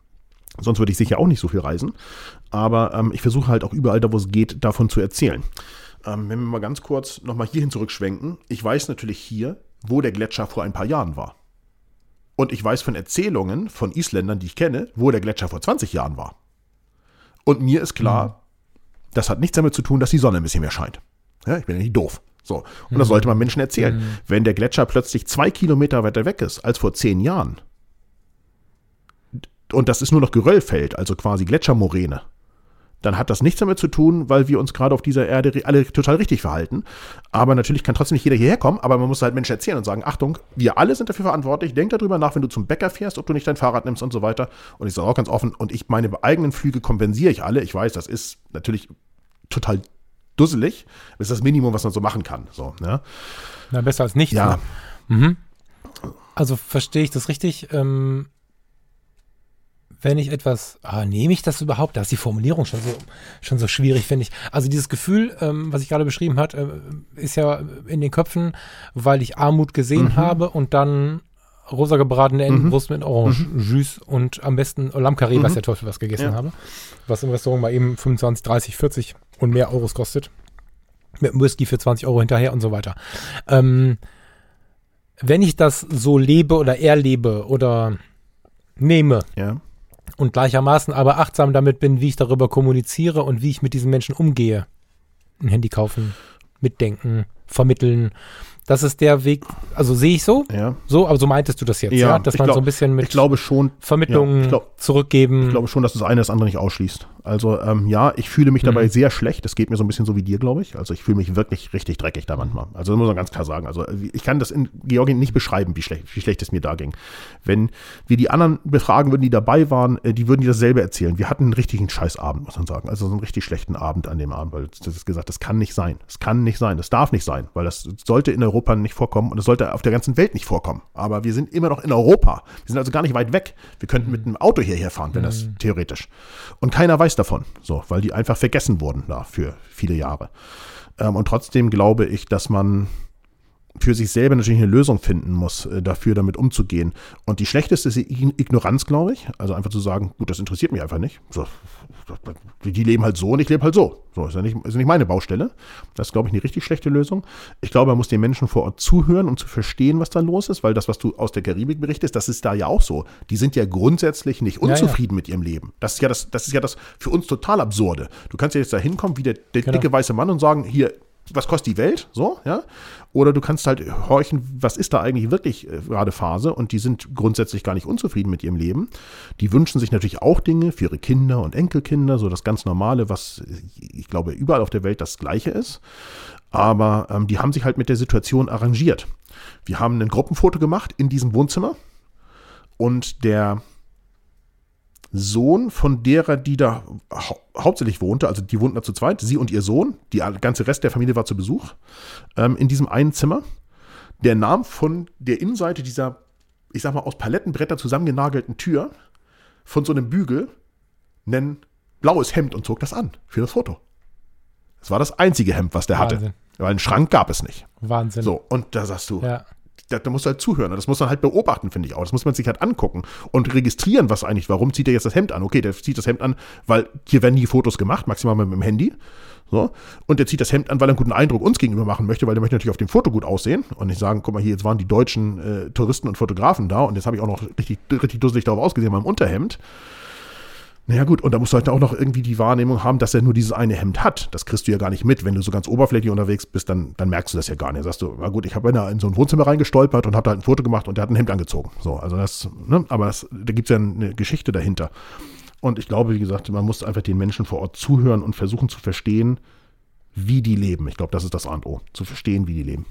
sonst würde ich sicher auch nicht so viel reisen. Aber ähm, ich versuche halt auch überall da, wo es geht, davon zu erzählen. Ähm, wenn wir mal ganz kurz nochmal hierhin zurückschwenken. Ich weiß natürlich hier, wo der Gletscher vor ein paar Jahren war. Und ich weiß von Erzählungen von Isländern, die ich kenne, wo der Gletscher vor 20 Jahren war. Und mir ist klar, mhm. das hat nichts damit zu tun, dass die Sonne ein bisschen mehr scheint. Ja, ich bin ja nicht doof. So. Und mhm. das sollte man Menschen erzählen. Mhm. Wenn der Gletscher plötzlich zwei Kilometer weiter weg ist als vor zehn Jahren, und das ist nur noch Geröllfeld, also quasi Gletschermoräne, dann hat das nichts damit zu tun, weil wir uns gerade auf dieser Erde alle total richtig verhalten. Aber natürlich kann trotzdem nicht jeder hierher kommen, aber man muss halt Menschen erzählen und sagen, Achtung, wir alle sind dafür verantwortlich, denk darüber nach, wenn du zum Bäcker fährst, ob du nicht dein Fahrrad nimmst und so weiter. Und ich sage auch ganz offen, und ich meine eigenen Flüge kompensiere ich alle. Ich weiß, das ist natürlich total dusselig. Das ist das Minimum, was man so machen kann. So, ne? Na, besser als nichts. Ja. Ne? Mhm. Also verstehe ich das richtig? Ähm, wenn ich etwas, ah, nehme ich das überhaupt? Da ist die Formulierung schon so, schon so schwierig, finde ich. Also dieses Gefühl, ähm, was ich gerade beschrieben hat, äh, ist ja in den Köpfen, weil ich Armut gesehen mhm. habe und dann rosa gebratene Entenbrust mhm. mit Orange mhm. Jus und am besten Lammkarree, mhm. was der Teufel was gegessen ja. habe. Was im Restaurant mal eben 25, 30, 40 und mehr Euros kostet. Mit einem Whisky für 20 Euro hinterher und so weiter. Ähm, wenn ich das so lebe oder erlebe oder nehme, ja und gleichermaßen aber achtsam damit bin, wie ich darüber kommuniziere und wie ich mit diesen Menschen umgehe. Ein Handy kaufen, mitdenken, vermitteln, das ist der Weg, also sehe ich so. Ja. So, aber so meintest du das jetzt, ja? ja? Dass man glaub, so ein bisschen mit ich glaube schon, Vermittlungen ja, glaub, zurückgeben. Ich glaube schon, dass das eine das andere nicht ausschließt. Also ähm, ja, ich fühle mich dabei mhm. sehr schlecht. Das geht mir so ein bisschen so wie dir, glaube ich. Also ich fühle mich wirklich richtig dreckig da manchmal. Also das muss man ganz klar sagen. Also ich kann das in Georgien nicht beschreiben, wie schlecht, wie schlecht es mir da ging. Wenn wir die anderen befragen würden, die dabei waren, äh, die würden dir dasselbe erzählen. Wir hatten einen richtigen Scheißabend, muss man sagen. Also so einen richtig schlechten Abend an dem Abend, weil das ist gesagt, das kann nicht sein. Das kann nicht sein. Das darf nicht sein, weil das sollte in Europa nicht vorkommen das sollte auf der ganzen Welt nicht vorkommen. Aber wir sind immer noch in Europa. Wir sind also gar nicht weit weg. Wir könnten mit einem Auto hierher fahren, wenn das mhm. theoretisch. Und keiner weiß davon, so, weil die einfach vergessen wurden da für viele Jahre. Ähm, und trotzdem glaube ich, dass man für sich selber natürlich eine Lösung finden muss, äh, dafür damit umzugehen. Und die schlechteste ist die Ignoranz, glaube ich. Also einfach zu sagen, gut, das interessiert mich einfach nicht. So, die leben halt so und ich lebe halt so. So ist ja nicht, ist nicht meine Baustelle. Das ist, glaube ich, eine richtig schlechte Lösung. Ich glaube, man muss den Menschen vor Ort zuhören, um zu verstehen, was da los ist, weil das, was du aus der Karibik berichtest, das ist da ja auch so. Die sind ja grundsätzlich nicht unzufrieden ja, ja. mit ihrem Leben. Das ist ja das, das ist ja das für uns total absurde. Du kannst ja jetzt da hinkommen, wie der, der genau. dicke weiße Mann und sagen, hier, was kostet die Welt? So, ja. Oder du kannst halt horchen, was ist da eigentlich wirklich äh, gerade Phase? Und die sind grundsätzlich gar nicht unzufrieden mit ihrem Leben. Die wünschen sich natürlich auch Dinge für ihre Kinder und Enkelkinder, so das ganz Normale, was ich glaube überall auf der Welt das Gleiche ist. Aber ähm, die haben sich halt mit der Situation arrangiert. Wir haben ein Gruppenfoto gemacht in diesem Wohnzimmer und der Sohn von derer, die da hau hauptsächlich wohnte, also die wohnten da zu zweit, sie und ihr Sohn, die ganze Rest der Familie war zu Besuch, ähm, in diesem einen Zimmer. Der nahm von der Innenseite dieser, ich sag mal, aus Palettenbretter zusammengenagelten Tür von so einem Bügel ein blaues Hemd und zog das an für das Foto. Das war das einzige Hemd, was der Wahnsinn. hatte. Weil einen Schrank gab es nicht. Wahnsinn. So, und da sagst du, ja da, da musst du halt zuhören. Das muss man halt beobachten, finde ich auch. Das muss man sich halt angucken und registrieren, was eigentlich, warum zieht er jetzt das Hemd an? Okay, der zieht das Hemd an, weil hier werden die Fotos gemacht, maximal mit dem Handy. So. Und der zieht das Hemd an, weil er einen guten Eindruck uns gegenüber machen möchte, weil er möchte natürlich auf dem Foto gut aussehen und nicht sagen, guck mal hier, jetzt waren die deutschen äh, Touristen und Fotografen da und jetzt habe ich auch noch richtig, richtig dusselig darauf ausgesehen, meinem Unterhemd. Naja gut, und da musst du halt auch noch irgendwie die Wahrnehmung haben, dass er nur dieses eine Hemd hat. Das kriegst du ja gar nicht mit. Wenn du so ganz oberflächlich unterwegs bist, dann, dann merkst du das ja gar nicht. Sagst du, na gut, ich habe in so ein Wohnzimmer reingestolpert und habe da halt ein Foto gemacht und der hat ein Hemd angezogen. So, also das, ne, aber das, da gibt es ja eine Geschichte dahinter. Und ich glaube, wie gesagt, man muss einfach den Menschen vor Ort zuhören und versuchen zu verstehen, wie die leben. Ich glaube, das ist das A und O, zu verstehen, wie die leben.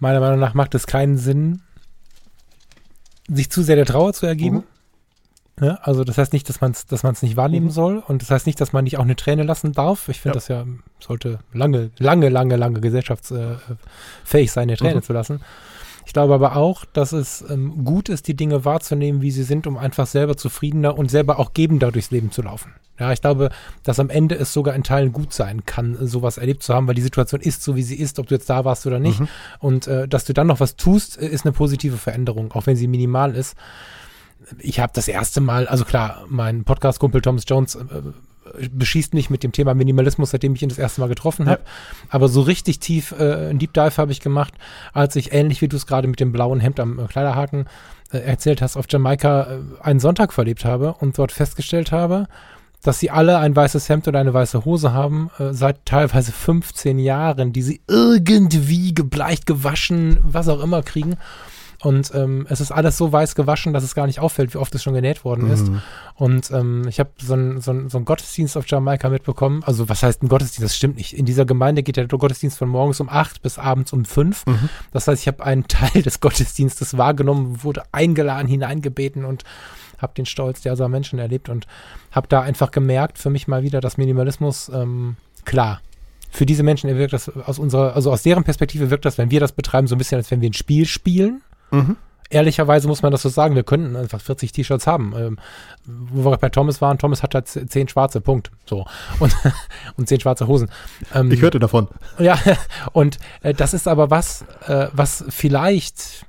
Meiner Meinung nach macht es keinen Sinn, sich zu sehr der Trauer zu ergeben. Mhm Ne? Also das heißt nicht, dass man es dass man's nicht wahrnehmen mhm. soll und das heißt nicht, dass man nicht auch eine Träne lassen darf. Ich finde, ja. das ja sollte lange, lange, lange, lange gesellschaftsfähig sein, eine Träne mhm. zu lassen. Ich glaube aber auch, dass es ähm, gut ist, die Dinge wahrzunehmen, wie sie sind, um einfach selber zufriedener und selber auch gebender durchs Leben zu laufen. Ja, ich glaube, dass am Ende es sogar in Teilen gut sein kann, sowas erlebt zu haben, weil die Situation ist so, wie sie ist, ob du jetzt da warst oder nicht. Mhm. Und äh, dass du dann noch was tust, ist eine positive Veränderung, auch wenn sie minimal ist ich habe das erste Mal, also klar, mein Podcast-Kumpel Thomas Jones äh, beschießt mich mit dem Thema Minimalismus, seitdem ich ihn das erste Mal getroffen habe. Ja. Aber so richtig tief äh, ein Deep Dive habe ich gemacht, als ich ähnlich wie du es gerade mit dem blauen Hemd am äh, Kleiderhaken äh, erzählt hast, auf Jamaika äh, einen Sonntag verlebt habe und dort festgestellt habe, dass sie alle ein weißes Hemd oder eine weiße Hose haben, äh, seit teilweise 15 Jahren, die sie irgendwie gebleicht, gewaschen, was auch immer kriegen. Und ähm, es ist alles so weiß gewaschen, dass es gar nicht auffällt, wie oft es schon genäht worden ist. Mhm. Und ähm, ich habe so einen so so ein Gottesdienst auf Jamaika mitbekommen. Also was heißt ein Gottesdienst? Das stimmt nicht. In dieser Gemeinde geht der Gottesdienst von morgens um acht bis abends um fünf. Mhm. Das heißt, ich habe einen Teil des Gottesdienstes wahrgenommen, wurde eingeladen, hineingebeten und habe den Stolz dieser Menschen erlebt und habe da einfach gemerkt, für mich mal wieder, dass Minimalismus, ähm, klar, für diese Menschen wirkt das aus unserer, also aus deren Perspektive wirkt das, wenn wir das betreiben, so ein bisschen, als wenn wir ein Spiel spielen. Mhm. Ehrlicherweise muss man das so sagen, wir könnten einfach 40 T-Shirts haben. Ähm, wo wir bei Thomas waren, Thomas hat da zehn schwarze, Punkt. So. Und, und zehn schwarze Hosen. Ähm, ich hörte davon. Ja, und äh, das ist aber was, äh, was vielleicht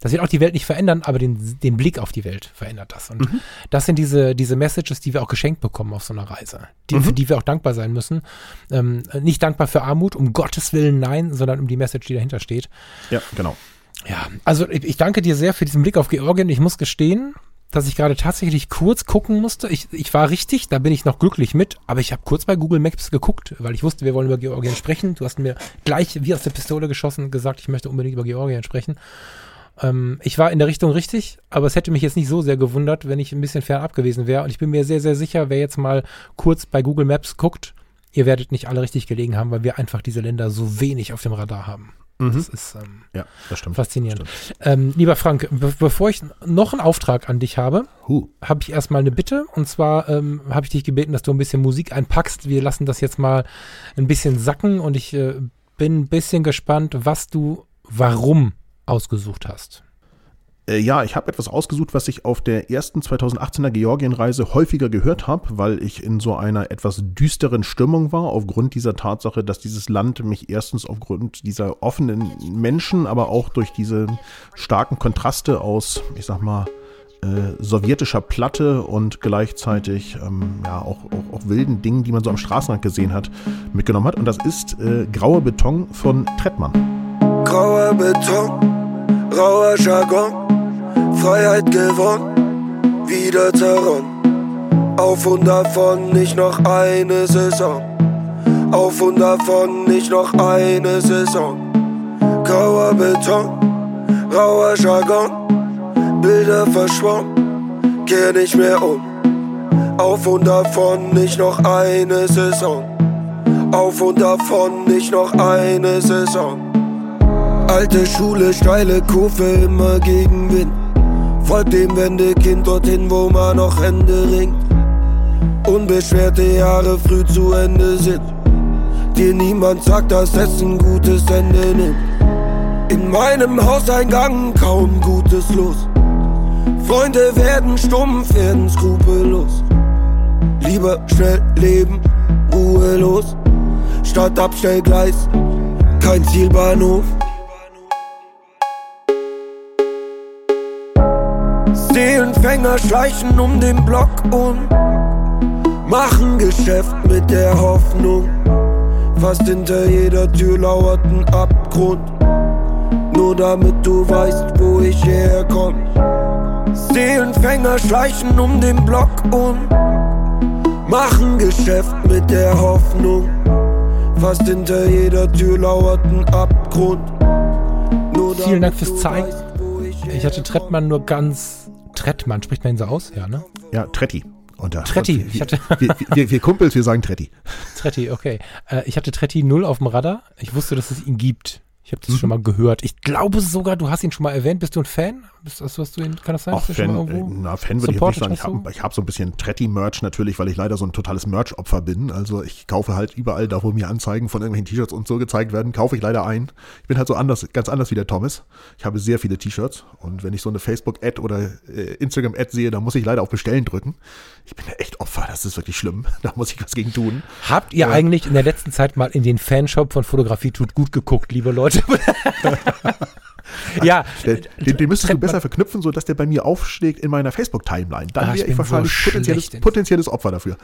das wird auch die Welt nicht verändern, aber den, den Blick auf die Welt verändert das. Und mhm. das sind diese, diese Messages, die wir auch geschenkt bekommen auf so einer Reise, die, mhm. für die wir auch dankbar sein müssen. Ähm, nicht dankbar für Armut, um Gottes Willen, nein, sondern um die Message, die dahinter steht. Ja, genau. Ja, also ich, danke dir sehr für diesen Blick auf Georgien. Ich muss gestehen, dass ich gerade tatsächlich kurz gucken musste. Ich, ich war richtig, da bin ich noch glücklich mit, aber ich habe kurz bei Google Maps geguckt, weil ich wusste, wir wollen über Georgien sprechen. Du hast mir gleich wie aus der Pistole geschossen gesagt, ich möchte unbedingt über Georgien sprechen. Ähm, ich war in der Richtung richtig, aber es hätte mich jetzt nicht so sehr gewundert, wenn ich ein bisschen fernab gewesen wäre. Und ich bin mir sehr, sehr sicher, wer jetzt mal kurz bei Google Maps guckt, ihr werdet nicht alle richtig gelegen haben, weil wir einfach diese Länder so wenig auf dem Radar haben. Mhm. Das ist ähm, ja, das stimmt, faszinierend. Stimmt. Ähm, lieber Frank, be bevor ich noch einen Auftrag an dich habe, huh. habe ich erstmal eine Bitte. Und zwar ähm, habe ich dich gebeten, dass du ein bisschen Musik einpackst. Wir lassen das jetzt mal ein bisschen sacken und ich äh, bin ein bisschen gespannt, was du warum ausgesucht hast. Äh, ja, ich habe etwas ausgesucht, was ich auf der ersten 2018er Georgienreise häufiger gehört habe, weil ich in so einer etwas düsteren Stimmung war, aufgrund dieser Tatsache, dass dieses Land mich erstens aufgrund dieser offenen Menschen, aber auch durch diese starken Kontraste aus, ich sag mal, äh, sowjetischer Platte und gleichzeitig ähm, ja, auch, auch, auch, wilden Dingen, die man so am Straßenrand gesehen hat, mitgenommen hat. Und das ist äh, Grauer Beton von Trettmann. Grauer Beton, rauer Jargon Freiheit gewonnen, wieder zerronnen. Auf und davon nicht noch eine Saison. Auf und davon nicht noch eine Saison. Grauer Beton, rauer Jargon. Bilder verschwommen, kehr nicht mehr um. Auf und davon nicht noch eine Saison. Auf und davon nicht noch eine Saison. Alte Schule, steile Kurve, immer gegen Wind. Folgt dem Wendekind dorthin, wo man noch Hände ringt. Unbeschwerte Jahre früh zu Ende sind. Dir niemand sagt, dass es ein gutes Ende nimmt. In meinem Hauseingang kaum Gutes los. Freunde werden stumpf, werden skrupellos. Lieber schnell leben, ruhelos. Statt Abstellgleis, kein Zielbahnhof. Seelenfänger schleichen um den Block und machen Geschäft mit der Hoffnung. Fast hinter jeder Tür lauert ein Abgrund. Nur damit du weißt, wo ich herkomm. Seelenfänger schleichen um den Block und machen Geschäft mit der Hoffnung. Fast hinter jeder Tür lauert ein Abgrund. Nur Vielen Dank fürs Zeigen. Ich hatte Trettmann nur ganz Trettmann, spricht man ihn so aus? Ja, ne? Ja, Tretti. Und da, Tretti. Wir, ich hatte wir, wir, wir, Kumpels, wir sagen Tretti. Tretti, okay. Äh, ich hatte Tretti null auf dem Radar. Ich wusste, dass es ihn gibt. Ich habe das mhm. schon mal gehört. Ich glaube sogar, du hast ihn schon mal erwähnt. Bist du ein Fan? Bist, hast, hast du ihn, kann das sein? Auch Fan, äh, na, Fan würde ich jetzt nicht sagen. Ich habe hab so ein bisschen Tretti-Merch natürlich, weil ich leider so ein totales Merch-Opfer bin. Also ich kaufe halt überall, da wo mir Anzeigen von irgendwelchen T-Shirts und so gezeigt werden, kaufe ich leider ein. Ich bin halt so anders, ganz anders wie der Thomas. Ich habe sehr viele T-Shirts und wenn ich so eine Facebook-Ad oder äh, Instagram-Ad sehe, dann muss ich leider auf Bestellen drücken. Ich bin ja echt Opfer, das ist wirklich schlimm. Da muss ich was gegen tun. Habt ihr äh, eigentlich in der letzten Zeit mal in den Fanshop von Fotografie tut gut geguckt, liebe Leute? ja. Den, den, den müsstest du besser verknüpfen, sodass der bei mir aufschlägt in meiner Facebook-Timeline. Dann ah, wäre ich wahrscheinlich so potenzielles, potenzielles, Opfer dafür.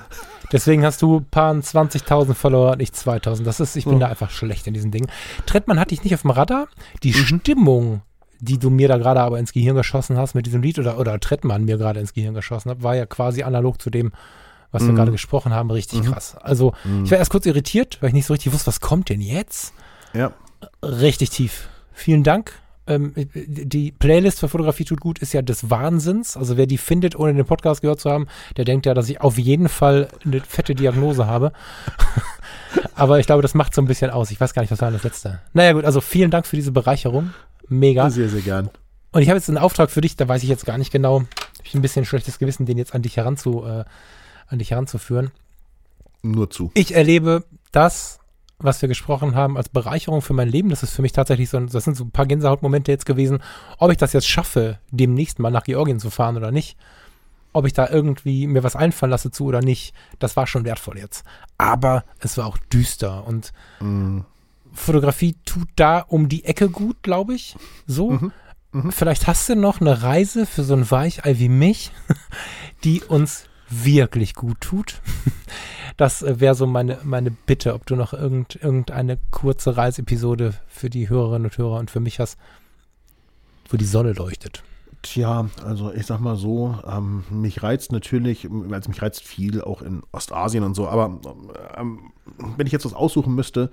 Deswegen hast du ein paar 20.000 Follower, nicht 2.000. Das ist, ich bin oh. da einfach schlecht in diesen Dingen. Trettmann hatte ich nicht auf dem Radar. Die mhm. Stimmung, die du mir da gerade aber ins Gehirn geschossen hast mit diesem Lied oder, oder Trettmann mir gerade ins Gehirn geschossen hat, war ja quasi analog zu dem, was wir gerade gesprochen haben, richtig mhm. krass. Also mhm. ich war erst kurz irritiert, weil ich nicht so richtig wusste, was kommt denn jetzt? Ja. Richtig tief. Vielen Dank ähm, die Playlist für Fotografie tut gut ist ja des Wahnsinns. Also wer die findet, ohne den Podcast gehört zu haben, der denkt ja, dass ich auf jeden Fall eine fette Diagnose habe. Aber ich glaube, das macht so ein bisschen aus. Ich weiß gar nicht, was war das letzte. Naja gut, also vielen Dank für diese Bereicherung. Mega. Sehr, sehr gern. Und ich habe jetzt einen Auftrag für dich, da weiß ich jetzt gar nicht genau. Habe ich ein bisschen schlechtes Gewissen, den jetzt an dich heranzu, äh, an dich heranzuführen. Nur zu. Ich erlebe das was wir gesprochen haben, als Bereicherung für mein Leben. Das ist für mich tatsächlich so, das sind so ein paar Gänsehautmomente jetzt gewesen, ob ich das jetzt schaffe, demnächst mal nach Georgien zu fahren oder nicht. Ob ich da irgendwie mir was einfallen lasse zu oder nicht, das war schon wertvoll jetzt. Aber es war auch düster und mm. Fotografie tut da um die Ecke gut, glaube ich. So. Mhm. Mhm. Vielleicht hast du noch eine Reise für so ein Weichei wie mich, die uns wirklich gut tut. Das äh, wäre so meine, meine Bitte, ob du noch irgend, irgendeine kurze Reiseepisode für die Hörerinnen und Hörer und für mich hast, wo die Sonne leuchtet. Tja, also ich sag mal so, ähm, mich reizt natürlich, also mich reizt viel auch in Ostasien und so, aber ähm, wenn ich jetzt was aussuchen müsste,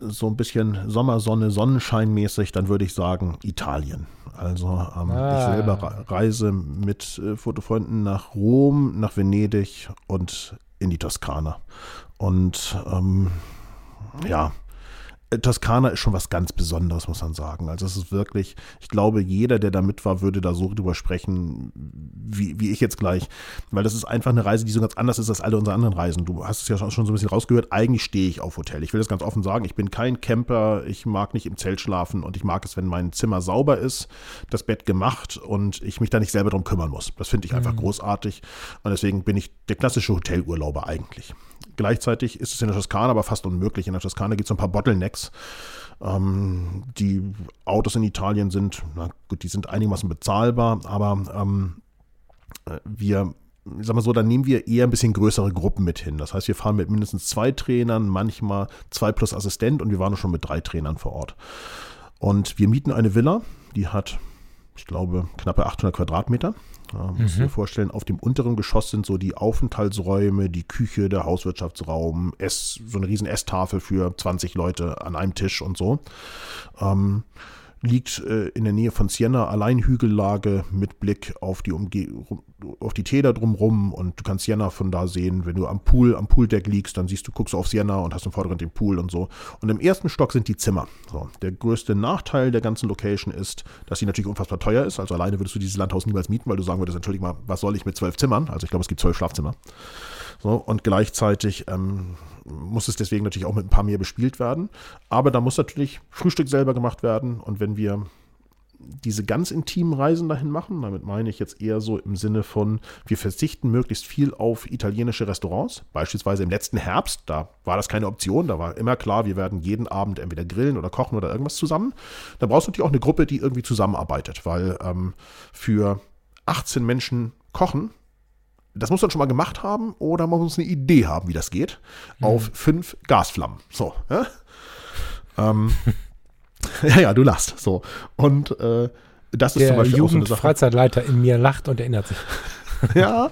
so ein bisschen Sommersonne, Sonnenscheinmäßig, dann würde ich sagen Italien. Also ähm, ah. ich selber reise mit äh, Fotofreunden nach Rom, nach Venedig und in die Toskana. Und ähm, ja, Toskana ist schon was ganz Besonderes, muss man sagen. Also es ist wirklich, ich glaube, jeder, der da mit war, würde da so drüber sprechen, wie, wie ich jetzt gleich. Weil das ist einfach eine Reise, die so ganz anders ist als alle unsere anderen Reisen. Du hast es ja schon so ein bisschen rausgehört, eigentlich stehe ich auf Hotel. Ich will das ganz offen sagen, ich bin kein Camper, ich mag nicht im Zelt schlafen und ich mag es, wenn mein Zimmer sauber ist, das Bett gemacht und ich mich da nicht selber drum kümmern muss. Das finde ich einfach mhm. großartig und deswegen bin ich der klassische Hotelurlauber eigentlich. Gleichzeitig ist es in der Toskana aber fast unmöglich. In der Toskana gibt es ein paar Bottlenecks. Ähm, die Autos in Italien sind, na gut, die sind einigermaßen bezahlbar, aber ähm, äh, wir sag mal so, dann nehmen wir eher ein bisschen größere Gruppen mit hin. Das heißt, wir fahren mit mindestens zwei Trainern, manchmal zwei plus Assistent und wir waren schon mit drei Trainern vor Ort. Und wir mieten eine Villa, die hat, ich glaube, knappe 800 Quadratmeter. Ja, muss mhm. dir vorstellen, auf dem unteren Geschoss sind so die Aufenthaltsräume, die Küche, der Hauswirtschaftsraum, Ess, so eine riesen Esstafel für 20 Leute an einem Tisch und so. Ähm, liegt äh, in der Nähe von Siena, Alleinhügellage mit Blick auf die, Umge auf die Täler drumrum und du kannst Siena von da sehen. Wenn du am Pool, am Pooldeck liegst, dann siehst du, guckst du auf Siena und hast im Vordergrund den Pool und so. Und im ersten Stock sind die Zimmer. So, der größte Nachteil der ganzen Location ist, dass sie natürlich unfassbar teuer ist. Also alleine würdest du dieses Landhaus niemals mieten, weil du sagen würdest, entschuldige mal, was soll ich mit zwölf Zimmern? Also ich glaube, es gibt zwölf Schlafzimmer. So, und gleichzeitig ähm, muss es deswegen natürlich auch mit ein paar mehr bespielt werden. Aber da muss natürlich Frühstück selber gemacht werden. Und wenn wir diese ganz intimen Reisen dahin machen, damit meine ich jetzt eher so im Sinne von, wir verzichten möglichst viel auf italienische Restaurants. Beispielsweise im letzten Herbst, da war das keine Option, da war immer klar, wir werden jeden Abend entweder grillen oder kochen oder irgendwas zusammen. Da brauchst du natürlich auch eine Gruppe, die irgendwie zusammenarbeitet, weil ähm, für 18 Menschen kochen das muss man schon mal gemacht haben oder man muss eine Idee haben, wie das geht, mhm. auf fünf Gasflammen. So. Ja, ähm, ja, ja, du lachst. So. Und äh, das ist Der zum Beispiel Jugendfreizeitleiter in mir lacht und erinnert sich. ja,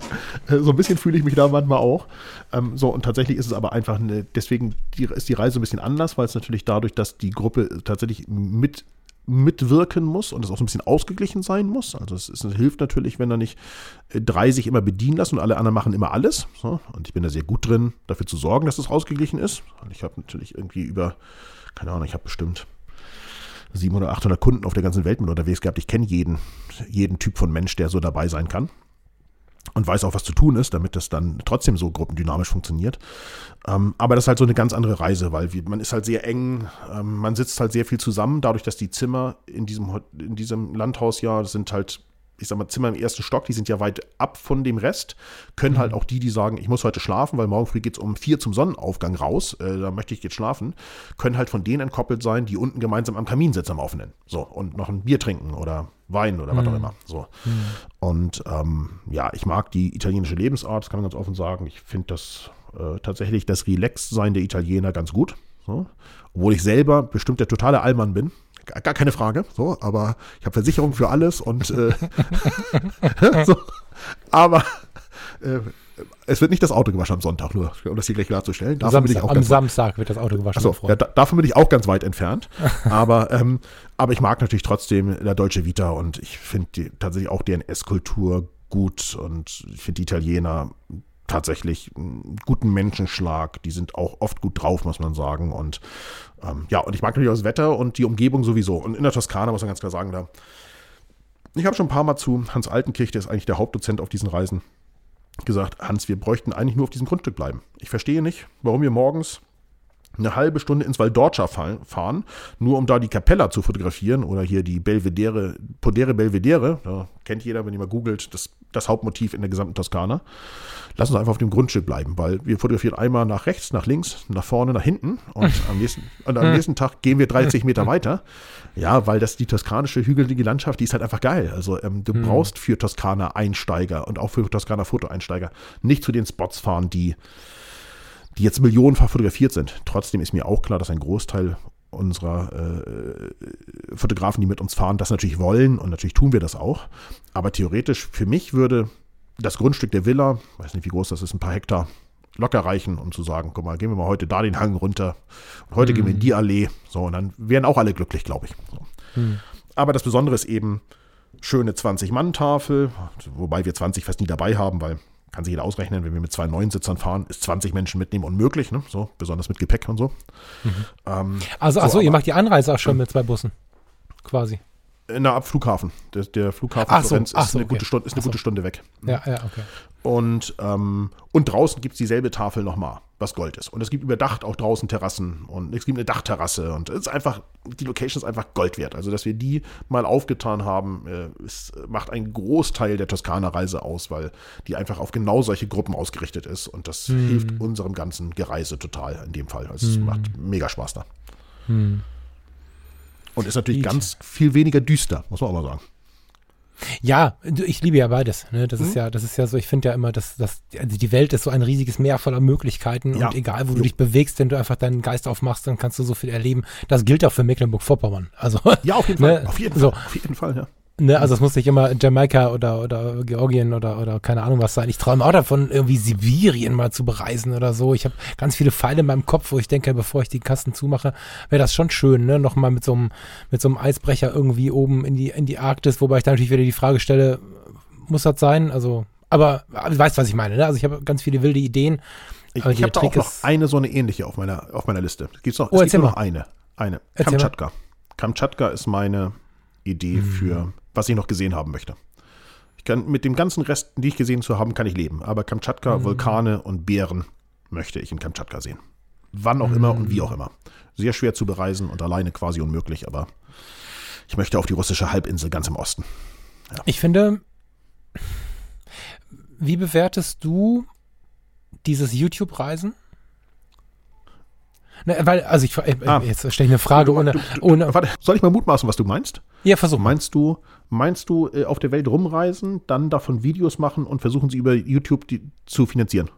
so ein bisschen fühle ich mich da manchmal auch. Ähm, so, und tatsächlich ist es aber einfach eine, deswegen die, ist die Reise ein bisschen anders, weil es natürlich dadurch, dass die Gruppe tatsächlich mit mitwirken muss und es auch so ein bisschen ausgeglichen sein muss. Also es, es hilft natürlich, wenn da nicht äh, drei sich immer bedienen lassen und alle anderen machen immer alles. So. Und ich bin da sehr gut drin, dafür zu sorgen, dass das ausgeglichen ist. Und ich habe natürlich irgendwie über, keine Ahnung, ich habe bestimmt 700 oder 800 Kunden auf der ganzen Welt mit unterwegs gehabt. Ich kenne jeden, jeden Typ von Mensch, der so dabei sein kann und weiß auch, was zu tun ist, damit das dann trotzdem so gruppendynamisch funktioniert. Ähm, aber das ist halt so eine ganz andere Reise, weil wir, man ist halt sehr eng, ähm, man sitzt halt sehr viel zusammen, dadurch, dass die Zimmer in diesem, in diesem Landhaus ja sind halt ich sag mal, Zimmer im ersten Stock, die sind ja weit ab von dem Rest, können halt mhm. halt auch die, die sagen, ich muss heute schlafen, weil morgen früh geht es um vier zum Sonnenaufgang raus, äh, da möchte ich jetzt schlafen, können halt von denen entkoppelt sein, die unten gemeinsam am Kamin sitzen am offenen. So, und noch ein Bier trinken oder Wein oder was auch mhm. immer. So. Mhm. Und ähm, ja, ich mag die italienische Lebensart, das kann man ganz offen sagen. Ich finde das äh, tatsächlich das Relaxed-Sein der Italiener ganz gut. So. Obwohl ich selber bestimmt der totale Allmann bin. Gar keine Frage, so, aber ich habe Versicherung für alles und äh, so, aber äh, es wird nicht das Auto gewaschen am Sonntag, nur um das hier gleich klarzustellen. Davon Samstag, am Samstag wird das Auto gewaschen. Achso, ja, da, davon bin ich auch ganz weit entfernt. aber, ähm, aber ich mag natürlich trotzdem der Deutsche Vita und ich finde tatsächlich auch deren Esskultur gut und ich finde die Italiener tatsächlich einen guten Menschenschlag. Die sind auch oft gut drauf, muss man sagen. Und ähm, ja, und ich mag natürlich auch das Wetter und die Umgebung sowieso. Und in der Toskana muss man ganz klar sagen, da. Ich habe schon ein paar Mal zu Hans Altenkirch, der ist eigentlich der Hauptdozent auf diesen Reisen, gesagt, Hans, wir bräuchten eigentlich nur auf diesem Grundstück bleiben. Ich verstehe nicht, warum wir morgens eine halbe Stunde ins Valdorcia fahren, nur um da die Capella zu fotografieren oder hier die Belvedere, Podere Belvedere, da kennt jeder, wenn ihr mal googelt, das, das Hauptmotiv in der gesamten Toskana. Lass uns einfach auf dem Grundstück bleiben, weil wir fotografieren einmal nach rechts, nach links, nach vorne, nach hinten und am nächsten, und am nächsten Tag gehen wir 30 Meter weiter. Ja, weil das die toskanische hügelige Landschaft, die ist halt einfach geil. Also ähm, du hm. brauchst für Toskana Einsteiger und auch für Toskana Fotoeinsteiger nicht zu den Spots fahren, die die jetzt millionenfach fotografiert sind. Trotzdem ist mir auch klar, dass ein Großteil unserer äh, Fotografen, die mit uns fahren, das natürlich wollen und natürlich tun wir das auch. Aber theoretisch für mich würde das Grundstück der Villa, weiß nicht wie groß das ist, ein paar Hektar, locker reichen, um zu sagen, guck mal, gehen wir mal heute da den Hang runter und heute mhm. gehen wir in die Allee. So, und dann wären auch alle glücklich, glaube ich. So. Mhm. Aber das Besondere ist eben schöne 20-Mann-Tafel, wobei wir 20 fast nie dabei haben, weil kann sich jeder ausrechnen, wenn wir mit zwei Neunsitzern fahren, ist 20 Menschen mitnehmen unmöglich, ne? so, besonders mit Gepäck und so. Mhm. Ähm, also, achso, ihr macht die Anreise auch schon mit zwei Bussen, quasi. Na, ab Flughafen. Der, der Flughafen ach Florenz so, ist, so, eine, okay. gute Stunde, ist eine so. gute Stunde weg. Ja, ja, okay. Und, ähm, und draußen gibt es dieselbe Tafel nochmal, was Gold ist. Und es gibt überdacht auch draußen Terrassen und es gibt eine Dachterrasse und es ist einfach, die Location ist einfach Gold wert. Also, dass wir die mal aufgetan haben, äh, ist, macht einen Großteil der Toskana-Reise aus, weil die einfach auf genau solche Gruppen ausgerichtet ist und das hm. hilft unserem ganzen Gereise total in dem Fall. Also, hm. es macht mega Spaß da. Hm. Und ist natürlich ganz viel weniger düster, muss man auch mal sagen. Ja, ich liebe ja beides. Ne? Das mhm. ist ja, das ist ja so, ich finde ja immer, dass, dass also die Welt ist so ein riesiges Meer voller Möglichkeiten ja. und egal, wo jo. du dich bewegst, wenn du einfach deinen Geist aufmachst, dann kannst du so viel erleben. Das gilt auch für Mecklenburg-Vorpommern. Also, ja, auf jeden ne? Fall. Auf jeden, so. Fall. auf jeden Fall, ja. Ne, also es muss nicht immer Jamaika oder, oder Georgien oder, oder keine Ahnung was sein. Ich träume auch davon, irgendwie Sibirien mal zu bereisen oder so. Ich habe ganz viele Pfeile in meinem Kopf, wo ich denke, bevor ich die Kasten zumache, wäre das schon schön, ne? Nochmal mit so einem, mit so einem Eisbrecher irgendwie oben in die, in die Arktis, wobei ich dann natürlich wieder die Frage stelle, muss das sein? Also, aber du weißt, was ich meine, ne? Also ich habe ganz viele wilde Ideen. Ich, ich habe da auch noch eine so eine ähnliche auf meiner, auf meiner Liste. Gibt's noch, oh, es gibt noch eine. Eine. Kamtschatka. Kamtschatka ist meine Idee hm. für was ich noch gesehen haben möchte. Ich kann mit dem ganzen Rest, die ich gesehen zu haben, kann ich leben. Aber Kamtschatka, mhm. Vulkane und Bären möchte ich in Kamtschatka sehen. Wann auch mhm. immer und wie auch immer. Sehr schwer zu bereisen und alleine quasi unmöglich, aber ich möchte auf die russische Halbinsel ganz im Osten. Ja. Ich finde, wie bewertest du dieses YouTube-Reisen? Ne, weil, also ich, äh, ah. jetzt stelle ich eine Frage ohne, du, du, ohne. Warte, soll ich mal mutmaßen, was du meinst? Ja, versuch. Meinst du, meinst du äh, auf der Welt rumreisen, dann davon Videos machen und versuchen sie über YouTube die, zu finanzieren?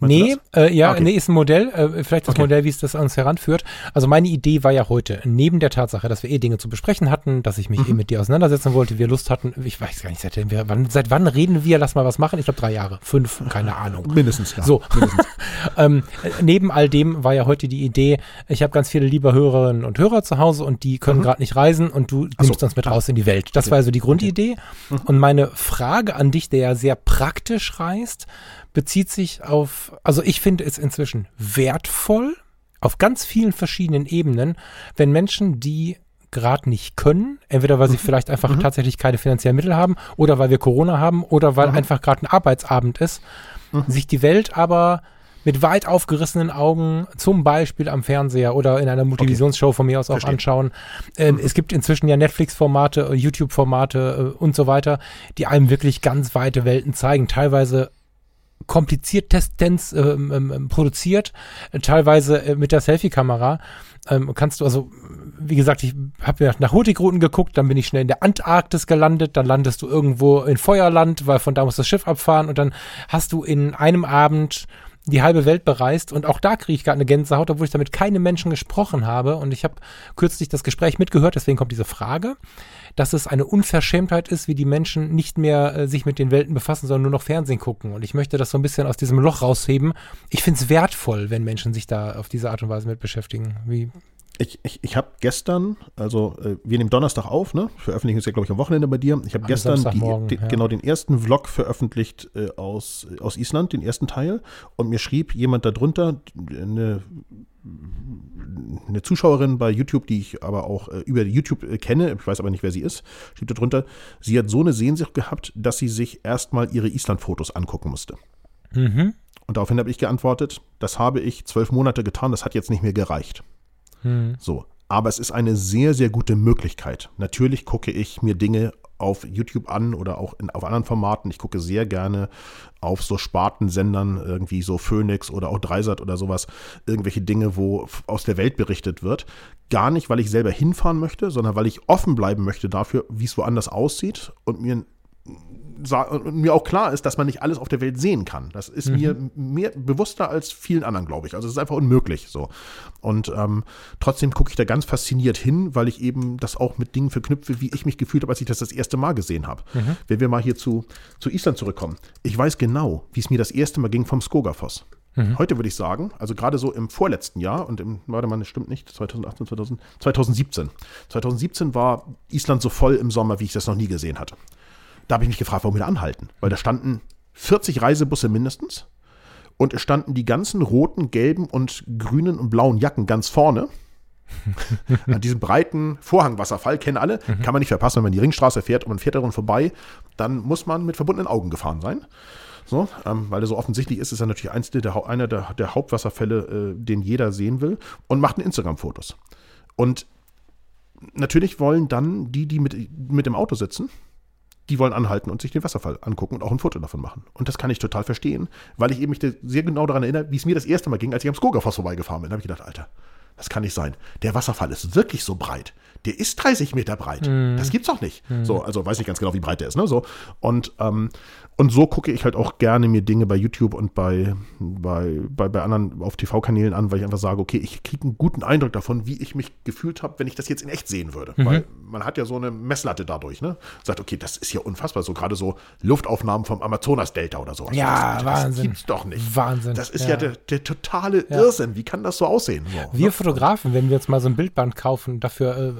Nee, äh, ja, okay. nee, ist ein Modell, äh, vielleicht das okay. Modell, wie es das an uns heranführt. Also meine Idee war ja heute, neben der Tatsache, dass wir eh Dinge zu besprechen hatten, dass ich mich mhm. eh mit dir auseinandersetzen wollte, wir Lust hatten, ich weiß gar nicht, seit, wir, wann, seit wann reden wir, lass mal was machen? Ich glaube drei Jahre, fünf, keine Ahnung. Mindestens, ja. So, Mindestens. ähm, neben all dem war ja heute die Idee, ich habe ganz viele liebe Hörerinnen und Hörer zu Hause und die können mhm. gerade nicht reisen und du nimmst so, uns mit raus in die Welt. Das okay. war also die Grundidee. Mhm. Und meine Frage an dich, der ja sehr praktisch reist, bezieht sich auf, also ich finde es inzwischen wertvoll, auf ganz vielen verschiedenen Ebenen, wenn Menschen, die gerade nicht können, entweder weil sie mhm. vielleicht einfach mhm. tatsächlich keine finanziellen Mittel haben oder weil wir Corona haben oder weil mhm. einfach gerade ein Arbeitsabend ist, mhm. sich die Welt aber mit weit aufgerissenen Augen zum Beispiel am Fernseher oder in einer Multivisionsshow okay. von mir aus auch Verstehe. anschauen. Ähm, mhm. Es gibt inzwischen ja Netflix-Formate, YouTube-Formate äh, und so weiter, die einem wirklich ganz weite Welten zeigen. Teilweise kompliziert Testens ähm, ähm, ähm, produziert, äh, teilweise äh, mit der Selfie-Kamera. Ähm, kannst du also, wie gesagt, ich habe mir nach Hurtigruten geguckt, dann bin ich schnell in der Antarktis gelandet, dann landest du irgendwo in Feuerland, weil von da muss das Schiff abfahren und dann hast du in einem Abend die halbe Welt bereist und auch da kriege ich gerade eine Gänsehaut, obwohl ich damit keine Menschen gesprochen habe und ich habe kürzlich das Gespräch mitgehört, deswegen kommt diese Frage dass es eine Unverschämtheit ist, wie die Menschen nicht mehr äh, sich mit den Welten befassen, sondern nur noch Fernsehen gucken. Und ich möchte das so ein bisschen aus diesem Loch rausheben. Ich finde es wertvoll, wenn Menschen sich da auf diese Art und Weise mit beschäftigen. Wie, ich, ich, ich habe gestern, also äh, wir nehmen Donnerstag auf, ne? Veröffentlichen ist ja, glaube ich, am Wochenende bei dir. Ich habe gestern die, die, ja. genau den ersten Vlog veröffentlicht äh, aus, aus Island, den ersten Teil. Und mir schrieb jemand darunter, eine eine Zuschauerin bei YouTube, die ich aber auch äh, über YouTube äh, kenne, ich weiß aber nicht, wer sie ist, schrieb darunter, sie hat so eine Sehnsucht gehabt, dass sie sich erstmal ihre Island-Fotos angucken musste. Mhm. Und daraufhin habe ich geantwortet, das habe ich zwölf Monate getan, das hat jetzt nicht mehr gereicht. Mhm. So. Aber es ist eine sehr, sehr gute Möglichkeit. Natürlich gucke ich mir Dinge auf YouTube an oder auch in, auf anderen Formaten. Ich gucke sehr gerne auf so Spartensendern, irgendwie so Phoenix oder auch Dreisat oder sowas, irgendwelche Dinge, wo aus der Welt berichtet wird. Gar nicht, weil ich selber hinfahren möchte, sondern weil ich offen bleiben möchte dafür, wie es woanders aussieht und mir und mir auch klar ist, dass man nicht alles auf der Welt sehen kann. Das ist mhm. mir mehr bewusster als vielen anderen, glaube ich. Also es ist einfach unmöglich so. Und ähm, trotzdem gucke ich da ganz fasziniert hin, weil ich eben das auch mit Dingen verknüpfe, wie ich mich gefühlt habe, als ich das das erste Mal gesehen habe. Mhm. Wenn wir mal hier zu, zu Island zurückkommen. Ich weiß genau, wie es mir das erste Mal ging vom Skogafoss. Mhm. Heute würde ich sagen, also gerade so im vorletzten Jahr und im, warte mal, das stimmt nicht, 2018, 2000, 2017. 2017 war Island so voll im Sommer, wie ich das noch nie gesehen hatte. Da habe ich mich gefragt, warum wir da anhalten. Weil da standen 40 Reisebusse mindestens. Und es standen die ganzen roten, gelben und grünen und blauen Jacken ganz vorne. An diesem breiten Vorhangwasserfall, kennen alle, kann man nicht verpassen, wenn man die Ringstraße fährt und man fährt daran vorbei, dann muss man mit verbundenen Augen gefahren sein. So, ähm, weil er so offensichtlich ist, ist er natürlich eins der, einer der, der Hauptwasserfälle, äh, den jeder sehen will und macht Instagram-Fotos. Und natürlich wollen dann die, die mit, mit dem Auto sitzen, die wollen anhalten und sich den Wasserfall angucken und auch ein Foto davon machen. Und das kann ich total verstehen, weil ich eben mich sehr genau daran erinnere, wie es mir das erste Mal ging, als ich am Skogafoss vorbeigefahren bin. Da habe ich gedacht, Alter, das kann nicht sein. Der Wasserfall ist wirklich so breit. Der ist 30 Meter breit. Das gibt's doch nicht. So, also weiß nicht ganz genau, wie breit der ist. Ne? So, und, ähm, und so gucke ich halt auch gerne mir Dinge bei YouTube und bei, bei, bei, bei anderen auf TV-Kanälen an, weil ich einfach sage, okay, ich kriege einen guten Eindruck davon, wie ich mich gefühlt habe, wenn ich das jetzt in echt sehen würde. Weil man hat ja so eine Messlatte dadurch, ne? Sagt, okay, das ist ja unfassbar. So gerade so Luftaufnahmen vom Amazonas-Delta oder so. Ja, das, Wahnsinn. Das gibt's doch nicht. Wahnsinn, Das ist ja. ja, der, der totale Irrsinn. Wie kann das so aussehen? So, Wir ne? Fotografen, wenn wir jetzt mal so ein Bildband kaufen, dafür äh,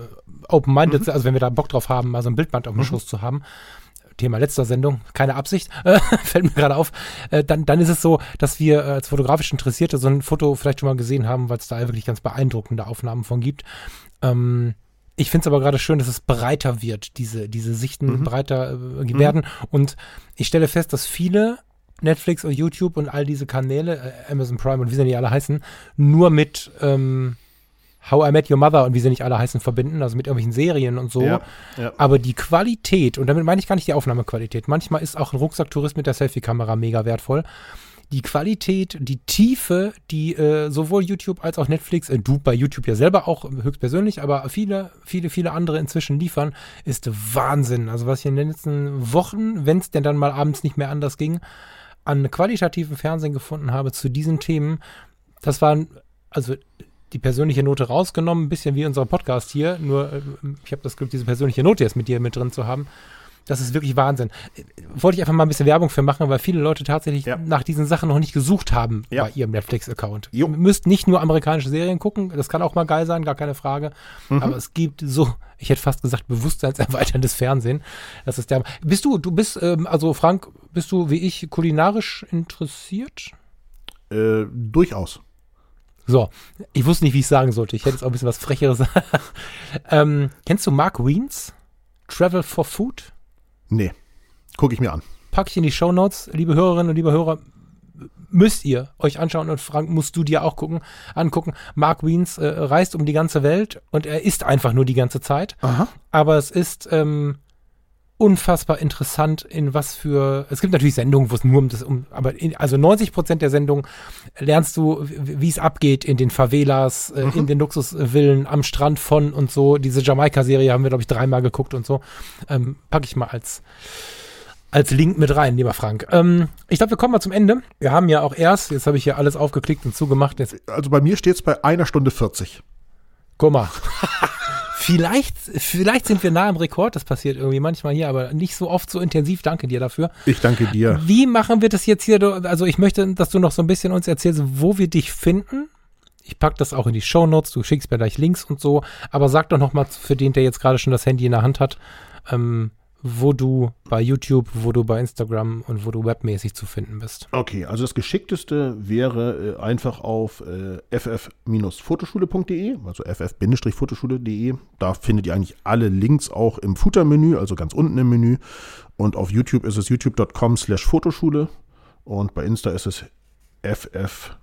open-minded, also wenn wir da Bock drauf haben, mal so ein Bildband auf dem Schoß zu haben, Thema letzter Sendung, keine Absicht, äh, fällt mir gerade auf, äh, dann, dann ist es so, dass wir äh, als fotografisch Interessierte so ein Foto vielleicht schon mal gesehen haben, weil es da wirklich ganz beeindruckende Aufnahmen von gibt. Ähm, ich finde es aber gerade schön, dass es breiter wird, diese, diese Sichten breiter äh, werden. Und ich stelle fest, dass viele Netflix und YouTube und all diese Kanäle, äh, Amazon Prime und wie sie nicht alle heißen, nur mit ähm, How I Met Your Mother und wie sie nicht alle heißen verbinden, also mit irgendwelchen Serien und so. Ja, ja. Aber die Qualität, und damit meine ich gar nicht die Aufnahmequalität, manchmal ist auch ein Rucksacktourist mit der Selfie-Kamera mega wertvoll. Die Qualität, die Tiefe, die äh, sowohl YouTube als auch Netflix, äh, du bei YouTube ja selber auch höchstpersönlich, aber viele, viele, viele andere inzwischen liefern, ist Wahnsinn. Also was ich in den letzten Wochen, wenn es denn dann mal abends nicht mehr anders ging, an qualitativen Fernsehen gefunden habe zu diesen Themen, das waren, also die persönliche Note rausgenommen, ein bisschen wie unser Podcast hier, nur äh, ich habe das Glück, diese persönliche Note jetzt mit dir mit drin zu haben. Das ist wirklich Wahnsinn. Äh, Wollte ich einfach mal ein bisschen Werbung für machen, weil viele Leute tatsächlich Ja. nach diesen Sachen noch nicht gesucht haben Ja. bei ihrem Netflix-Account. Ihr müsst nicht nur amerikanische Serien gucken, das kann auch mal geil sein, gar keine Frage. Mhm. Aber es gibt so, ich hätte fast gesagt, bewusstseinserweiterndes Fernsehen. Das ist der. Bist du, du bist, ähm, also Frank, bist du wie ich kulinarisch interessiert? Äh, durchaus. So, ich wusste nicht, wie ich sagen sollte. Ich hätte jetzt auch ein bisschen was Frecheres. ähm, kennst du Mark Wiens? Travel for Food? Nee. Gucke ich mir an. Pack ich in die Show Notes. Liebe Hörerinnen und liebe Hörer, müsst ihr euch anschauen und Frank, musst du dir auch gucken, angucken. Mark Wiens äh, reist um die ganze Welt und er isst einfach nur die ganze Zeit. Aha. Aber es ist ähm, unfassbar interessant, in was für. Es gibt natürlich Sendungen, wo es nur um das, um, aber in, also 90 Prozent der Sendung lernst du, wie es abgeht in den Favelas, äh, in den Luxusvillen, am Strand von und so. Diese Jamaika-Serie haben wir, glaube ich, dreimal geguckt und so. Ähm, Packe ich mal als als Link mit rein, lieber Frank. Ähm, ich glaube, wir kommen mal zum Ende. Wir haben ja auch erst, jetzt habe ich hier alles aufgeklickt und zugemacht. Jetzt Also bei mir steht es bei einer Stunde 40. Guck mal. vielleicht, vielleicht sind wir nah am Rekord. Das passiert irgendwie manchmal hier, aber nicht so oft so intensiv. Danke dir dafür. Ich danke dir. Wie machen wir das jetzt hier? Also ich möchte, dass du noch so ein bisschen uns erzählst, wo wir dich finden. Ich packe das auch in die Shownotes. Du schickst mir gleich Links und so. Aber sag doch noch mal für den, der jetzt gerade schon das Handy in der Hand hat, ähm, wo du bei YouTube, wo du bei Instagram und wo du webmäßig zu finden bist. Okay, also das Geschickteste wäre äh, einfach auf äh, ff-fotoschule.de, also ff-fotoschule.de. Da findet ihr eigentlich alle Links auch im Footer-Menü, also ganz unten im Menü. Und auf YouTube ist es youtube.com slash Fotoschule. Und bei Insta ist es ff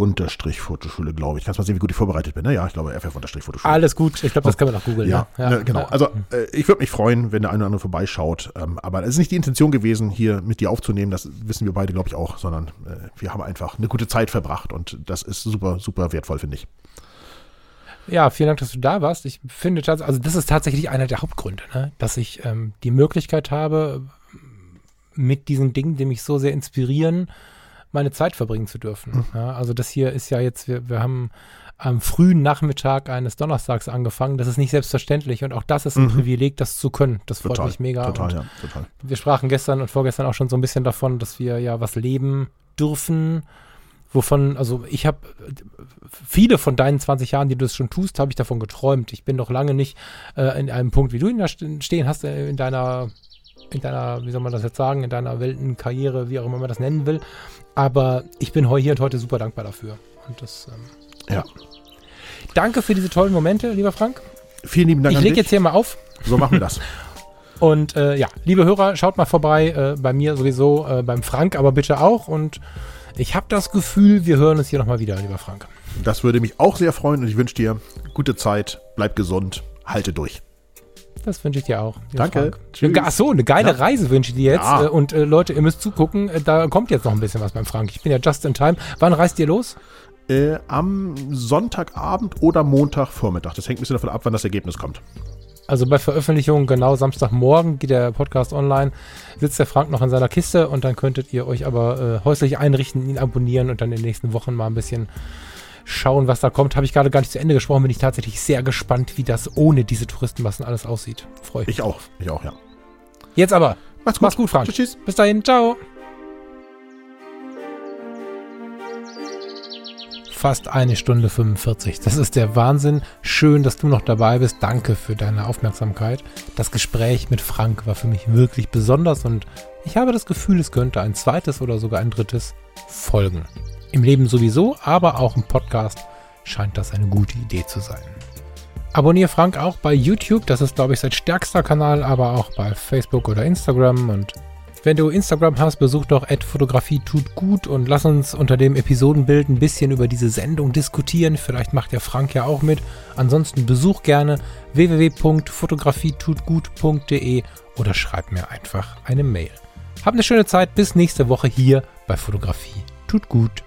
unterstrich Fotoschule, glaube ich. Kannst mal sehen, wie gut ich vorbereitet bin. Ne? Ja, ich glaube ff unterstrich Fotoschule. Alles gut. Ich glaube, das kann man auch googeln. Ja, ne? ne, genau. Also äh, ich würde mich freuen, wenn der eine oder andere vorbeischaut. Ähm, aber es ist nicht die Intention gewesen, hier mit dir aufzunehmen. Das wissen wir beide, glaube ich, auch. Sondern äh, wir haben einfach eine gute Zeit verbracht. Und das ist super, super wertvoll, finde ich. Ja, vielen Dank, dass du da warst. Ich finde tatsächlich, also das ist tatsächlich einer der Hauptgründe, ne? dass ich ähm, die Möglichkeit habe, mit diesen Dingen, die mich so sehr inspirieren, meine Zeit verbringen zu dürfen. Ja, also das hier ist ja jetzt, wir, wir haben am frühen Nachmittag eines Donnerstags angefangen. Das ist nicht selbstverständlich und auch das ist ein Privileg, das zu können. Das freut Total. mich mega. Total, ja, total. wir sprachen gestern und vorgestern auch schon so ein bisschen davon, dass wir ja was leben dürfen, wovon, also ich habe viele von deinen 20 Jahren, die du es schon tust, habe ich davon geträumt. Ich bin noch lange nicht äh, in einem Punkt, wie du ihn da st- stehen hast, äh, in deiner in deiner, wie soll man das jetzt sagen, in deiner Weltenkarriere, wie auch immer man das nennen will. Aber ich bin hier und heute super dankbar dafür. Und das, ähm, Ja. Danke für diese tollen Momente, lieber Frank. Vielen lieben Dank Ich lege jetzt hier mal auf. So machen wir das. Und äh, ja, liebe Hörer, schaut mal vorbei, äh, bei mir sowieso, äh, beim Frank, aber bitte auch. Und ich habe das Gefühl, wir hören uns hier nochmal wieder, lieber Frank. Das würde mich auch sehr freuen und ich wünsche dir gute Zeit, bleib gesund, halte durch. Das wünsche ich dir auch. Danke. Ach so, eine geile Ja. Reise wünsche ich dir jetzt. Ja. Äh, Und äh, Leute, ihr müsst zugucken, äh, da kommt jetzt noch ein bisschen was beim Frank. Ich bin ja just in time. Wann reist ihr los? Äh, am Sonntagabend oder Montagvormittag. Das hängt ein bisschen davon ab, wann das Ergebnis kommt. Also bei Veröffentlichung genau Samstagmorgen geht der Podcast online, sitzt der Frank noch in seiner Kiste und dann könntet ihr euch aber äh, häuslich einrichten, ihn abonnieren und dann in den nächsten Wochen mal ein bisschen schauen, was da kommt. Habe ich gerade gar nicht zu Ende gesprochen, bin ich tatsächlich sehr gespannt, wie das ohne diese Touristenmassen alles aussieht. Freue ich mich. Ich auch. Ich auch, ja. Jetzt aber. Macht's Mach's gut, Frank. Tschüss. tschüss. Bis dahin, ciao. Fast eine Stunde 45. Das ist der Wahnsinn. Schön, dass du noch dabei bist. Danke für deine Aufmerksamkeit. Das Gespräch mit Frank war für mich wirklich besonders und ich habe das Gefühl, es könnte ein zweites oder sogar ein drittes folgen. Im Leben sowieso, aber auch im Podcast scheint das eine gute Idee zu sein. Abonniere Frank auch bei YouTube, das ist glaube ich sein stärkster Kanal, aber auch bei Facebook oder Instagram und wenn du Instagram hast, besuch doch Fotografie tut gut und lass uns unter dem Episodenbild ein bisschen über diese Sendung diskutieren. Vielleicht macht der Frank ja auch mit. Ansonsten besuch gerne www.fotografietutgut.de oder schreib mir einfach eine Mail. Hab eine schöne Zeit, bis nächste Woche hier bei Fotografie tut gut.